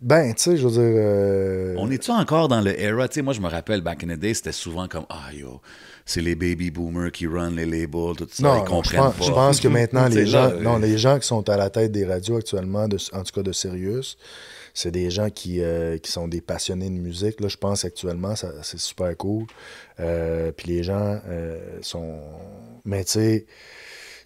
ben, tu sais, je veux dire. euh, On est-tu encore dans le era? Tu sais, moi, je me rappelle, back in the day, c'était souvent comme Ah, yo, c'est les baby boomers qui run les labels, tout ça. Non, ils non, je, comprennent pense, pas. je pense que maintenant, les gens, là, non, euh, les gens qui sont à la tête des radios actuellement, de, en tout cas de Sirius, c'est des gens qui, euh, qui sont des passionnés de musique. Là, je pense actuellement, c'est super cool. Euh, Puis les gens euh, sont. Mais tu sais,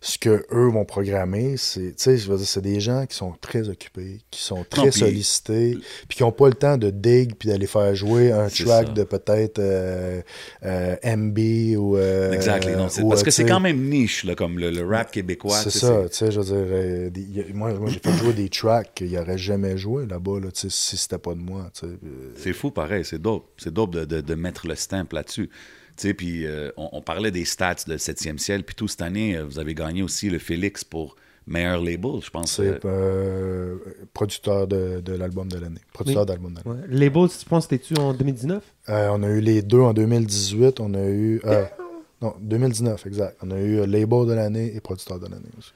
ce que eux vont programmer, c'est, tu sais, je veux dire, c'est des gens qui sont très occupés, qui sont très sollicités, puis qui n'ont pas le temps de dig puis d'aller faire jouer un track ça. de peut-être euh, euh, MB ou. euh, Exactly. non, c'est- ou, parce euh, que tu c'est quand même niche, là, comme le, le rap québécois. c'est ça, tu sais, je veux dire, euh, des- y a- moi, moi j'ai fait jouer des tracks qu'il n'aurait jamais joué là-bas, là, si c'était pas de moi, euh, C'est fou, pareil. C'est dope. C'est dope de, de- de mettre le stamp là-dessus. Tu sais, puis euh, on, on parlait des stats de 7e ciel. Puis tout cette année, euh, vous avez gagné aussi le Félix pour meilleur label, je pense. C'est euh, producteur de, de l'album de l'année. Producteur Oui. d'album de l'année. Ouais. Label, tu penses, t'es-tu en 2019? Euh, on a eu les deux en 2018, on a eu... euh, non, 2019, exact. On a eu label de l'année et producteur de l'année aussi.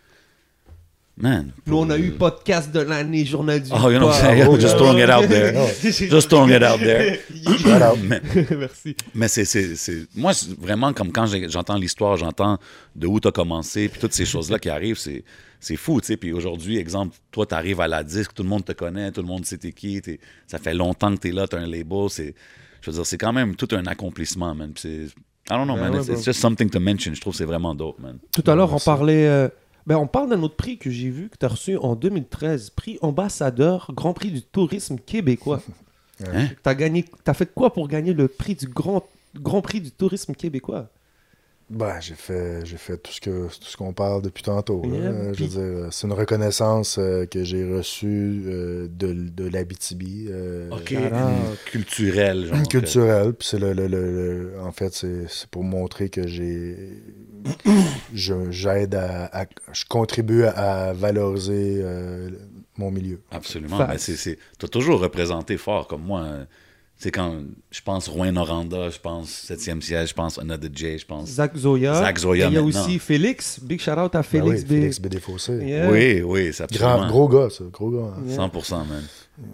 Man. Nous, on a eu podcast de l'année, journal du Oh, you know what I'm saying? Just throwing it out there. Just throwing it out there. Mais, Merci. mais c'est, Moi, vraiment, comme quand j'entends l'histoire, j'entends de où tu as commencé, puis toutes ces choses-là qui arrivent, c'est, c'est fou, tu sais. Puis aujourd'hui, exemple, toi, tu arrives à la disque, tout le monde te connaît, tout le monde sait t'es qui, ça fait longtemps que tu es là, tu as un label, c'est... Je veux dire, c'est quand même tout un accomplissement, man. Puis I don't know, man. it's, just something to mention. Je trouve que c'est vraiment dope, man. Tout à l'heure, on parlait. euh, ben, on parle d'un autre prix que j'ai vu que tu as reçu en 2013, prix ambassadeur, Grand Prix du tourisme québécois. Hein? T'as gagné, t'as fait quoi pour gagner le prix du Grand, Grand Prix du tourisme québécois? Ben, j'ai fait, j'ai fait tout ce que tout ce qu'on parle depuis tantôt. là. Yeah, Euh, je veux dire, c'est une reconnaissance euh, que j'ai reçue euh, de, de l'Abitibi. euh, OK. shout out. Culturel, genre. culturel. Puis c'est le, le- le- le- en fait, c'est c'est pour montrer que j'ai, je- j'aide à, à- je contribue à, à valoriser euh, mon milieu. Absolument. Facts. Ben, c'est, c'est, t'as toujours représenté fort comme moi. hein. C'est quand je pense Rouen Noranda, je pense 7e siège, je pense Another J, je pense. Zach Zoya. Zach Zoya Et Il y a aussi Félix. Big shout out à Ben Félix. oui, B. Félix Bédéfossé. Yeah. Oui, oui, absolument. Grand, gros gars, ça. Gros gars. hein. Yeah. 100%, man.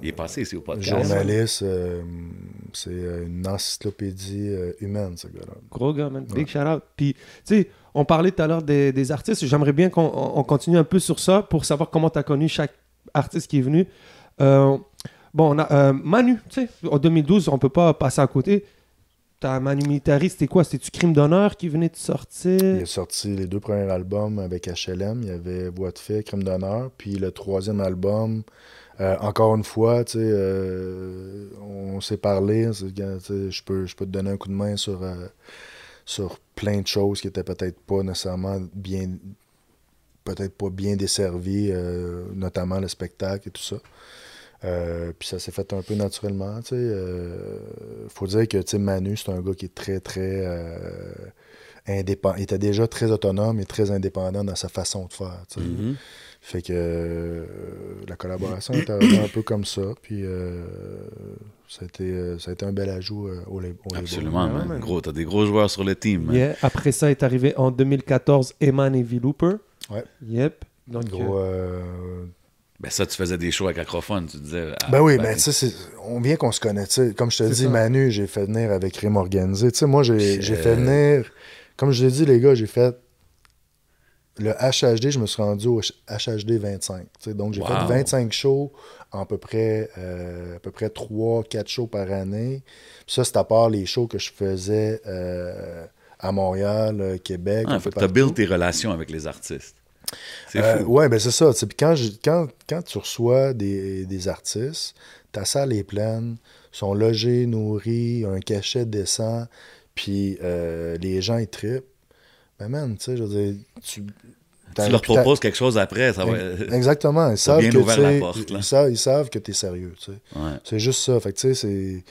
Il est passé ici au podcast. Journaliste, euh, c'est euh, une encyclopédie euh, humaine, ce gars-là. Gros gars, man. Big shout out. Puis, tu sais, on parlait tout à l'heure des, des artistes. J'aimerais bien qu'on on- on continue un peu sur ça pour savoir comment tu as connu chaque artiste qui est venu. Euh, bon, euh, Manu, tu sais, en 2012, on peut pas passer à côté. T'as Manu Militari, c'était quoi? C'était-tu Crime d'honneur qui venait de Il sortir a sorti les deux premiers albums avec HLM. Il y avait Voix de fait, Crime d'honneur. Puis le troisième album, euh, encore une fois, tu sais, euh, on s'est parlé. Je peux, je te donner un coup de main sur, sur plein de choses qui étaient peut-être pas nécessairement bien peut-être pas bien desservies, notamment le spectacle et tout ça. Euh, puis ça s'est fait un peu naturellement, tu sais. Euh, faut dire que, tu sais, Manu, c'est un gars qui est très, très euh, indépendant. Il était déjà très autonome et très indépendant dans sa façon de faire. Mhm. Fait que euh, la collaboration est arrivée un peu comme ça, puis euh, ça, a été, ça a été un bel ajout euh, au, au. Absolument, man. man. Gros, t'as des gros joueurs sur le team. Yeah. Après ça est arrivé en 2014 Eman et V-Looper. Ouais. Yep. Donc, Gros, euh, euh, Ben ça, tu faisais des shows avec Acrophone, tu disais. ah, Ben oui, ben, tu sais, c'est- on vient qu'on se connaît. tu sais. Comme je te dis, ça. Manu, j'ai fait venir avec Rime Organisé. Tu sais, moi, j'ai j'ai fait venir. Comme je l'ai dit, les gars, j'ai fait. Le HHD, je me suis rendu au HHD 25. tu sais. donc, j'ai Wow. fait 25 shows en à peu près, euh, à peu près 3-4 shows par année. Puis ça, c'est à part les shows que je faisais euh, à Montréal, euh, Québec. ah, fait t'as partout. build tes relations avec les artistes. C'est Euh, fou. ouais, ben c'est ça. Puis quand, je- quand, quand tu reçois des, des artistes, ta salle est pleine, sont logés, nourris, un cachet décent, puis euh, les gens, ils trippent. Ben man, tu sais, je veux dire, tu... Tu leur proposes quelque chose après, ça va. Exactement. Ils savent, bien que, tu la porte, là. ils, savent, ils savent que tu es sérieux. tu sais. Ouais. C'est juste ça. Fait que, tu sais, c'est,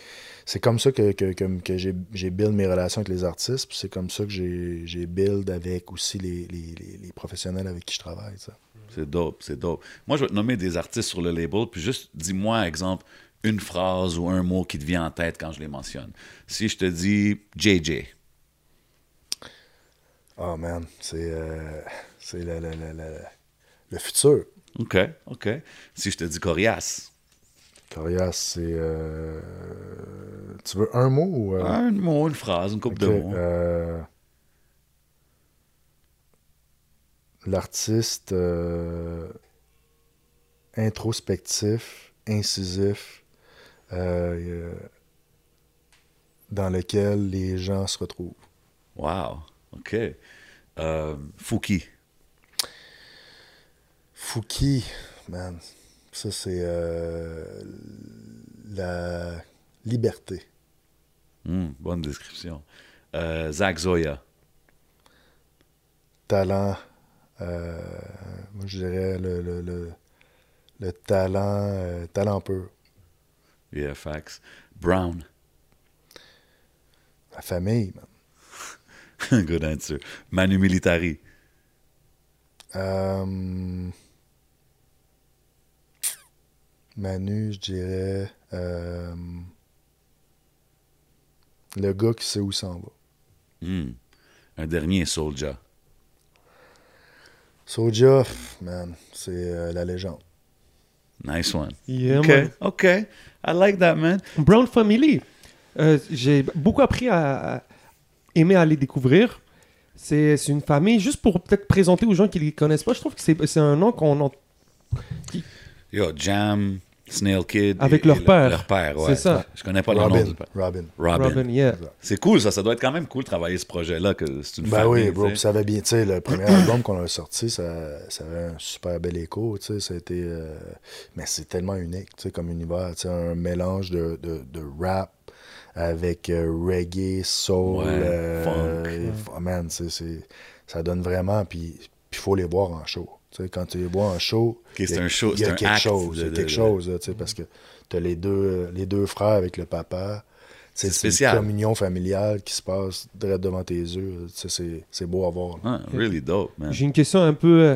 c'est comme ça que, que, que, que j'ai, j'ai build mes relations avec les artistes, puis c'est comme ça que j'ai, j'ai build avec aussi les, les, les, les professionnels avec qui je travaille. C'est dope, c'est dope. Moi, je vais te nommer des artistes sur le label, puis juste dis-moi, exemple, une phrase ou un mot qui te vient en tête quand je les mentionne. Si je te dis JJ, Oh man, c'est, euh, c'est le, le, le, le, le futur. OK, OK. Si je te dis Corias, Corias, c'est. euh, tu veux un mot ou. euh, un mot, une phrase, une couple ok, de mots. euh, L'artiste euh, introspectif, incisif, dans lequel les gens se retrouvent. Wow, OK. Fouki, Fouki, man, ça c'est la liberté. Hmm, bonne description. Euh, Zach Zoya, talent, euh, moi je dirais le, le, le, le talent, euh, talent pur. yeah, facts. Brown, La famille, man. good answer. Manu Militari, Manu, je dirais le gars qui sait où s'en va. Hmm. un dernier, Soulja. Soja, pff, man, c'est euh, la légende. Nice one. yeah, OK, man. OK. I like that, man. Brown Family. Euh, J'ai beaucoup appris à, à aimer aller découvrir. C'est c'est une famille, juste pour peut-être présenter aux gens qui ne les connaissent pas, je trouve que c'est c'est un nom qu'on en- Yo, Jam, Snail Kid. Avec et- leur et père. Leur père, ouais. C'est ça. Je connais pas le nom Robin. du père. Robin. Robin. Robin, yeah. C'est cool, ça. Ça doit être quand même cool de travailler ce projet-là, que c'est une Ben famille. oui, bro. ça avait bien, tu sais, le premier album qu'on a sorti, ça, ça avait un super bel écho, tu sais, ça a été, euh, mais c'est tellement unique, tu sais, comme univers, tu sais, un mélange de, de, de rap avec euh, reggae, soul, Ouais, euh, funk. oh, man, c'est, c'est- ça donne vraiment, puis il faut les voir en show. Tu sais, quand tu vois en show, c'est un show, il y a c'est un quelque chose, de- quelque de- chose, là, tu sais, parce que tu as les deux, les deux frères avec le papa. Tu sais, C'est spécial. une communion familiale qui se passe direct devant tes yeux. Tu sais, C'est c'est beau à voir. Ah, really dope, man. J'ai une question un peu. euh,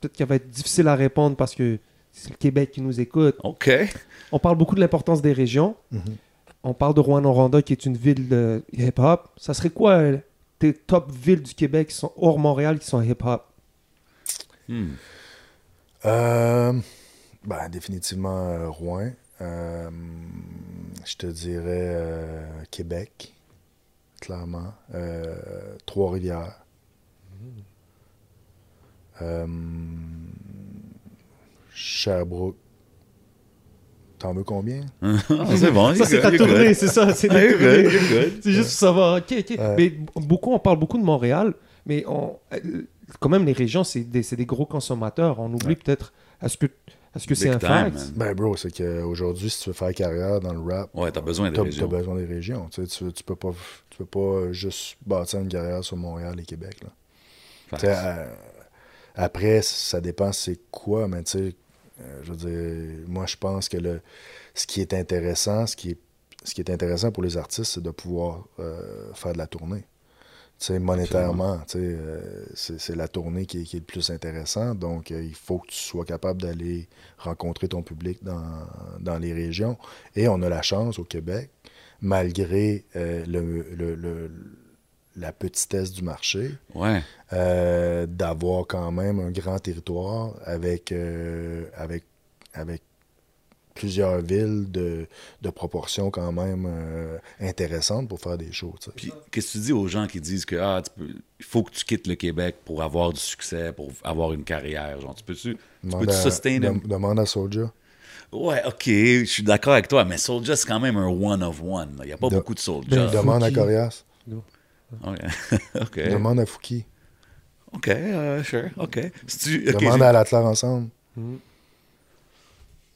Peut-être qu'elle va être difficile à répondre parce que c'est le Québec qui nous écoute. OK. On parle beaucoup de l'importance des régions. Mhm. On parle de Rouen-Noranda qui est une ville de hip-hop. Ça serait quoi euh, tes top villes du Québec qui sont hors Montréal qui sont hip-hop? Hmm. Euh, ben, définitivement euh, Rouen. Euh, je te dirais euh, Québec, clairement. Euh, Trois-Rivières. Euh, Sherbrooke. T'en veux combien? Ah, c'est bon. Ça, c'est ta tournée, c'est ça. C'est good. C'est juste pour savoir. Ok, ok. Ouais. Mais beaucoup, on parle beaucoup de Montréal, mais on, euh, quand même, les régions, c'est des, c'est des gros consommateurs. On oublie Ouais. peut-être. Est-ce que est-ce que c'est un time, fact? man. Ben, bro, c'est qu'aujourd'hui, si tu veux faire carrière dans le rap, Ouais, t'as besoin des régions. t'as besoin des régions. Tu, sais, tu, tu peux pas, tu peux pas juste bâtir une carrière sur Montréal et Québec. Là. Facts. Tu sais, euh, après, ça dépend c'est quoi, mais tu sais, euh, je veux dire, moi je pense que le, ce qui est intéressant, ce qui est, ce qui est intéressant pour les artistes, c'est de pouvoir euh, faire de la tournée. Sais, monétairement, euh, c'est c'est la tournée qui est, qui est le plus intéressant. Donc, euh, il faut que tu sois capable d'aller rencontrer ton public dans, dans les régions. Et on a la chance au Québec, malgré euh, le, le- le- la petitesse du marché, Ouais. d'avoir quand même un grand territoire avec, avec, avec plusieurs villes de, de proportions quand même euh, intéressantes pour faire des shows. sais. Puis, qu'est-ce que tu dis aux gens qui disent que ah, tu peux- il faut que tu quittes le Québec pour avoir du succès, pour avoir une carrière? Genre, tu peux-tu, peux à- sustain dem- demande à Soulja. Ouais, ok, je suis d'accord avec toi, mais Soulja, c'est quand même un one of one. là. Il n'y a pas De- beaucoup de Soulja. Ben, Demande à. Corias. Ok, ok, Demande à Fouki. ok, euh, sure, ok. Si tu- ok, Demande à l'Atlas ensemble. Mhm.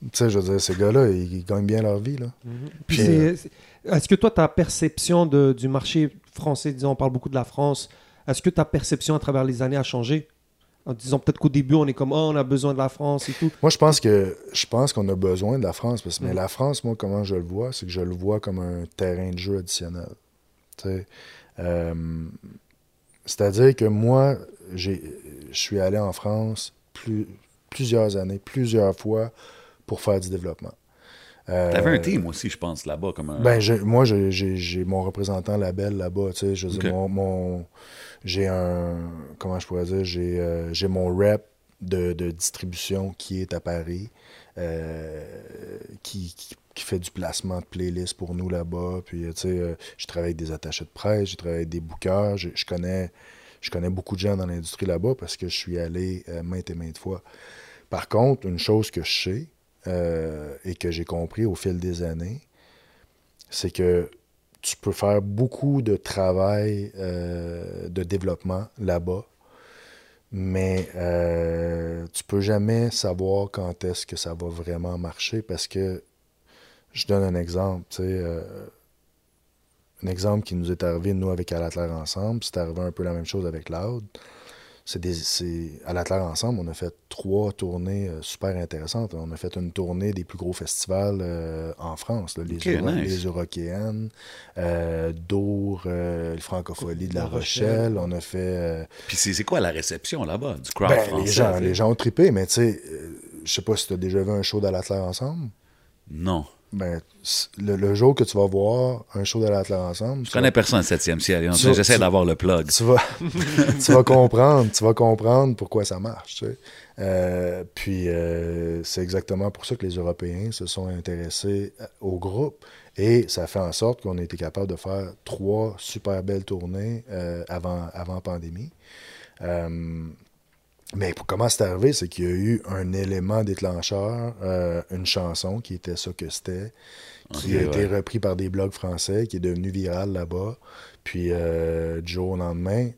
Tu sais, je veux dire, ces gars-là, ils, gagnent bien leur vie. Là. Puis Puis, c'est- Est-ce que toi, ta perception de- du marché français, disons, on parle beaucoup de la France, est-ce que ta perception à travers les années a changé? En disant peut-être qu'au début, on est comme, oh, on a besoin de la France et tout. Moi, je pense que je pense qu'on a besoin de la France. Parce, mais Mm. la France, moi, comment je le vois, c'est que je le vois comme un terrain de jeu additionnel. Tu sais, euh, C'est-à-dire que moi, j'ai, je suis allé en France plus, plusieurs années, plusieurs fois pour faire du développement. Euh, T'avais un team aussi, je pense, là-bas, comme un. Ben, moi, j'ai- mon représentant label là-bas. Tu sais, je mon, mon- j'ai un. Comment je pourrais dire J'ai euh, mon rep de, de distribution qui est à Paris, euh, qui, qui, qui fait du placement de playlists pour nous là-bas. Puis, euh, tu sais, euh, je travaille avec des attachés de presse, je travaille avec des bookers. Je, je connais, je connais beaucoup de gens dans l'industrie là-bas parce que je suis allé euh, maintes et maintes fois. Par contre, une chose que je sais euh, et que j'ai compris au fil des années, c'est que tu peux faire beaucoup de travail euh, de développement là-bas, mais euh, tu peux jamais savoir quand est-ce que ça va vraiment marcher parce que je donne un exemple, tu sais, euh, un exemple qui nous est arrivé, nous, avec Alatlair ensemble, c'est arrivé un peu la même chose avec Loud. C'est à la Claire ensemble, on a fait trois tournées euh, super intéressantes. On a fait une tournée des plus gros festivals euh, en France, là, les, Ok, Euro- nice. les euh, Dour, le Francophonie de La La Rochelle. Rochelle. On a fait. Puis c'est quoi la réception là-bas du crowd ben, français? les, gens, les gens ont trippé, mais tu sais, je sais pas si tu as déjà vu un show d'Alatlair ensemble. Non. Ben, le, le jour que tu vas voir un show d'Alatlair ensemble, Je connais vas- personne 7e ciel. J'essaie d'avoir le plug. tu vas, tu vas comprendre, tu vas comprendre pourquoi ça marche. tu sais. Euh, puis euh, c'est exactement pour ça que les Européens se sont intéressés à- au groupe et ça fait en sorte qu'on a été capable de faire trois super belles tournées euh, avant, avant pandémie. Mais pour comment c'est arrivé, c'est qu'il y a eu un élément déclencheur, euh, une chanson qui était ça que c'était, qui a été ouais. repris par des blogs français, qui est devenu viral là-bas. Puis euh, du jour au lendemain,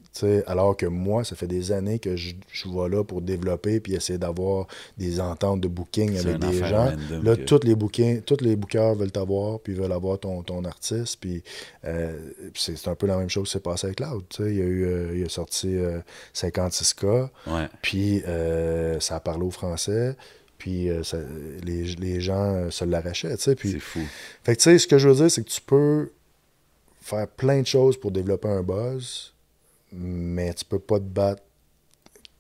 alors que moi, ça fait des années que je, je vois là pour développer puis essayer d'avoir des ententes de booking avec des gens. random Là, tous les bookings, tous les bookers veulent t'avoir, puis veulent avoir ton, ton artiste. Puis euh, c'est un peu la même chose qui s'est passé avec Cloud. Il, y a eu, euh, il a sorti euh, 56K, Ouais. puis euh, ça a parlé au français. Puis euh, ça- les, les gens euh, se l'arrachaient, tu sais. Puis C'est fou. fait que tu sais, ce que je veux dire, c'est que tu peux faire plein de choses pour développer un buzz, mais tu peux pas te battre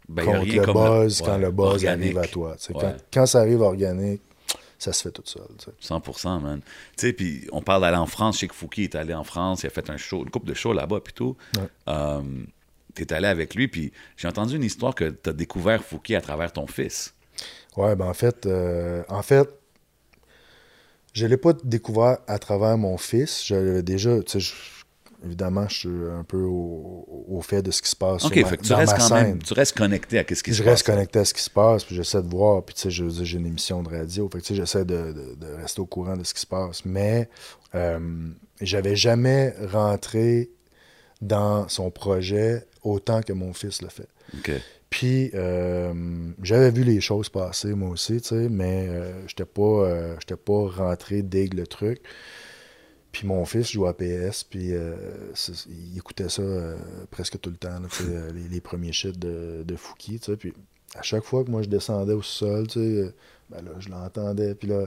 Ben, contre le buzz ouais, quand le buzz organique. arrive à toi. tu. Ouais. Quand, quand ça arrive organique, ça se fait tout seul. tu sais. 100%, man. Tu sais, puis on parle d'aller en France. Je sais que Fouki est allé en France. Il a fait un show, une couple de shows là-bas, puis tout. Ouais. Euh, T'es allé avec lui, puis j'ai entendu une histoire que t'as découvert Fouki à travers ton fils. Ouais, ben en fait, euh, en fait, je l'ai pas découvert à travers mon fils. J'avais déjà, tu sais, je- évidemment, je suis un peu au, au fait de ce qui se passe OK, sur ma- fait que tu dans restes ma quand scène. même, tu restes connecté à ce qui se je passe. reste connecté à ce qui se passe, puis j'essaie de voir, puis tu sais, je j'ai une émission de radio, fait que tu sais, j'essaie de, de- de rester au courant de ce qui se passe. Mais euh, j'avais jamais rentré dans son projet autant que mon fils le fait. Puis euh, j'avais vu les choses passer moi aussi, tu sais, mais euh, j'étais pas, euh, pas rentré dès le truc. Puis mon fils joue à PS, puis euh, il écoutait ça presque tout le temps, les, les premiers shit de, de Fouki, tu sais. Puis à chaque fois que moi je descendais au sol, tu sais, ben là, je l'entendais, puis là,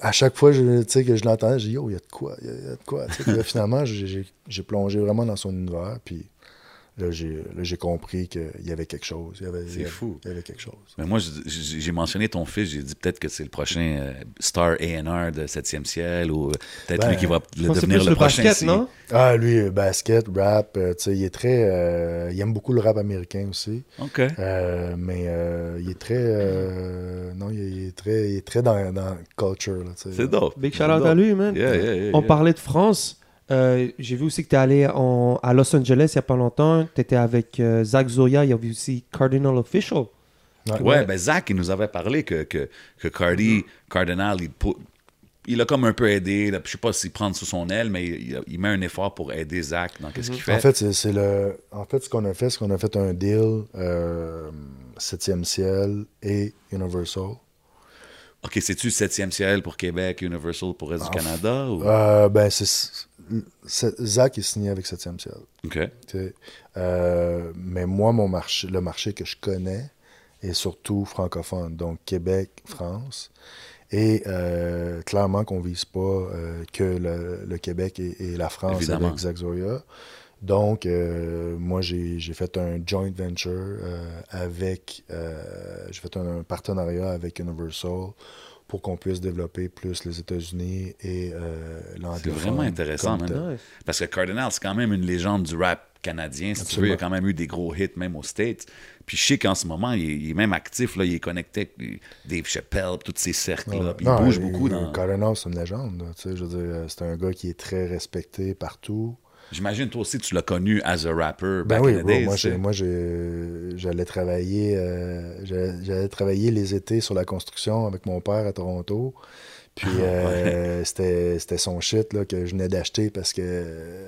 à chaque fois que je l'entendais, j'ai dit, yo, il y a de quoi, il y, y a de quoi. Puis là, finalement, j'ai plongé vraiment dans son univers, puis là, j'ai là, j'ai compris qu'il y avait quelque chose. Il y avait, C'est fou. Il y avait quelque chose. Mais moi, j'ai mentionné ton fils, j'ai dit peut-être que c'est le prochain euh, star A&R de 7e ciel ou euh, peut-être Ben, lui qui va le devenir plus le le prochain. basket, non? Ah, lui, euh, basket, rap, euh, tu sais, il est très. euh, il aime beaucoup le rap américain aussi. OK. Euh, mais euh, il est très. euh, non, il est très, il est très dans, dans culture. là, tu sais. C'est dope. Big C'est shout out dope. à lui, man. Yeah, yeah, yeah, On yeah. parlait de France. Euh, J'ai vu aussi que tu es allé en- à Los Angeles il n'y a pas longtemps. Tu étais avec euh, Zach Zoya. Il y avait aussi Cardinal Official. Ouais, ben Zach, il nous avait parlé que, que, que Cardi, Cardinal, il, il a comme un peu aidé. là, Je sais pas s'il prend sous son aile, mais il, il met un effort pour aider Zach dans qu'est-ce qu'il fait. En fait, c'est c'est le. En fait, ce qu'on a fait, c'est qu'on a fait un deal euh, 7e ciel et Universal. OK, c'est-tu 7e ciel pour Québec, Universal pour le reste du Ah, Canada? Ou... Euh, ben, c'est. Zach est signé avec 7e ciel. OK. Euh, mais moi, mon marché, le marché que je connais est surtout francophone, donc Québec, France. Et euh, clairement qu'on ne vise pas euh, que le, le Québec et, et la France Évidemment. avec Zach Zoya. Donc, moi, j'ai fait un joint venture avec... j'ai fait un, un partenariat avec Universal pour qu'on puisse développer plus les États-Unis et euh, l'anglophone. vraiment intéressant. Parce que Cardinal, c'est quand même une légende du rap canadien. Si tu veux, il a quand même eu des gros hits, même aux States. Puis je sais qu'en ce moment, il est, il est même actif. Là, il est connecté avec Dave Chappelle, tous ces cercles-là. Il Non, bouge il- beaucoup. Dans... Cardinal, c'est une légende. tu sais, je veux dire, c'est un gars qui est très respecté partout. J'imagine, toi aussi, tu l'as connu as a rapper Ben back oui, in the bro, days. moi, j'allais travailler, euh, j'allais travailler les étés sur la construction avec mon père à Toronto. Puis Ah, euh, c'était c'était son shit là, que je venais d'acheter parce que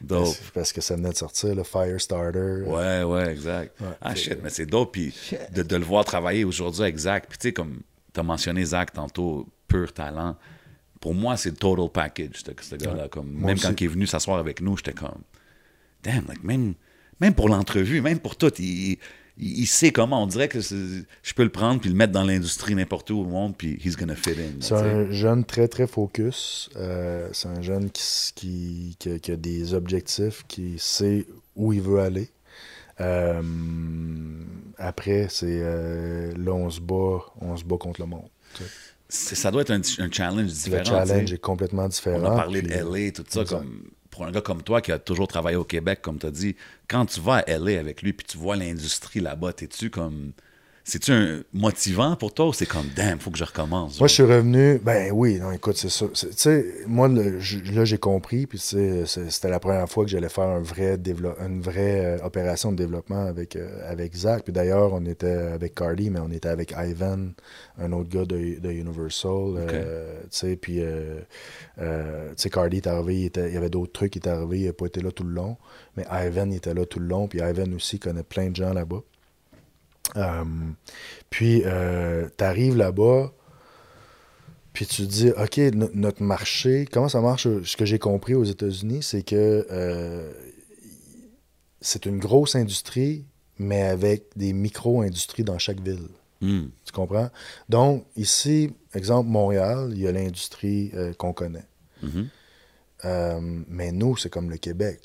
Dope. parce, que ça venait de sortir, le Firestarter. Ouais, ouais, exact. Ouais, ah, shit, mais c'est dope. Puis de, de le voir travailler aujourd'hui avec Zach. Puis tu sais, comme tu as mentionné Zach tantôt, pur talent. Pour moi, c'est le total package, ce, ce gars-là. Comme, Moi même aussi. quand il est venu s'asseoir avec nous, j'étais comme, damn, like, même, même pour l'entrevue, même pour tout, il, il, il sait comment. On dirait que je peux le prendre puis le mettre dans l'industrie n'importe où au monde, puis he's gonna fit in. C'est un jeune très, très focus. Euh, c'est un jeune qui, qui, qui a, qui a des objectifs, qui sait où il veut aller. Euh, après, c'est euh, là, on se bat, on se bat contre le monde. Ça doit être un, un challenge différent. Le challenge est complètement différent. On a parlé puis, de LA, tout ça, exact. comme pour un gars comme toi qui a toujours travaillé au Québec, comme tu as dit, quand tu vas à LA avec lui puis tu vois l'industrie là-bas, t'es-tu comme. C'est-tu un motivant pour toi ou c'est comme, damn, faut que je recommence? Moi, je suis revenu. Ben oui, non, écoute, c'est ça. C'est- Tu sais, moi, le- je- là, j'ai compris. Puis, tu sais, c'est- c'était la première fois que j'allais faire un vrai une vraie euh, opération de développement avec, euh, avec Zach. Puis d'ailleurs, on était avec Cardi, mais on était avec Ivan, un autre gars de, de Universal. euh, tu sais, puis, euh, tu sais, Cardi est arrivé. Il, était- il y avait d'autres trucs qui étaient arrivés. Il n'a pas été là tout le long. Mais Ivan, il était là tout le long. Puis Ivan aussi connaît plein de gens là-bas. Euh, puis, euh, tu arrives là-bas, puis tu te dis, OK, no- notre marché, comment ça marche? Ce que j'ai compris aux États-Unis, c'est que euh, c'est une grosse industrie, mais avec des micro-industries dans chaque ville. Hmm. Tu comprends? Donc, ici, exemple, Montréal, il y a l'industrie euh, qu'on connaît. Mhm. Euh, mais nous, c'est comme le Québec.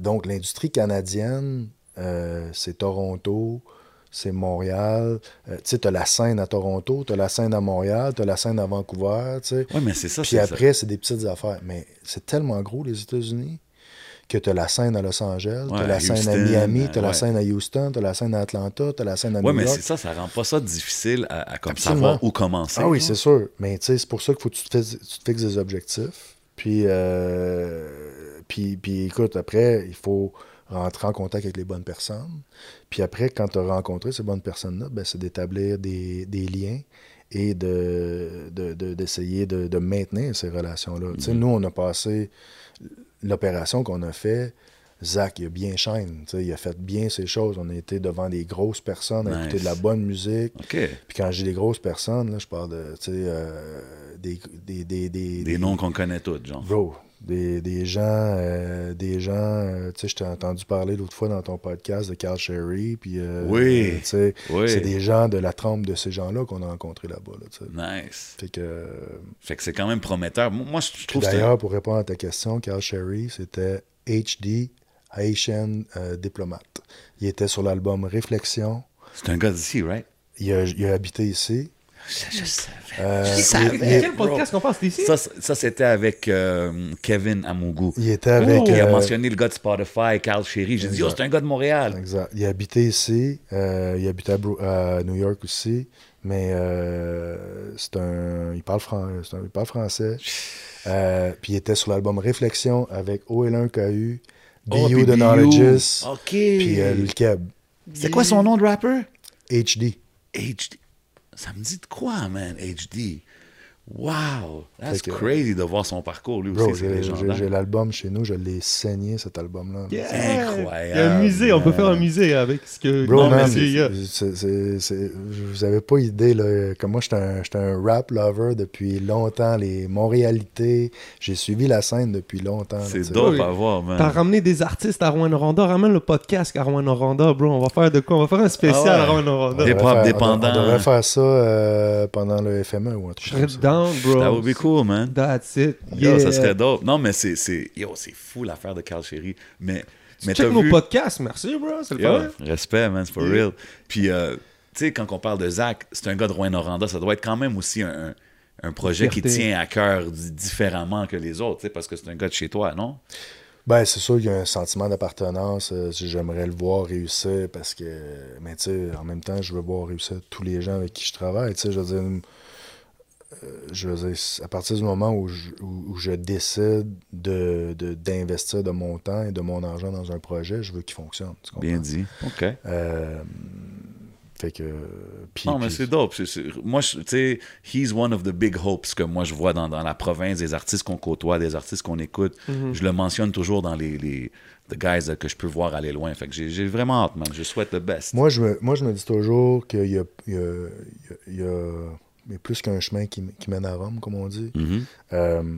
donc, l'industrie canadienne, c'est Toronto, c'est Montréal. Euh, tu sais, tu as la scène à Toronto, tu as la scène à Montréal, tu as la scène à Vancouver. tu sais. Ouais, mais c'est ça, Puis après, c'est des petites affaires. Mais c'est tellement gros, les États-Unis, que tu as la scène à Los Angeles, tu Ouais, as la scène à Miami, tu as ouais. la scène à Houston, tu as la scène à Atlanta, tu as la scène à Ouais, New mais York. c'est ça, ça rend pas ça difficile à, à comme Absolument. savoir où commencer. Ah oui, c'est sûr. Mais tu sais, c'est pour ça qu'il faut que tu te, fixes, tu te fixes des objectifs. Puis, euh, puis, puis écoute, après, il faut rentrer en contact avec les bonnes personnes. Puis après, quand tu as rencontré ces bonnes personnes-là, ben, c'est d'établir des, des liens et de, de- de- d'essayer de, de maintenir ces relations-là. Tu sais, nous, on a passé l'opération qu'on a fait. Zach, il a bien chaîne. Il a fait bien ses choses. On a été devant des grosses personnes à écouter Nice. de la bonne musique. Puis quand j'ai des grosses personnes, là, je parle de, euh, des, des, des, des, Des noms qu'on connaît tous, genre. Bro, des, des gens, euh, des gens, euh, tu sais, je t'ai entendu parler l'autre fois dans ton podcast de Carl Sherry, puis, euh, Oui. tu sais, Oui. c'est des gens de la trempe de ces gens-là qu'on a rencontrés là-bas, là, tu sais. Nice. Fait que, Fait que c'est quand même prometteur. Moi, je trouve d'ailleurs, pour répondre à ta question, Carl Sherry, c'était HD, Haitian diplomate. Il était sur l'album Réflexion. c'est un gars d'ici, right? Il a, il a habité ici. Je, je savais. Euh, Je savais. Quel podcast qu'on passe ici? Ça, ça c'était avec euh, Kevin Amougou. Il était avec. Il a euh, mentionné le gars de Spotify, Carl Sherry. J'ai dit, oh, c'est un gars de Montréal. Exact. Il a habité ici. euh, il habitait à, New York aussi. Mais euh, c'est un. Il parle, fran- un- il parle français. Euh, puis il était sur l'album Réflexion avec OL1KU, Oh, BU de. Knowledges, OK. puis euh, le Keb. C'est quoi son nom de rapper? HD. HD. Ça me dit de quoi, man, HD? Wow! That's que- crazy de voir son parcours, lui Bro, aussi, c'est j'ai- j'ai légendaire. j'ai l'album chez nous, je l'ai saigné cet album-là. Yeah. Incroyable, Il y a un musée, on peut faire un musée avec ce que. Bro, Non, man, mais c'est- yeah. c'est- c'est- c'est- vous avez pas idée, là, comme moi, j'étais un, un rap lover depuis longtemps, les Montréalités, j'ai suivi la scène depuis longtemps. C'est dope à voir, man. T'as ramené des artistes à Rouen-Noranda. Ramène le podcast à Rouen-Noranda, bro. On va faire de quoi? On va faire un spécial Ah ouais. à Rouen-Noranda. Hip-hop devrait faire- dépendant. On, devrait faire ça euh, pendant le FME ou un truc comme ça. Down, bro. That would be cool, man. That's it. Yo, Yeah. ça serait dope. Non, mais c'est, c'est, yo, c'est fou l'affaire de Carl Sherry. Mais, mais Check t'as nos vu... podcasts, merci, bro. C'est le Yo, fun. respect, man, c'est for Yeah. real. Puis, euh, tu sais, quand on parle de Zach, c'est un gars de Rouen-Noranda, ça doit être quand même aussi un, un- un projet qui tient à cœur di- différemment que les autres, tu sais, parce que c'est un gars de chez toi, non? Ben, c'est sûr qu'il y a un sentiment d'appartenance. euh, J'aimerais le voir réussir parce que, mais tu sais, en même temps, je veux voir réussir tous les gens avec qui je travaille. Tu sais, je veux dire, je veux dire, à partir du moment où je, où, où je décide de, de- d'investir de mon temps et de mon argent dans un projet, je veux qu'il fonctionne. tu? Bien dit. OK. Euh, fait que. non, mais c'est dope. C'est- c'est- moi, je- tu sais, he's one of the big hopes que moi je vois dans, dans la province, des artistes qu'on côtoie, des artistes qu'on écoute. Mhm. Je le mentionne toujours dans les, les the guys que je peux voir aller loin. Fait que j'ai, j'ai vraiment hâte, man. Je souhaite le best. Moi, je me, moi, je me dis toujours qu'il y a, il y a- il y a- il il a plus qu'un chemin qui, qui mène à Rome, comme on dit. Mhm. Euh,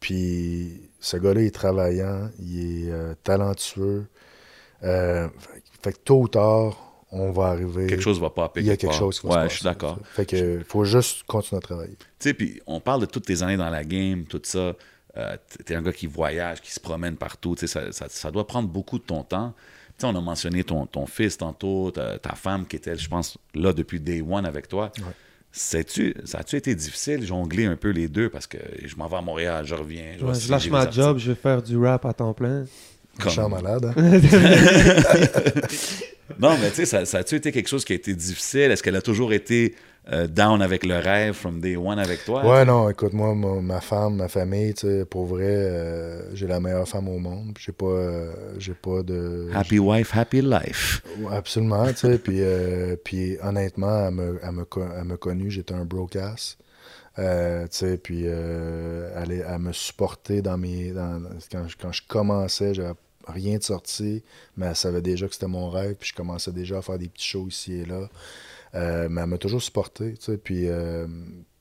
puis ce gars-là est travaillant, il est euh, talentueux. Euh, fait- fait que tôt ou tard, on va arriver. Quelque chose va pas Il y a quelque chose qui va se Ouais, passer. je suis d'accord. Fait que faut juste continuer à travailler. Tu sais, puis on parle de toutes tes années dans la game, tout ça. Euh, t'es un gars qui voyage, qui se promène partout. Tu sais, ça, ça, ça doit prendre beaucoup de ton temps. Tu sais, on a mentionné ton, ton fils tantôt, ta, ta femme qui était, je pense, là depuis day one avec toi. Ouais. Sais-tu, ça a-tu été difficile jongler un peu les deux? Parce que je m'en vais à Montréal, je reviens. Ouais, je lâche ma job, je vais faire du rap à temps plein. Comme- Je suis malade. hein? Non, mais tu sais, ça, ça a-tu été quelque chose qui a été difficile? Est-ce qu'elle a toujours été euh, down avec le rêve from day one avec toi? Ouais, non, écoute, moi, ma, femme, ma famille, tu sais, pour vrai, euh, j'ai la meilleure femme au monde. J'ai pas, euh, j'ai pas de. Happy wife, happy life. Ouais, Absolument, tu sais. puis, puis honnêtement, elle me, elle me, elle me connut, j'étais un brocasse. Euh, tu sais, puis euh, elle, est- elle me supportait dans mes. dans- quand, je, quand je commençais, j'avais rien de sorti, mais elle savait déjà que c'était mon rêve, puis je commençais déjà à faire des petits shows ici et là. Euh, mais elle m'a toujours supporté, tu sais, puis, euh,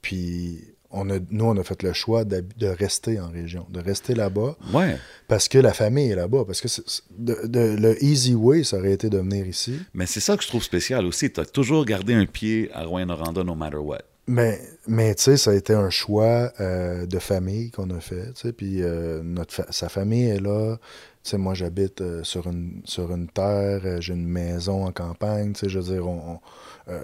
puis on a, nous, on a fait le choix de rester en région, de rester là-bas, Ouais. parce que la famille est là-bas, parce que c'est- c'est- de- de- le easy way, ça aurait été de venir ici. Mais c'est ça que je trouve spécial aussi. Tu as toujours gardé un pied à Rouen-Noranda no matter what. Mais, mais tu sais, ça a été un choix euh, de famille qu'on a fait, puis notre fa- sa famille est là. Tu sais, moi, j'habite euh, sur, une, sur une terre, j'ai une maison en campagne, je veux dire, on, on, euh,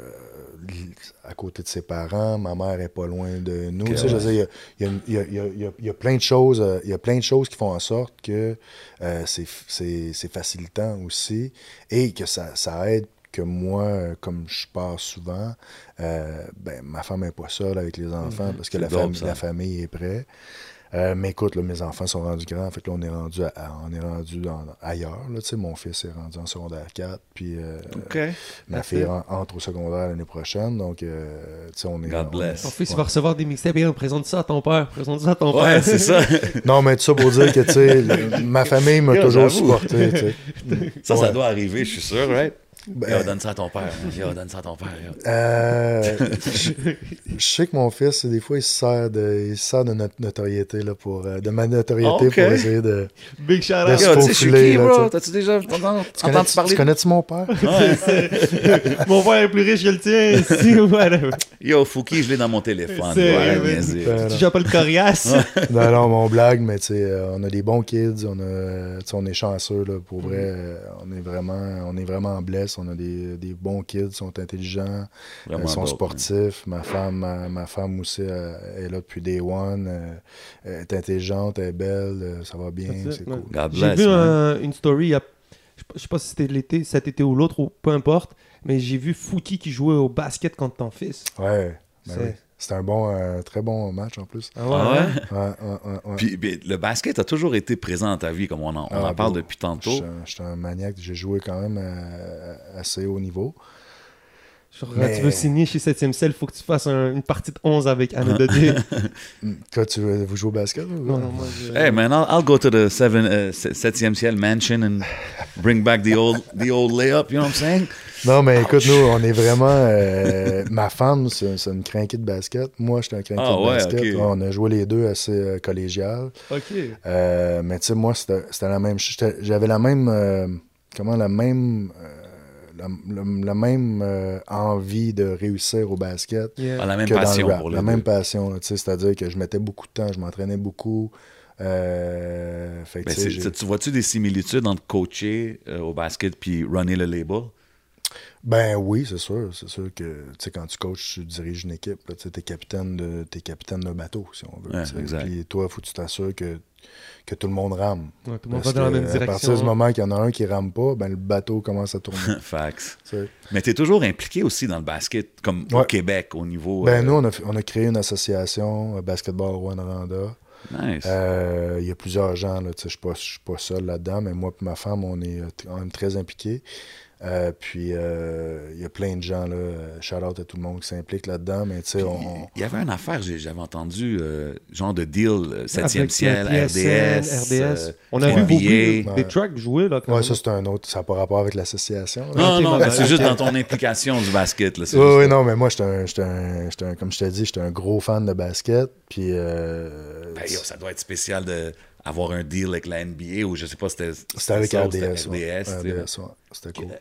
à côté de ses parents, ma mère est pas loin de nous, tu sais, il y a, il y a- il y a- il y a- il y a plein de choses, euh, il y a plein de choses qui font en sorte que euh, c'est facilitant aussi et que ça, ça aide que moi, comme je pars souvent, euh, ben, ma femme n'est pas seule avec les enfants parce que ça. la famille est prête. Euh, mais écoute, là, mes enfants sont rendus grands. Fait que là, on est rendu, à- à- on est rendu dans- ailleurs. Là, tu sais, mon fils est rendu en secondaire 4. Puis euh, ma That's fille en- entre au secondaire l'année prochaine. Donc, euh, tu sais, on est. God on bless. Ton fils, Ouais. va recevoir des mixtapes. Et présente ça à ton père. Présente ça à ton Ouais, père. c'est ça. Non, mais tout ça pour dire que, tu sais, ma famille m'a toujours supporté. Ça, ça doit arriver, je suis sûr, right? Ben, Yo, donne ça à ton père. man. Yo, donne ça à ton père. Euh, je, je sais que mon fils, des fois, il se sert de, il se sert de notre notoriété, là, pour, euh, de ma notoriété pour essayer de. Big shout out. tu sais, je suis faufiler, qui, là, bro? T'as-tu déjà entendu, Tu connais, entendu tu parler? connais-tu mon père? Ouais. Mon père est plus riche que le tien. ici, whatever. Yo, Fouki, je l'ai dans mon téléphone. Ouais, niaiser. Ben, Tu pas le coriace? non, non, mon blague, mais tu sais, euh, on a des bons kids, on, a, tu sais, on est chanceux, là, pour vrai. Mm-hmm. euh, On est vraiment, on est vraiment blessés, on a des, des bons kids, ils sont intelligents, Vraiment ils sont dope, sportifs. Ma femme, ma, ma femme aussi, euh, est là depuis day one. euh, elle est intelligente, elle est belle, euh, ça va bien, c'est cool. God J'ai vu un- une story, il y a- je sais pas- je sais pas si c'était l'été, cet été ou l'autre, ou peu importe, mais j'ai vu Fouki qui jouait au basket contre ton fils. Ouais, ben C'est- oui. C'était un bon, un très bon match en plus. Ah Ah ouais? hein? Ouais, ouais, ouais, ouais. Puis, puis, le basket a toujours été présent dans ta vie, comme on en, on Ah, en parle depuis tantôt. Je suis un- je suis un maniaque, j'ai joué quand même à- à assez haut niveau. Genre, Mais- tu veux signer chez 7ème Cell, faut que tu fasses un- une partie de 11 avec Anna Dodé. Toi, tu veux, vous jouez au basket? ou- non, non, moi, je- Hey man, I'll, I'll go to the seven, uh, se- septième ciel mansion and bring back the old, the old layup. You know what I'm saying? Non, mais écoute, nous, on est vraiment. euh, ma femme, c'est une crinquée de basket. Moi, j'étais un crinqué Ah de ouais, basket. On a joué les deux assez euh, collégial. Ok. Euh, mais tu sais, moi, c'était c'était la même. J'avais la même. euh, comment la même. La, la- la même euh, envie de réussir au basket Yeah. Ah, la même que dans passion le rap. pour les La deux. même passion, là, tu sais, c'est-à-dire que je mettais beaucoup de temps, je m'entraînais beaucoup. Euh, fait Ben, tu vois-tu des similitudes entre coacher euh, au basket puis runner le label? Ben oui, c'est sûr. C'est sûr que tu sais, quand tu coaches, tu diriges une équipe. Tu es capitaine de t'es capitaine d'un bateau, si on veut. Ouais, exact. Puis toi, faut que tu t'assures que, que tout le monde rame. Ouais, tout le monde Parce va dans la que même À partir du moment qu'il y en a un qui rame pas, ben le bateau commence à tourner. Sais. Mais tu es toujours impliqué aussi dans le basket, comme au. Québec, au niveau. ben euh, nous, on a, fait- on a créé une association, euh, Basketball Rwanda. Nice. Euh, Il y a plusieurs gens, là, tu sais, je suis pas, je suis pas seul là-dedans, mais moi et ma femme, on est quand même très impliqués. Euh, puis euh, il y a plein de gens, là, euh, shout out à tout le monde qui s'implique là-dedans, mais tu sais, on, Il y avait une affaire, j'avais entendu, euh, genre de deal, euh, 7e Avec, ciel, RDS. RDS. euh, On a vu beaucoup de- Ouais. des tracks jouer là. quand Ouais, même. ça c'est un autre, ça n'a pas rapport avec l'association. Non, non, ben, c'est ok. juste dans ton implication du basket. Là, Oui, oui, non, mais moi, j'étais un, j'étais un- j'étais un- comme je t'ai dit, j'étais un gros fan de basket. Puis, euh, Ben, yo, ça doit être spécial d'avoir un deal avec la NBA ou je sais pas, c'était. c'était avec ça RDS. c'était ouais. RDS, ouais. C'était cool.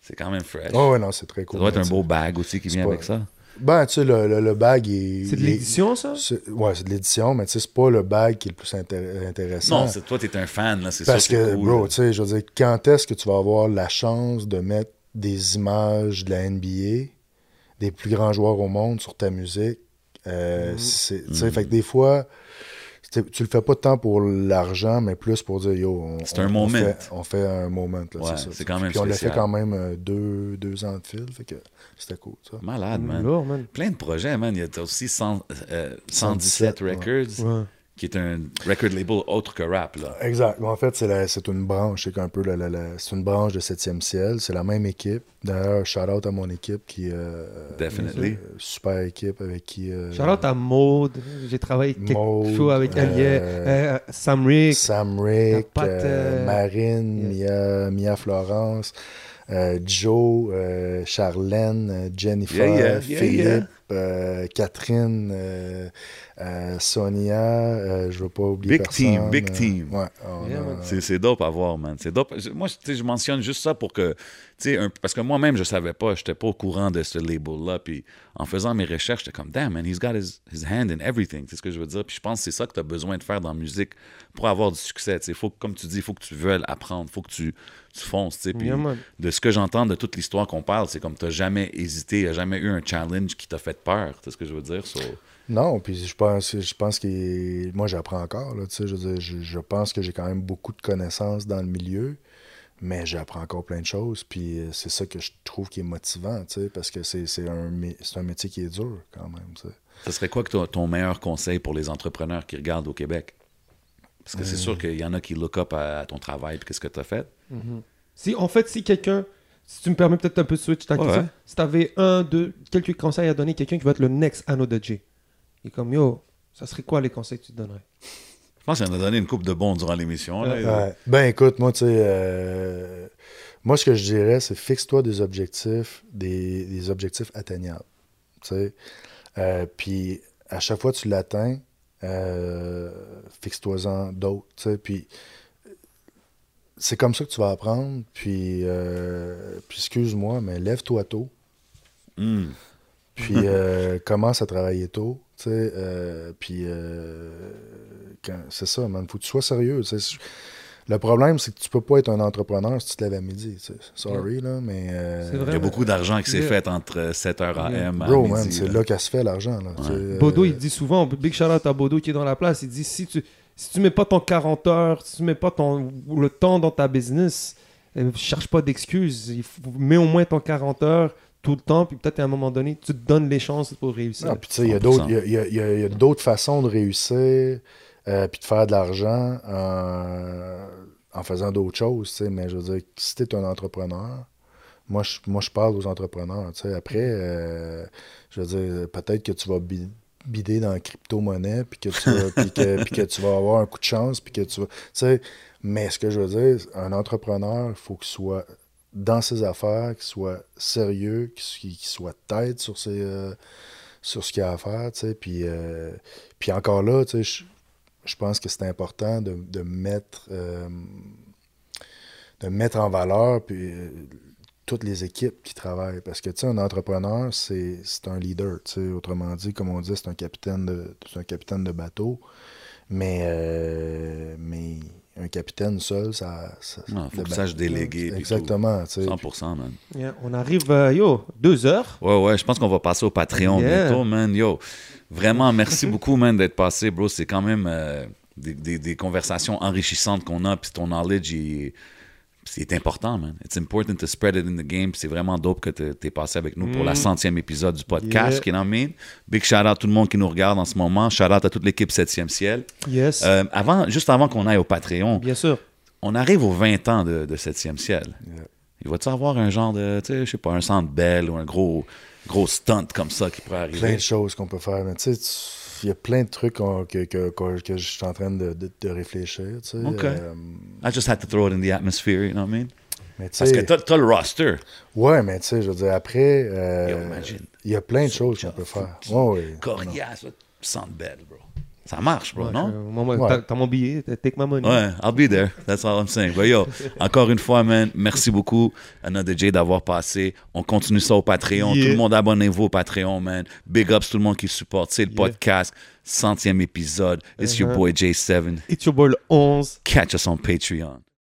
C'est quand même fresh. Oh, ouais, non, c'est très ça cool. doit être un beau bag aussi qui vient pas- avec ça. Ben, tu sais, le, le, le bag est. C'est de l'édition, ça? Ouais, c'est de l'édition, mais tu sais, c'est pas le bag qui est le plus intér- intéressant. Non, toi, t'es un fan, là, c'est Parce ça. c'est que, cool, bro, tu sais, je veux dire, quand est-ce que tu vas avoir la chance de mettre des images de la NBA, des plus grands joueurs au monde sur ta musique? Euh, Mhm. c'est- tu sais, fait que des fois, tu le fais pas tant pour l'argent, mais plus pour dire yo, on, C'est un on- moment. On fait, on fait un moment. Là, Ouais, ça. c'est quand même Puis on l'a fait quand même euh, deux, deux ans de fil, fait que c'était cool. Ça. Malade, man. Lourd, man. Plein de projets, man. Il y a aussi 100, euh, 117 117, ouais. Records, Ouais. Qui est un record label autre que rap, là. Exact. En fait, c'est une branche. C'est qu'un peu la- la- la- c'est une branche de 7e ciel. C'est la même équipe. D'ailleurs, shout out à mon équipe qui euh, Definitely. euh, super équipe avec qui. euh, Shout-out à Maude. J'ai travaillé quelques Maud, shows avec euh, Aliet, euh, Sam Rick. Sam Rick, euh, euh, Marine, Mia, Mia Florence, euh, Joe, euh, Charlène, euh, Jennifer, Yeah, yeah, yeah, Philippe, yeah. euh, Catherine, euh, Sonia, euh, je veux pas oublier Big personne. team, big euh, team. ouais, Yeah, a-. C'est c'est dope à voir, man. C'est dope. Moi, je- tu sais, je mentionne juste ça pour que. tu sais, un- parce que moi-même, je savais pas, j'étais pas au courant de ce label-là. Puis en faisant mes recherches, j'étais comme, damn, man, he's got his, his hand in everything. C'est ce que je veux dire? Puis je pense que c'est ça que tu as besoin de faire dans la musique pour avoir du succès. Tu sais, faut, comme tu dis, il faut que tu veuilles apprendre, il faut que tu, tu fonces. tu sais. Puis Yeah, man. de ce que j'entends de toute l'histoire qu'on parle, c'est comme tu n'as jamais hésité, il n'y a jamais eu un challenge qui t'a fait peur. C'est ce que je veux dire. So, Non, puis je pense, je pense que moi j'apprends encore. Là, tu sais, je, veux dire, je, je pense que j'ai quand même beaucoup de connaissances dans le milieu, mais j'apprends encore plein de choses. Puis euh, c'est ça que je trouve qui est motivant, tu sais, parce que c'est c'est un, un métier qui est dur quand même. Ce serait quoi que ton meilleur conseil pour les entrepreneurs qui regardent au Québec? Parce que c'est sûr qu'il y en a qui look up à, à ton travail et qu'est-ce que tu as fait. Si, en fait, si quelqu'un, si tu me permets peut-être un peu de switch ta Ouais, question, ouais. si tu avais un, deux, quelques conseils à donner à quelqu'un qui va être le next Anno de J, et comme yo, ça serait quoi les conseils que tu te donnerais? Je pense qu'il en a donné une coupe de bons durant l'émission. là. Ouais. Ben écoute, moi, tu sais, euh, moi ce que je dirais, c'est fixe-toi des objectifs, des, des objectifs atteignables. Tu sais. Euh, puis à chaque fois que tu l'atteins, euh, fixe-toi-en d'autres. Puis c'est comme ça que tu vas apprendre. Puis, euh, puis excuse-moi, mais lève-toi tôt. Hmm. Puis euh, commence à travailler tôt. Tu sais, puis c'est ça, man. Faut que tu sois sérieux. Le problème, c'est que tu peux pas être un entrepreneur si tu te lèves à midi. tu sais. Sorry, là, mais. euh, vrai. Il y a beaucoup d'argent qui s'est Yeah. fait entre 7h AM à Bro, midi, man, c'est là. là qu'elle se fait l'argent. Tu sais, euh, Bodo, il dit souvent, big shout out à Bodo qui est dans la place, il dit si tu si tu mets pas ton 40 heures, si tu mets pas ton le temps dans ta business, euh, cherche pas d'excuses, il faut, mets au moins ton 40 heures tout le temps, puis peut-être à un moment donné, tu te donnes les chances pour réussir. Non, puis tu sais, il y a 100%. d'autres- il y a- il y a- il y a- il y a d'autres façons de réussir euh, puis de faire de l'argent en, en faisant d'autres choses. Mais je veux dire, si tu es un entrepreneur, moi je, moi, je parle aux entrepreneurs. Après, euh, je veux dire, peut-être que tu vas bi- bider dans la crypto-monnaie puis que, tu vas- que, que tu vas avoir un coup de chance puis que tu vas... Mais ce que je veux dire, un entrepreneur, il faut qu'il soit dans ses affaires, qu'il soit sérieux, qu'il soit tête sur ses... euh, sur ce qu'il a à faire, euh, puis encore là, tu sais, je, pense que c'est important de, de mettre euh, de mettre en valeur puis, euh, toutes les équipes qui travaillent, parce que, tu sais, un entrepreneur, c'est c'est un leader, tu sais, autrement dit, comme on dit, c'est un capitaine de c'est un capitaine de bateau, mais, euh, mais un capitaine seul, ça... ça Non, faut le qu'il ba- sache déléguer, Exactement, tu sais. 100%, man. Yeah, on arrive, euh, yo, deux heures. Ouais, ouais, je pense qu'on va passer au Patreon Yeah. bientôt, man. Yo, vraiment, merci beaucoup, man, d'être passé, bro. C'est quand même euh, des, des- des conversations enrichissantes qu'on a, puis ton knowledge, il- c'est important, man. It's important to spread it in the game. puis C'est vraiment dope que tu es passé avec nous pour la centième épisode du podcast, qui est en main. Big shout out à tout le monde qui nous regarde en ce moment. Shout out à toute l'équipe 7e ciel. Yes, Euh, avant, juste avant qu'on aille au Patreon, bien sûr. on arrive aux 20 ans de, de 7e ciel. Yeah. Il va-tu avoir un genre de, tu sais, je sais pas, un centre belle ou un gros, gros stunt comme ça qui pourrait plein arriver? de choses qu'on peut faire. Mais tu sais, il y a plein de trucs que, que, que- que je suis en train de, de- de réfléchir. Tu sais. OK. Euh, I just had to throw it in the atmosphere, you know what I mean? mais Parce que t'as, t'as le roster. ouais, mais tu sais, je veux dire, après, euh, il y a plein de choses qu'on peut faire. Ouais, ouais. Corias, centre bro. Ça marche, bro, non? Euh, moi, moi, Ouais. t'as- mon billet, take my money. Ouais, I'll be there. That's all I'm saying. But yo, encore une fois, man, merci beaucoup à notre DJ d'avoir passé. On continue ça au Patreon. Yeah. Tout le monde abonnez-vous au Patreon, man. Big ups tout le monde qui supporte. C'est le Yeah. podcast, centième épisode. It's your Uh-huh. boy J7. It's your boy le 11. Catch us on Patreon.